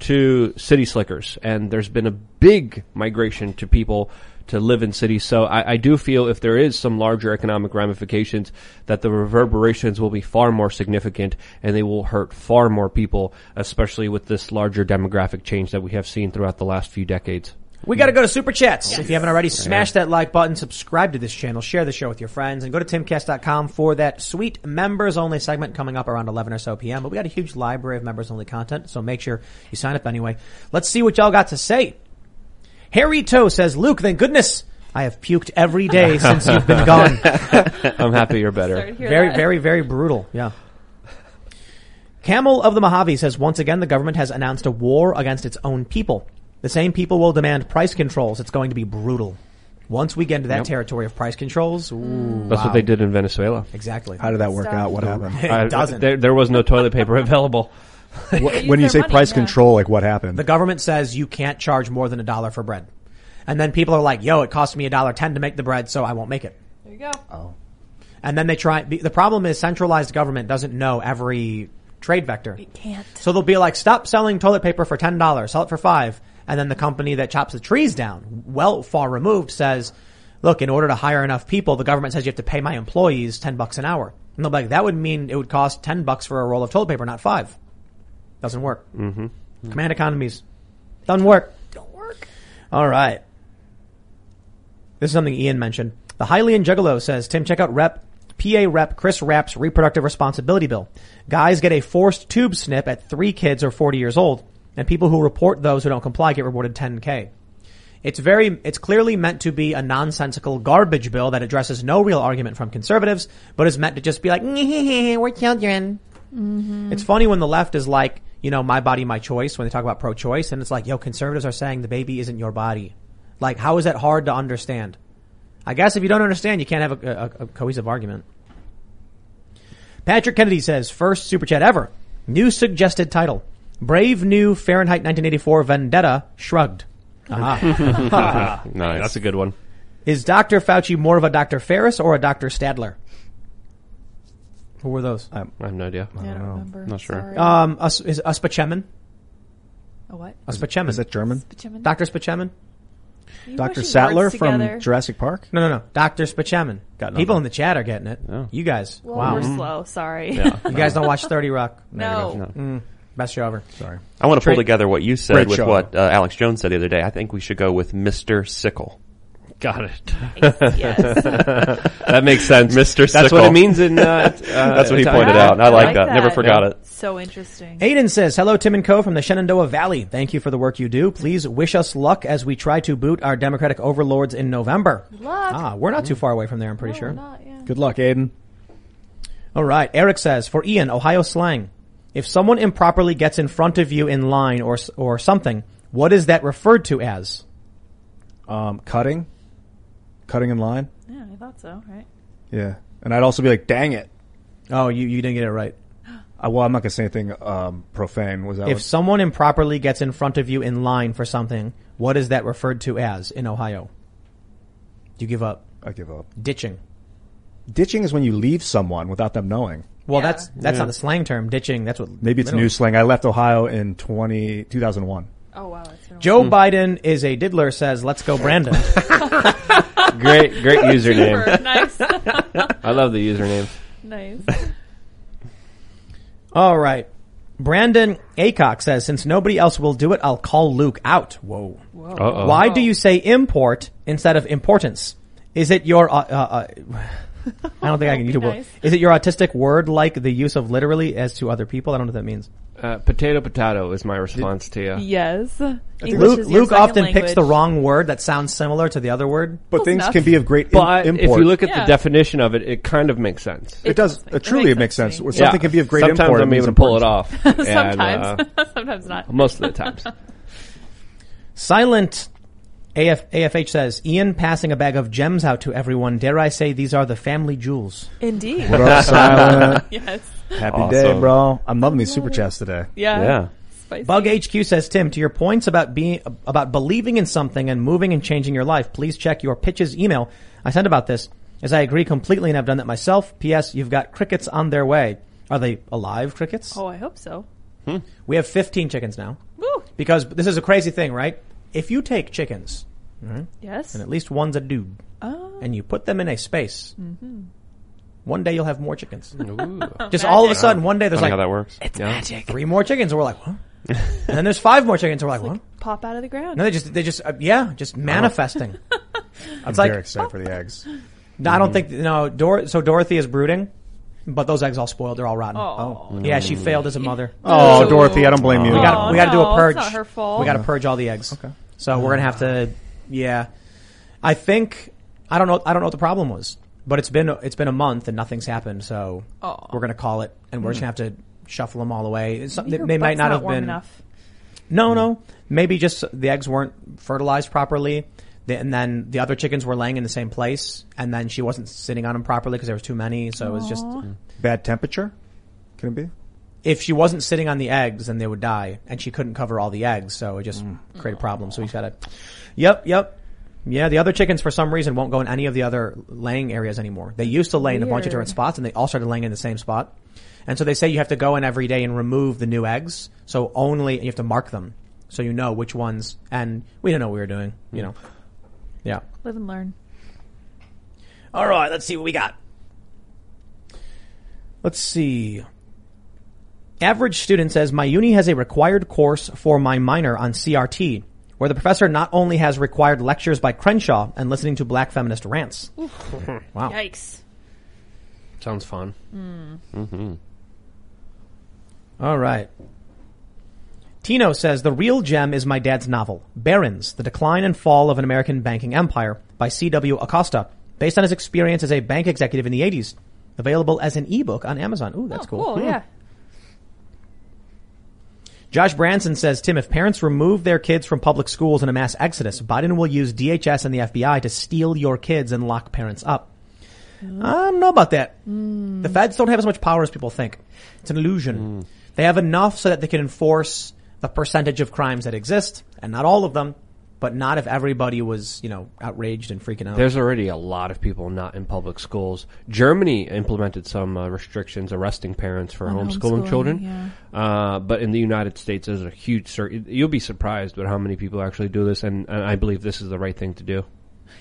to city slickers, and there's been a big migration to people to live in cities. So I, I do feel if there is some larger economic ramifications, that the reverberations will be far more significant and they will hurt far more people, especially with this larger demographic change that we have seen throughout the last few decades. We got to go to Super Chats. If you haven't already, smash that like button, subscribe to this channel, share the show with your friends, and go to timcast.com for that sweet members only segment coming up around 11 or so p.m. But we got a huge library of members only content, so make sure you sign up anyway. Let's see what y'all got to say. Harry Toe says, Luke, thank goodness I have puked every day since you've been gone. I'm happy you're better. Sorry to hear Very, that. very, very brutal. Yeah. Camel of the Mojave says once again the government has announced a war against its own people. The same people will demand price controls. It's going to be brutal. Once we get into that Yep. territory of price controls, ooh, That's wow. what they did in Venezuela. Exactly. How did that work out? What happened? It I- doesn't. There, there was no toilet paper available. Wh- when you say price control, like what happened? The government says you can't charge more than a dollar for bread. And then people are like, yo, it cost me a dollar ten to make the bread, so I won't make it. There you go. Oh. And then they try, the problem is centralized government doesn't know every trade vector. It can't. So they'll be like, stop selling toilet paper for ten dollars, sell it for five. And then the company that chops the trees down, well far removed, says, look, in order to hire enough people, the government says you have to pay my employees ten bucks an hour. And they'll be like, that would mean it would cost ten bucks for a roll of toilet paper, not five. Doesn't work. Mm-hmm. Command economies. Doesn't work. Don't work. All right. This is something Ian mentioned. The The Hylian Juggalo says, Tim, check out Rep PA Rep Chris Rabb's reproductive responsibility bill. Guys get a forced tube snip at three kids or 40 years old, and people who report those who don't comply get rewarded 10k. It's very, it's clearly meant to be a nonsensical garbage bill that addresses no real argument from conservatives, but is meant to just be like, we're children. Mm-hmm. It's funny when the left is like, you know, my body, my choice when they talk about pro-choice, and it's like, yo, conservatives are saying the baby isn't your body. Like, how is that hard to understand? I guess if you don't understand, you can't have a, a, a cohesive argument. Patrick Kennedy says, first super chat ever. New suggested title. Brave new Fahrenheit 1984 Vendetta shrugged. Aha. Nice. That's a good one. Is Dr. Fauci more of a Dr. Ferris or a Dr. Stadler? Who were those? I have no idea. I don't remember. Not sure. Sorry. Um, Us, is Uspachemin? a what? Uspachemin. Is that German? Spachemin? Dr. Spachemin? You Dr. pushing Sattler words from. Jurassic Park? No, no, no. Dr. Spachemin. Got nothing. People in the chat are getting it. Oh. You guys. Well, wow. we're slow. Sorry. Yeah. You guys don't watch 30 Rock. no. Mm, best show ever. Sorry. I want to pull Tra- together what you said Great with show. what uh, Alex Jones said the other day. I think we should go with Mr. Sickle. Got it. yes. that makes sense. Mr. That's Sickle. what it means in. Uh, uh, That's what he Italian. pointed out. I like that. Never forgot it. So interesting. Aiden says, hello Tim and Co from the Shenandoah Valley. Thank you for the work you do. Please wish us luck as we try to boot our Democratic overlords in November. luck. Ah, we're not too far away from there, I'm pretty No, sure. we're not, yeah. Good luck, Aiden. All right. Eric says, for Ian, Ohio slang. If someone improperly gets in front of you in line or, or something, what is that referred to as? Um, cutting? Cutting in line? Yeah, I thought so. Right. Yeah. And I'd also be like, dang it. Oh, you, you didn't get it right. Uh, well, I'm not going to say anything um, profane. Was that If what- someone improperly gets in front of you in line for something, what is that referred to as in Ohio? Do you give up? I give up. Ditching. Ditching is when you leave someone without them knowing. Well, Yeah. that's that's not the slang term. Ditching. That's what. Maybe it's new slang. I left Ohio in 20, 2001. Oh wow, that's been Joe Biden is a diddler. Says, "Let's go, Brandon." Great, great username. Nice. I love the username. nice. All right. Brandon Acock says, "Since nobody else will do it, I'll call Luke out." Whoa. Uh-oh. Why do you say import instead of importance? Is it your? Uh, uh, uh, I don't think I can use it. Nice. Is it your autistic word like the use of literally as to other people? I don't know what that means. Uh, potato, potato is my response to you. Yes. Luke, Luke second often picks the wrong word that sounds similar to the other word. But Close things enough. can be of great im- But import. if you look at Yeah. the definition of it, it kind of makes sense. it, does. does make- uh, truly, it it makes makes sense. sense to. Where something can be of great Sometimes import. I'm able to pull it importance. off. and, Sometimes. uh, Sometimes not. most of the times. Silent AF, AFH says, Ian passing a bag of gems out to everyone. Dare I say these are the family jewels? Indeed. What up, Silent? yes. Happy Awesome. day, bro. I'm loving these super chats today. Yeah. Yeah. Spicy. Bug HQ says, Tim, to your points about being, about believing in something and moving and changing your life, please check your pitches email I sent about this, as I agree completely and I've done that myself. P.S. You've got crickets on their way. Are they alive crickets? Oh, I hope so. Hmm. We have 15 chickens now. Woo. Because this is a crazy thing, right? If you take chickens, Yes. and at least one's a dude, Oh. and you put them in a space, mm-hmm. one day you'll have more chickens. Ooh. Just all of a sudden, one day there's Funny like how that works. It's Yeah. magic. three more chickens, and we're like, what? and then there's five more chickens, and we're like, what? Pop out of the ground. No, they just, they just, uh, yeah, just uh-huh. manifesting. I'm It's like- very excited for the eggs. No, I don't think, no, Dor- so Dorothy is brooding, but those eggs all spoiled, they're all rotten. Oh. oh. Yeah, she mm. failed as a mother. Oh, Dorothy, I don't blame you. We got, Oh, we got to do a purge. it's not her fault. We got to purge all the eggs. Okay. So we're gonna have to, yeah. I think I don't know. I don't know what the problem was, but it's been it's been a month and nothing's happened. So Oh. we're gonna call it, and we're just hmm. gonna have to shuffle them all away. It's something Maybe her they might butt's not have warm been. enough. No, hmm. no. Maybe just the eggs weren't fertilized properly. The- And then the other chickens were laying in the same place, and then she wasn't sitting on them properly because there was too many. So it was just Bad temperature? Can it be? If she wasn't sitting on the eggs, then they would die, and she couldn't cover all the eggs, so it just Mm. created problems. So he's got to, yep, yep, yeah. The other chickens, for some reason, won't go in any of the other laying areas anymore. They used to lay in a bunch of different spots, and they all started laying in the same spot. And so they say you have to go in every day and remove the new eggs. So only you have to mark them, so you know which ones. And we didn't know what we were doing, you know. Yeah. Live and learn. All right, let's see what we got. Let's see. Average student says, my uni has a required course for my minor on CRT. where the professor not only has required lectures by Crenshaw and listening to black feminist rants. Wow. Yikes. Sounds fun. Mm-hmm. All right. Tino says the real gem is my dad's novel, Barons: The Decline and Fall of an American Banking Empire by C.W. Acosta, based on his experience as a bank executive in the 80s. Available as an ebook on Amazon. Ooh, that's Oh, cool. cool. Hmm. Yeah. Josh Branson says, Tim, if parents remove their kids from public schools in a mass exodus, Biden will use DHS and the FBI to steal your kids and lock parents up. I don't know about that. The feds don't have as much power as people think. It's an illusion. Hmm. They have enough so that they can enforce the percentage of crimes that exist, and not all of them, but not if everybody was, you know, outraged and freaking out. There's already a lot of people not in public schools. Germany implemented some uh, restrictions arresting parents for On homeschooling homeschooling, children. Uh, but in the United States, there's a huge. Sur- you'll be surprised at how many people actually do this, and, and I believe this is the right thing to do.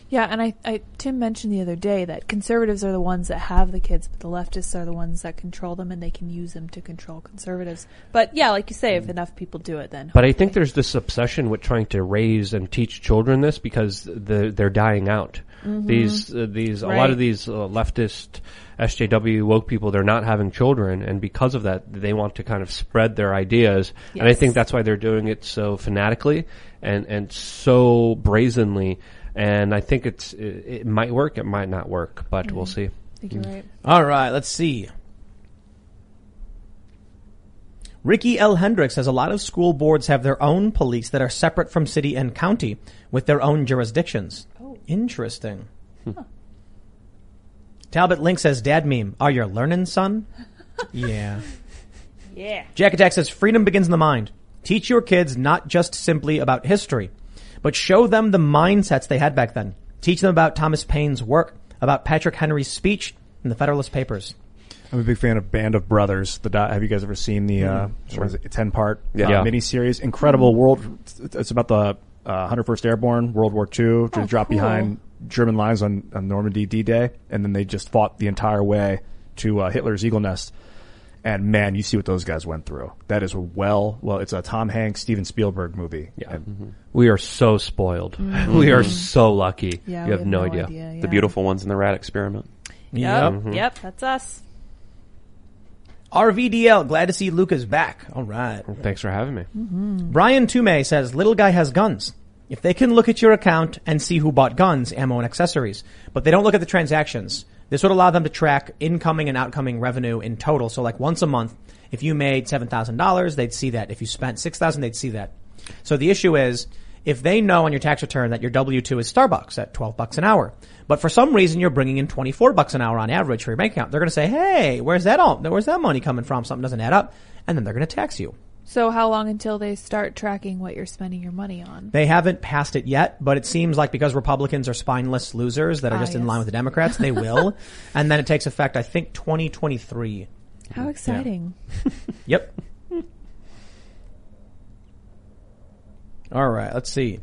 Yeah, and I, I, Tim mentioned the other day that conservatives are the ones that have the kids, but the leftists are the ones that control them, and they can use them to control conservatives. But yeah, like you say, if enough people do it, then But I think there's this obsession with trying to raise and teach children this because the, they're dying out. Mhm. These uh, these a lot of these uh, leftist SJW woke people they're not having children, and because of that, they want to kind of spread their ideas. And I think that's why they're doing it so fanatically and and so brazenly. And I think it's it, it might work, it might not work, but we'll mm-hmm. see. I think you're right. All right, let's see. Ricky L. Hendricks says a lot of school boards have their own police that are separate from city and county with their own jurisdictions. Oh. Interesting. Talbot Link says, Dad meme, are you learning, son? yeah. Yeah. Jack Attack says, freedom begins in the mind. Teach your kids not just simply about history, but show them the mindsets they had back then. Teach them about Thomas Paine's work, about Patrick Henry's speech in the Federalist Papers. I'm a big fan of Band of Brothers. The do- have you guys ever seen the uh, Mm, what is it, ten part Yeah. uh, Yeah. miniseries? Incredible world. It's about the uh, 101st Airborne, World War II, Oh, just dropped cool. behind German lines on, on Normandy D-Day, and then they just fought the entire way to uh, Hitler's Eagle Nest. And man, you see what those guys went through. That is well, well, it's a Tom Hanks, Steven Spielberg movie. Yeah. And mm-hmm. We are so spoiled. Mhm. We are so lucky. Yeah, you we have have no, no idea. idea. The beautiful ones in the rat experiment. Yep. Yep. Mm-hmm. Yep. That's us. RVDL, glad to see Luca's back. All right. Thanks for having me. Mm-hmm. Brian Toomey says, little guy has guns. If they can look at your account and see who bought guns, ammo, and accessories, but they don't look at the transactions, this would allow them to track incoming and outcoming revenue in total. So like once a month, if you made $7,000, they'd see that. If you spent 6000 they'd see that. So the issue is, if they know on your tax return that your W-2 is Starbucks at 12 bucks an hour, but for some reason you're bringing in 24 bucks an hour on average for your bank account, they're going to say, hey, where's that all, where's that money coming from? Something doesn't add up. And then they're going to tax you. So how long until they start tracking what you're spending your money on? They haven't passed it yet, but it seems like because Republicans are spineless losers that are Ah, just in line with the Democrats, they will. and then it takes effect, I think, 2023. How exciting. Yep. All right, let's see.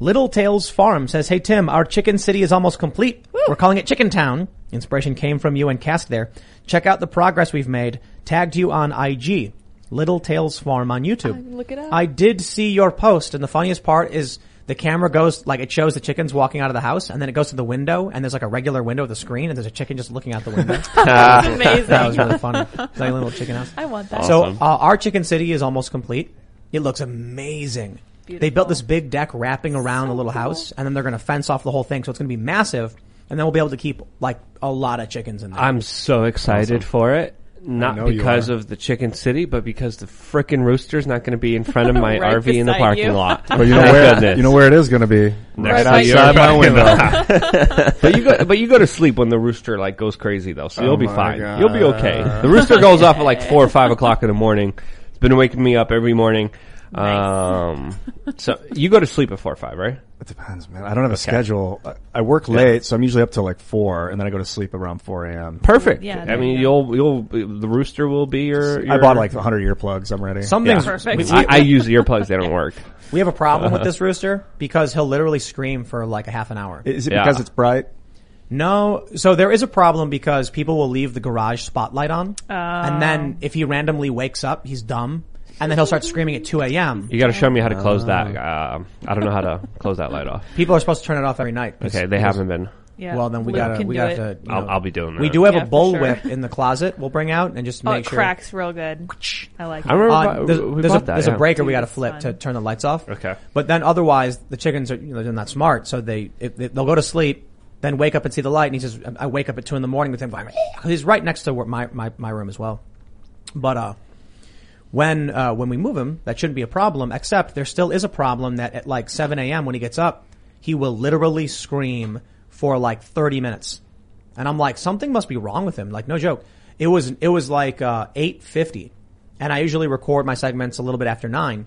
Little Tails Farm says, Hey Tim, our chicken city is almost complete. We're calling it Chicken Town. Inspiration came from you and cast there. Check out the progress we've made. Tagged you on IG. Little Tails Farm on YouTube. I- look it up. I did see your post, and the funniest part is the camera goes like it shows the chickens walking out of the house, and then it goes to the window, and there's like a regular window with a screen, and there's a chicken just looking out the window. That's amazing. That was really funny. It's like a little chicken house. I want that. So Awesome. uh, our chicken city is almost complete. It looks amazing. They built this big deck wrapping around a little house, and then they're going to fence off the whole thing, so it's going to be massive. And then we'll be able to keep like a lot of chickens in there. I'm so excited for it. Not because of the Chicken City, but because the frickin' rooster's not going to be in front of my Right RV in the beside parking you. lot. Well, you know Thank where goodness. you know where it is going to be Right right your outside my parking window. but you go, but you go to sleep when the rooster like goes crazy though, so Oh you'll be my fine. God. You'll be okay. The rooster goes off at like four or five o'clock in the morning. It's been waking me up every morning. Um, so you go to sleep at four or five, right? It depends, man. I don't have a schedule. I- I work late, so I'm usually up till like four, and then I go to sleep around four a.m. Perfect. Yeah, I there mean, you you'll you'll the rooster will be your. I bought like 100 earplugs. I'm ready. Some Yeah. things Perfect. I, I use the earplugs; they don't work. we have a problem with this rooster because he'll literally scream for like a half an hour. Is it Yeah. because it's bright? No, so there is a problem because people will leave the garage spotlight on, Oh. and then if he randomly wakes up, he's dumb. And then he'll start screaming at 2 a.m. You got to show me how to close that. Uh, I don't know how to close that light off. People are supposed to turn it off every night. Okay, they haven't been. Yeah. Well, then we Luke gotta can we do gotta it. have to. you I'll, I'll be doing that. we do have Yeah, a for bull sure. whip in the closet. We'll bring out and just Oh, make it sure. cracks real good. I like I it. remember Uh, bu- there's we there's, a, bought that, there's a yeah. breaker we got to It's flip fun. to turn the lights off. Okay. But then otherwise, the chickens are you know they're not smart, so they if, they- they'll go to sleep, then wake up and see the light, and he says, "I wake up at two in the morning with him going." He's right next to where my my my room as well. But uh, when uh, when we move him, that shouldn't be a problem. Except there still is a problem that at like 7 a.m. when he gets up, he will literally scream for like 30 minutes, and I'm like, something must be wrong with him. Like no joke. It was it was like uh, 8:50, and I usually record my segments a little bit after nine.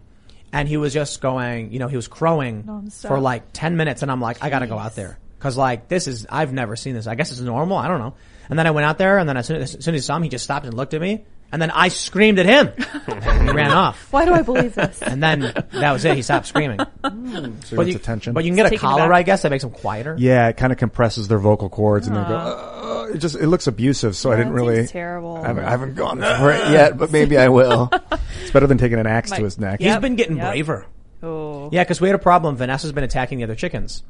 And he was just going, you know, he was crowing Nonstop. for like 10 minutes, and I'm like, I gotta go out there. Cause like, this is, I've never seen this. I guess it's normal. I don't know. And then I went out there, and then as soon as, as soon as he saw me, he just stopped and looked at me, and then I screamed at him. he ran off. Why do I believe this? And then that was it. He stopped screaming. Hmm. So But you, attention. but you can get a Take collar, back. I guess, that makes him quieter. yeah, it kind of compresses their vocal cords, and they go. Ah. Uh, it just it looks abusive. So I didn't that seems really. terrible. I haven't, I haven't gone ah. for it yet, but maybe I will. it's better than taking an axe My- to his neck. He's been getting yep. braver. Oh. Yeah, because we had a problem. Vanessa's been attacking the other chickens.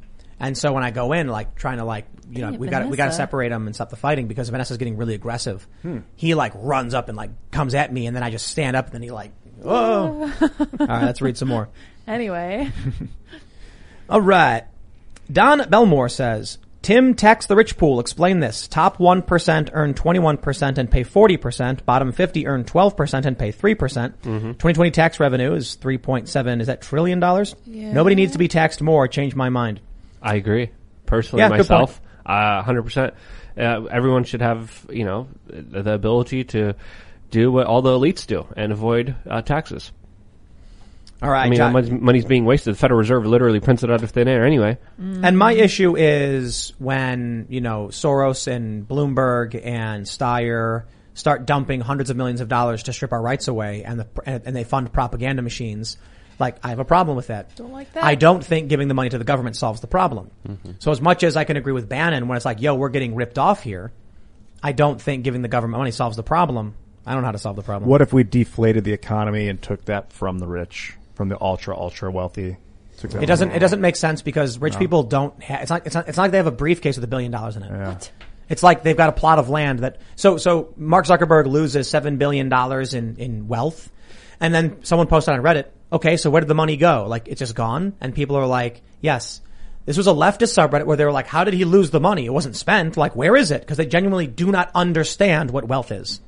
And so when I go in, like trying to like, you know, Dang it, we got we got to separate them and stop the fighting because Vanessa's getting really aggressive. Hmm. He like runs up and like comes at me, and then I just stand up, and then he like, whoa. All right, let's read some more. Anyway, All right. Don Belmore says, Tim tax the rich pool. Explain this. Top 1% earn 21% and pay 40%. Bottom 50 earn 12% and pay 3%. percent Mm-hmm. 2020 tax revenue is 3.7. Is that trillion dollars? Nobody needs to be taxed more. Change my mind. I agree. Personally, Yeah, myself, uh, hundred percent. Uh, everyone should have, you know, the the ability to do what all the elites do and avoid uh, taxes. All right. I mean, money's, money's being wasted. The Federal Reserve literally prints it out of thin air anyway. And my issue is when, you know, Soros and Bloomberg and Steyer start dumping hundreds of millions of dollars to strip our rights away and the, and, and they fund propaganda machines. Like, I have a problem with that. Don't like that. I don't think giving the money to the government solves the problem. Mm-hmm. So as much as I can agree with Bannon when it's like, yo, we're getting ripped off here, I don't think giving the government money solves the problem. I don't know how to solve the problem. What if we deflated the economy and took that from the rich, from the ultra ultra wealthy? It doesn't. It doesn't make sense because rich people don't. Ha- it's not. It's not. It's not like they have a briefcase with a billion dollars in it. Yeah. It's like they've got a plot of land that. So so Mark Zuckerberg loses seven billion dollars in in wealth, and then someone posted on Reddit. Okay, so where did the money go? Like it's just gone, and people are like, yes. This was a leftist subreddit where they were like, how did he lose the money? It wasn't spent. Like, where is it? Because they genuinely do not understand what wealth is.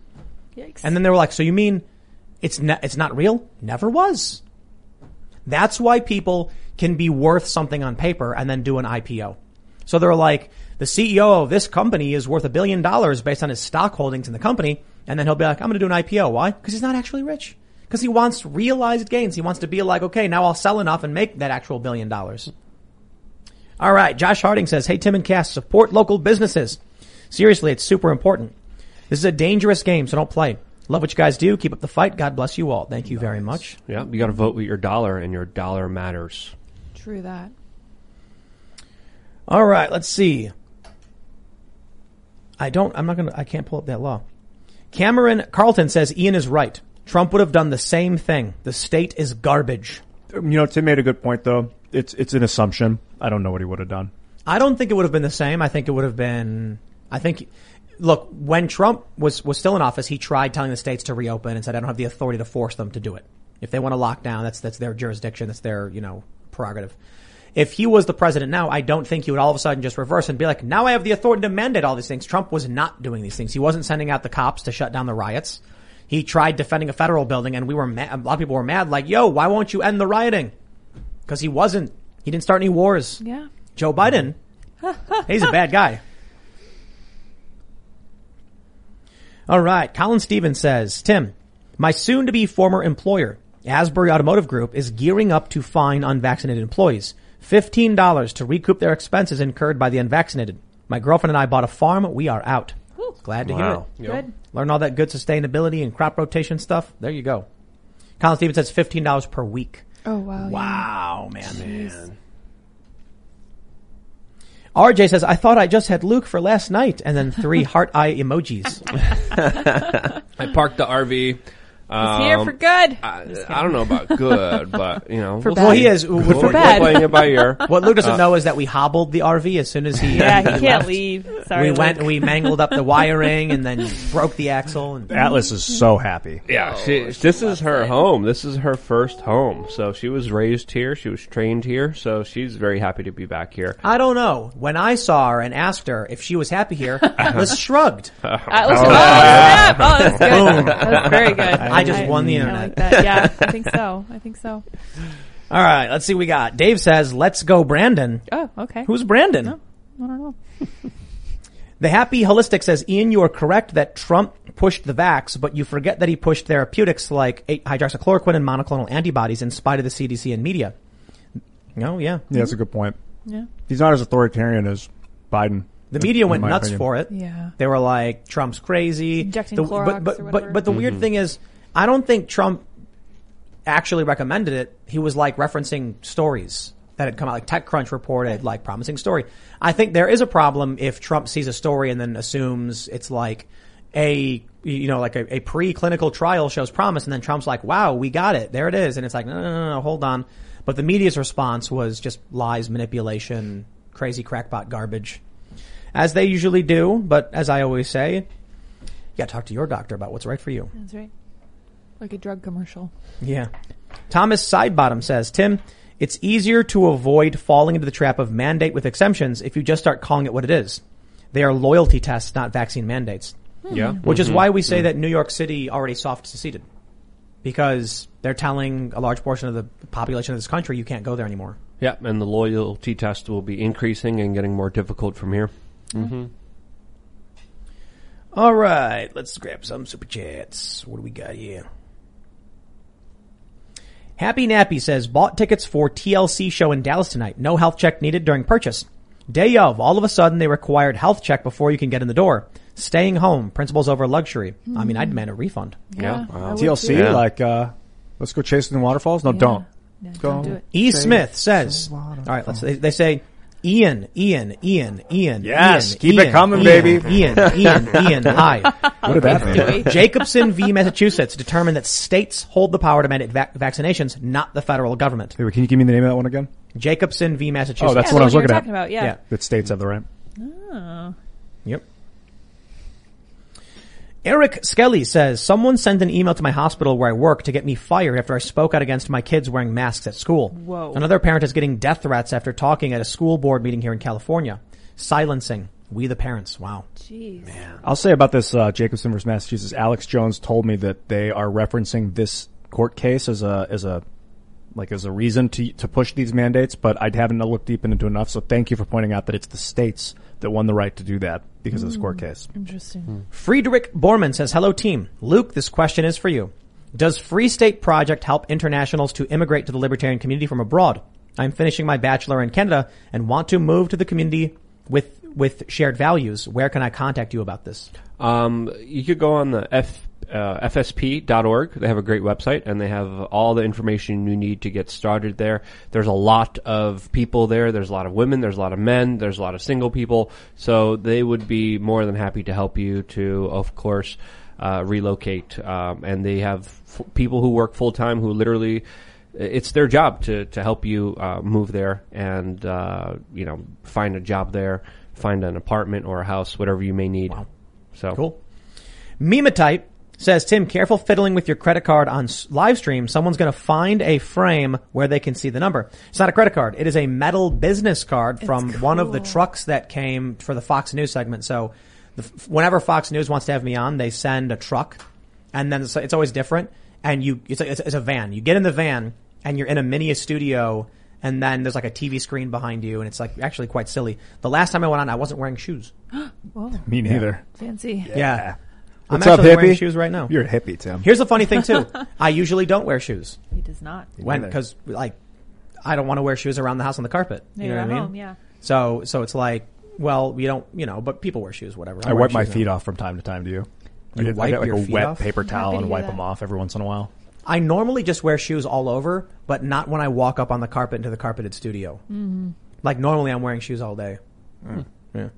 Yikes. And then they were like, so you mean it's ne- it's not real? Never was. That's why people can be worth something on paper and then do an IPO. So they're like, the CEO of this company is worth a billion dollars based on his stock holdings in the company. And then he'll be like, I'm going to do an IPO. Why? Because he's not actually rich. Because he wants realized gains. He wants to be like, okay, now I'll sell enough and make that actual billion dollars. All right. Josh Harding says, Hey, Tim and Cass, support local businesses. Seriously, it's super important. This is a dangerous game, so don't play. Love what you guys do. Keep up the fight. God bless you all. Thank you very much. Yeah, you got to vote with your dollar, and your dollar matters. True that. All right, let's see. I don't, I'm not gonna, I can't pull up that law. Cameron Carlton says Ian is right. Trump would have done the same thing. The state is garbage. You know, Tim made a good point though. It's it's an assumption. I don't know what he would have done. I don't think it would have been the same. I think it would have been, I think, look, when Trump was, was still in office, he tried telling the states to reopen and said, I don't have the authority to force them to do it. If they want to lock down, that's, that's their jurisdiction. That's their, you know, prerogative. If he was the president now, I don't think he would all of a sudden just reverse and be like, now I have the authority to mandate all these things. Trump was not doing these things. He wasn't sending out the cops to shut down the riots. He tried defending a federal building and we were mad, a lot of people were mad like, yo, why won't you end the rioting? Cause he wasn't, he didn't start any wars. Yeah. Joe Biden, he's a bad guy. All right. Colin Stevens says, Tim, my soon to be former employer, Asbury Automotive Group, is gearing up to fine unvaccinated employees $15 to recoup their expenses incurred by the unvaccinated. My girlfriend and I bought a farm. We are out. Glad to Wow. hear it. Good. Learn all that good sustainability and crop rotation stuff. There you go. Colin Stevens says $15 per week. Oh wow. Wow, man. man. RJ says, I thought I just had Luke for last night, and then three heart eye emojis. I parked the RV Um, here for good. I, I don't know about good, but you know, For we'll bad. Well, he is. We'll- For we're bad. playing it by ear. What Luke doesn't Uh, know is that we hobbled the RV as soon as he. Yeah, uh, he can't left. leave. Sorry, we went Luke. and we mangled up the wiring and then broke the axle. And Atlas is so happy. Yeah, she, this is her home. This is her first home. So she was raised here. She was trained here. So she's very happy to be back here. I don't know. When I saw her and asked her if she was happy here, Atlas shrugged. Atlas, oh, snap! Oh, that's good. That's very good. I just won the I internet. like that. Yeah, I think so. I think so. All right, let's see what we got. Dave says, "Let's go, Brandon." Oh, okay. Who's Brandon? Oh, I don't know. The Happy Holistic says, Ian, you are correct that Trump pushed the vax, but you forget that he pushed therapeutics like eight- hydroxychloroquine and monoclonal antibodies in spite of the CDC and media. No, yeah. Yeah, that's a good point. Yeah. He's not as authoritarian as Biden. The media went nuts opinion. for it. Yeah. They were like, Trump's crazy. Injecting The- Clorox but, but, or but, whatever. but the weird mm-hmm. thing is, I don't think Trump actually recommended it. He was like referencing stories that had come out, like TechCrunch reported, like promising story. I think there is a problem if Trump sees a story and then assumes it's like a, you know, like a, a pre-clinical trial shows promise and then Trump's like, wow, we got it. There it is. And it's like, no, no, no, no, hold on. But the media's response was just lies, manipulation, crazy crackpot garbage. As they usually do, but as I always say, you gotta talk to your doctor about what's right for you. That's right. Like a drug commercial. Yeah. Thomas Sidebottom says, Tim, it's easier to avoid falling into the trap of mandate with exemptions if you just start calling it what it is. They are loyalty tests, not vaccine mandates. Yeah. Which is Mhm. why we say Mhm. that New York City already soft seceded. Because they're telling a large portion of the population of this country you can't go there anymore. Yeah, and the loyalty test will be increasing and getting more difficult from here. Mm-hmm. All right, let's grab some super chats. What do we got here? Happy Nappy says, bought tickets for TLC show in Dallas tonight. No health check needed during purchase. Day of, all of a sudden they required health check before you can get in the door. Staying home, principles over luxury. I mean, I'd demand a refund. Yeah, I would TLC, too. like, uh, let's go chasing the waterfalls? No, don't. go don't do it. E. Smith says, all right, let's, they, they say, Ian, Ian, Ian, Ian. Yes, Ian, keep it coming, Ian, baby. Ian, Ian, Ian, hi. What did that mean? Jacobson v. Massachusetts determined that states hold the power to mandate vac- vaccinations, not the federal government. Hey, can you give me the name of that one again? Jacobson v. Massachusetts. Oh, that's Yeah, what I was one you looking were at. talking about, yeah. That states have the right. Oh. Yep. Eric Skelly says, someone sent an email to my hospital where I work to get me fired after I spoke out against my kids wearing masks at school. Whoa. Another parent is getting death threats after talking at a school board meeting here in California. Silencing. We the parents. Wow. Jeez. Man. I'll say about this uh, Jacobson versus Massachusetts. Alex Jones told me that they are referencing this court case as a as a like as a reason to to push these mandates, but I haven't looked deep into enough. So thank you for pointing out that it's the states that won the right to do that because of the score case. Interesting. Friedrich Borman says, hello team. Luke, this question is for you. Does Free State Project help internationals to immigrate to the libertarian community from abroad? I'm finishing my bachelor in Canada and want to move to the community with, with shared values. Where can I contact you about this? Um, you could go on the F, uh, fsp.org. They have a great website and they have all the information you need to get started there. There's a lot of people there. There's a lot of women. There's a lot of men. There's a lot of single people. So they would be more than happy to help you to, of course, uh, relocate. Um, and they have f- people who work full time who literally, it's their job to, to help you, uh, move there and, uh, you know, find a job there, find an apartment or a house, whatever you may need. So Cool. Memetype says, Tim, careful fiddling with your credit card on live stream. Someone's going to find a frame where they can see the number. It's not a credit card. It is a metal business card from one of the trucks that came for the Fox News segment. So the, whenever Fox News wants to have me on, they send a truck and then it's, it's always different. And you, it's a, it's a- it's a van. You get in the van and you're in a mini studio and then there's like a TV screen behind you and it's like actually quite silly. The last time I went on, I wasn't wearing shoes. Me neither. Fancy. Yeah. I'm What's up, actually wearing hippie? shoes right now. You're a hippie, Tim. Here's the funny thing too. I usually don't wear shoes. He does not. When? neither. Because like, I don't want to wear shoes around the house on the carpet. You You're know what I mean? home, yeah. So, so it's like, well, you don't, you know, but people wear shoes, whatever. I I'm wipe my feet now. off from time to time. Do you? I You get, I wipe get like your a feet wet off? paper towel to and hear wipe that. them off every once in a while. I normally just wear shoes all over, but not when I walk up on the carpet into the carpeted studio. Mm-hmm. Like normally I'm wearing shoes all day. Hmm. Yeah.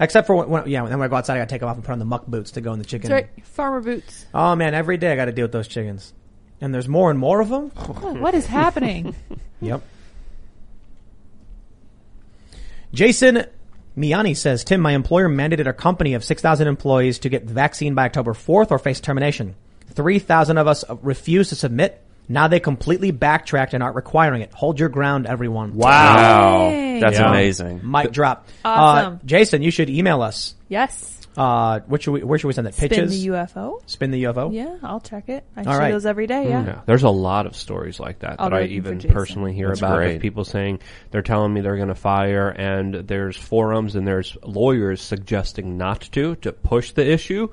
Except for when, when yeah, then when I go outside, I gotta take them off and put on the muck boots to go in the chicken. That's right. Farmer boots. Oh man, every day I gotta deal with those chickens. And there's more and more of them. Oh, what is happening? Yep. Jason Miani says, Tim, my employer mandated a company of 6,000 employees to get the vaccine by October 4th or face termination. 3,000 of us refused to submit. Now they completely backtracked and aren't requiring it. Hold your ground, everyone. Wow. Yay. That's Yeah. amazing. Mic drop. Awesome. Uh, Jason, you should email us. yes. Uh, what should we, where should we send that? Pitches? Spin the UFO. Spin the UFO? Yeah, I'll check it. I All see right. those every day. Yeah. Yeah, there's a lot of stories like that I'll that I even personally hear That's about great. of people saying they're telling me they're going to fire, and there's forums and there's lawyers suggesting not to to push the issue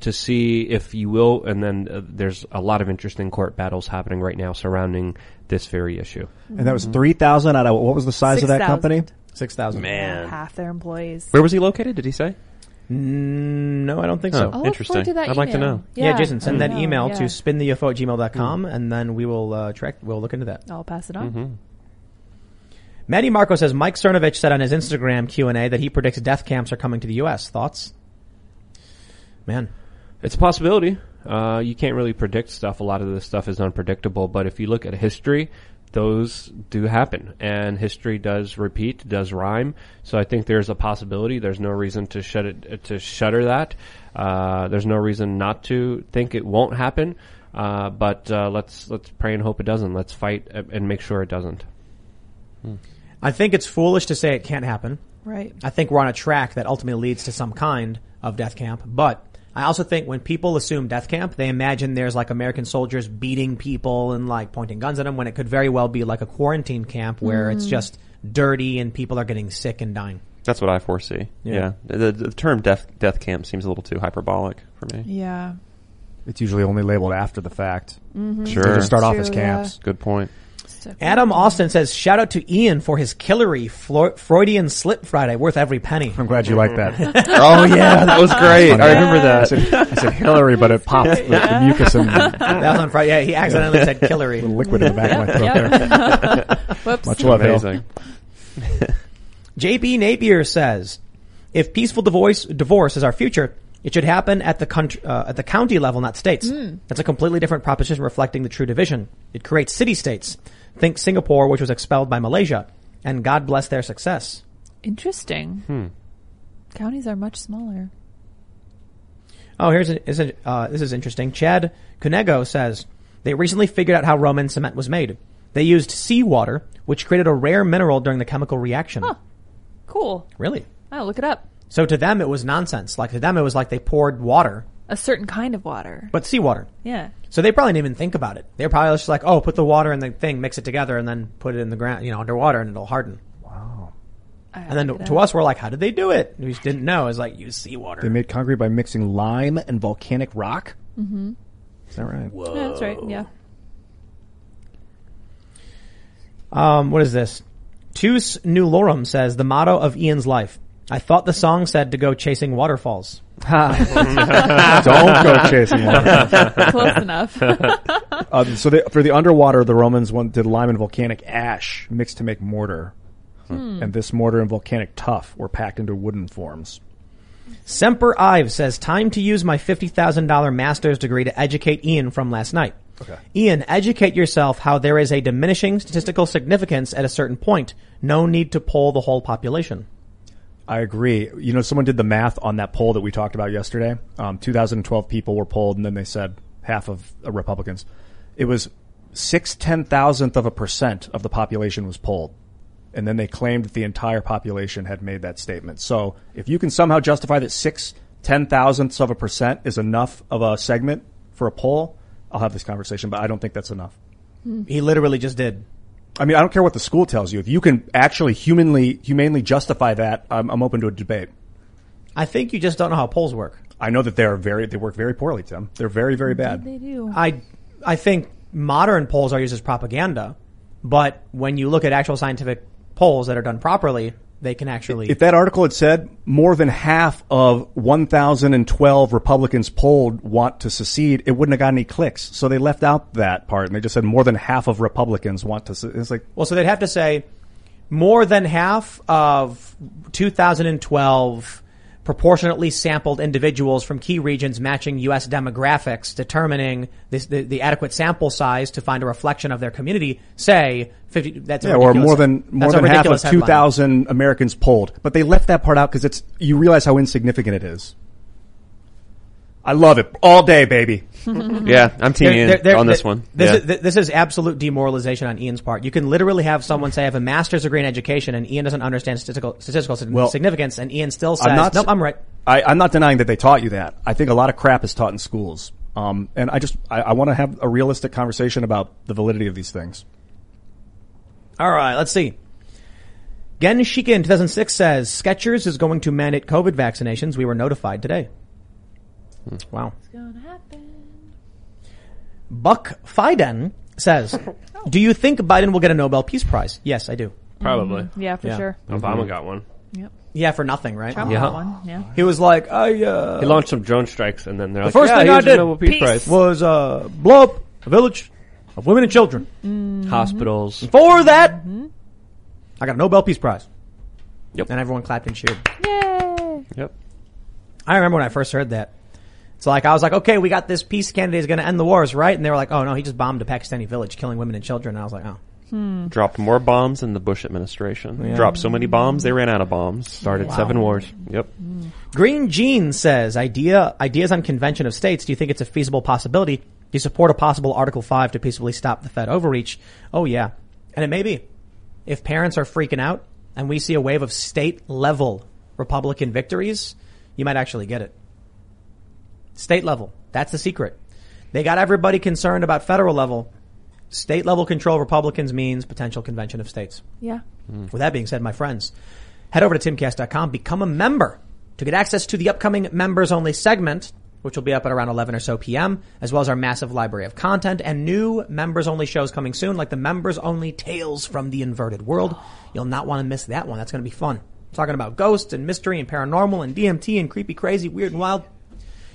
to see if you will, and then uh, there's a lot of interesting court battles happening right now surrounding this very issue. And that was 3,000 out of, what was the size of that 6,000. company? 6,000. Man. Half their employees. Where was he located? Did he say? Mm, no, I don't think so. Oh, I'll look interesting. forward to that I'd like to email. know. Yeah, Jason, send that email yeah. to spintheufo at gmail.com and then we will uh, track, we'll look into that. I'll pass it on. Manny Marco says Mike Cernovich said on his Instagram Q&A that he predicts death camps are coming to the U.S. Thoughts? Man. It's a possibility. Uh, you can't really predict stuff. A lot of this stuff is unpredictable. But if you look at history, those do happen, and history does repeat, does rhyme. So I think there's a possibility. There's no reason to shut it to shutter that. Uh, there's no reason not to think it won't happen. Uh, but uh, let's let's pray and hope it doesn't. Let's fight and make sure it doesn't. I think it's foolish to say it can't happen. Right. I think we're on a track that ultimately leads to some kind of death camp. But I also think when people assume death camp, they imagine there's like American soldiers beating people and like pointing guns at them when it could very well be like a quarantine camp where it's mm-hmm. just dirty and people are getting sick and dying. That's what I foresee. Yeah. Yeah. The, the term death death camp seems a little too hyperbolic for me. Yeah. It's usually only labeled after the fact. Mm-hmm. Sure. They just start off as camps. Good point. Adam Austin says, shout out to Ian for his Killery Flo- Freudian slip Friday, worth every penny. I'm glad you like that. oh yeah, that was great. I remember I that. said, I said Hillary, but it popped the, the mucus and that was on Friday. Yeah, he accidentally said Killery. liquid in the back of my throat there. Whoops. Much love, Hill. Amazing. JB Napier says, if peaceful divorce, divorce is our future, it should happen at the country, uh, at the county level, not states. That's a completely different proposition reflecting the true division. It creates city states. Think Singapore, which was expelled by Malaysia, and God bless their success. Interesting. Hmm. Counties are much smaller. Oh, here's a, is a, uh, this is interesting. Chad Cunego says they recently figured out how Roman cement was made. They used seawater, which created a rare mineral during the chemical reaction. Huh. Cool. Really? Oh, look it up. So to them, it was nonsense. Like to them, it was like they poured water, A certain kind of water. but seawater. Yeah. So they probably didn't even think about it. They were probably just like, oh, put the water in the thing, mix it together, and then put it in the ground, you know, underwater, and it'll harden. I And then to, to us, we're like, how did they do it? We just didn't know. It's like use seawater. They made concrete by mixing lime and volcanic rock. Mm-hmm. Is that right? Yeah, that's right. Yeah. Um, what is this? Tus Nulorum says the motto of Ian's life. I thought the song said to go chasing waterfalls. Don't go chasing water. Close enough. Um, so they, for the underwater, the Romans one, did lime and volcanic ash mixed to make mortar. And this mortar and volcanic tuff were packed into wooden forms. Semper Ives says, time to use my $50,000 master's degree to educate Ian from last night. Okay. Ian, educate yourself how there is a diminishing statistical significance at a certain point. No need to poll the whole population. I agree. You know, someone did the math on that poll that we talked about yesterday. Um, 2012 people were polled, and then they said half of uh, Republicans. It was six ten thousandth of a percent of the population was polled, and then they claimed that the entire population had made that statement. So, if you can somehow justify that six ten thousandths of a percent is enough of a segment for a poll, I'll have this conversation. But I don't think that's enough. He literally just did. I mean, I don't care what the school tells you. If you can actually humanly, humanely justify that, I'm, I'm open to a debate. I think you just don't know how polls work. I know that they are very, they work very poorly, Tim. They're very, very bad. They do. I, I think modern polls are used as propaganda, but when you look at actual scientific polls that are done properly, they can actually. If that article had said more than half of 1,012 Republicans polled want to secede, it wouldn't have got any clicks. So they left out that part and they just said more than half of Republicans want to. se- It's like, Well, so they'd have to say more than half of 2012 proportionately sampled individuals from key regions matching U.S. demographics, determining this, the, the adequate sample size to find a reflection of their community. Say, 50, that's a Yeah, or more than more than half of two thousand Americans polled, but they left that part out because it's you realize how insignificant it is. I love it all day, baby. Yeah, I'm teaming in There- there- on this there- one. This, Yeah. is, this is absolute demoralization on Ian's part. You can literally have someone say, I have a master's degree in education, and Ian doesn't understand statistical, statistical Well, significance, and Ian still says, I'm not. nope, I'm right. I, I'm not denying that they taught you that. I think a lot of crap is taught in schools, um, and I just I, I want to have a realistic conversation about the validity of these things. All right, let's see. Gen Shikin 2006 says Skechers is going to mandate COVID vaccinations. We were notified today. Wow. It's gonna happen. Buck Fiden says, "Do you think Biden will get a Nobel Peace Prize?" Yes, I do. Probably. Mhm. Yeah, for Yeah. sure. Obama got one. Yep. Yeah, for nothing, right? Trump Yeah. got one. Yeah. He was like, "I uh, He launched some drone strikes, and then they're the like, first yeah, thing I here's the did Nobel Peace Prize. was uh, blow up a village of women and children. Hospitals. For that, I got a Nobel Peace Prize." Yep. And everyone clapped and cheered. Yay! Yep. I remember when I first heard that. It's like I was like, okay, we got this peace candidate is going to end the wars, right? And they were like, oh no, he just bombed a Pakistani village, killing women and children. And I was like, oh, hmm. Dropped more bombs than the Bush administration. Yeah. Dropped so many bombs, they ran out of bombs. Started seven wars. Yep. Hmm. Green Jean says, idea ideas on convention of states. Do you think it's a feasible possibility? Do you support a possible Article Five to peacefully stop the Fed overreach? Oh yeah, and it may be. If parents are freaking out and we see a wave of state level Republican victories, you might actually get it. State level. That's the secret. They got everybody concerned about federal level. State level control Republicans means potential convention of states. Yeah. Hmm. With that being said, my friends, head over to timcast.com, become a member to get access to the upcoming members only segment, which will be up at around 11 or so PM, as well as our massive library of content and new members only shows coming soon, like the members only Tales from the Inverted World. You'll not want to miss that one. That's going to be fun. Talking about ghosts and mystery and paranormal and DMT and creepy, crazy, weird and wild.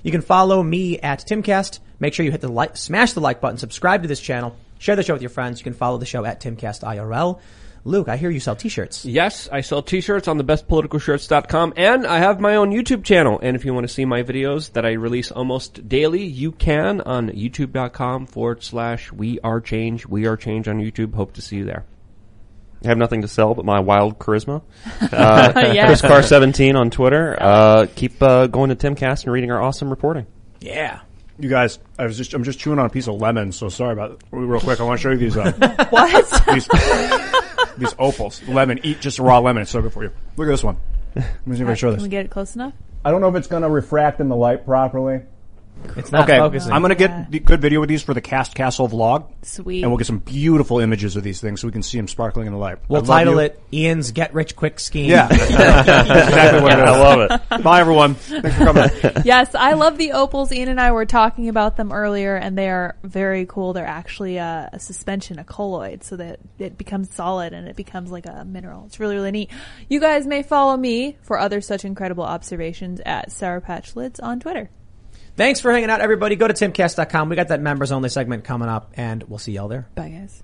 You can follow me at Timcast. Make sure you hit the like, smash the like button, subscribe to this channel, share the show with your friends. You can follow the show at Timcast IRL. Luke, I hear you sell t-shirts. Yes, I sell t-shirts on thebestpoliticalshirts.com and I have my own YouTube channel. And if you want to see my videos that I release almost daily, you can on youtube.com forward slash we are change. We are change on YouTube. Hope to see you there. I have nothing to sell but my wild charisma. Uh, Yeah. Chris Karr 17 on Twitter. Uh, keep uh, going to Timcast and reading our awesome reporting. Yeah. You guys, I was just I'm just chewing on a piece of lemon, so sorry about real quick. I want to show you these uh, What? these these opals lemon. Eat just a raw lemon. It's so good for you. Look at this one. Let me see if I can show this. Can we get it close enough? I don't know if it's going to refract in the light properly. It's not okay, focusing. I'm going to get the good video with these for the Cast Castle vlog, Sweet. and we'll get some beautiful images of these things so we can see them sparkling in the light. We'll I love title you. it Ian's Get Rich Quick Scheme. Yeah, that's exactly what it is. I love it. Bye, everyone. Thanks for coming. yes, I love the opals. Ian and I were talking about them earlier, and they are very cool. They're actually a, a suspension, a colloid, so that it becomes solid and it becomes like a mineral. It's really, really neat. You guys may follow me for other such incredible observations at Sour Patch Lyds on Twitter. Thanks for hanging out, everybody. Go to timcast.com. We got that members only segment coming up, and we'll see y'all there. Bye, guys.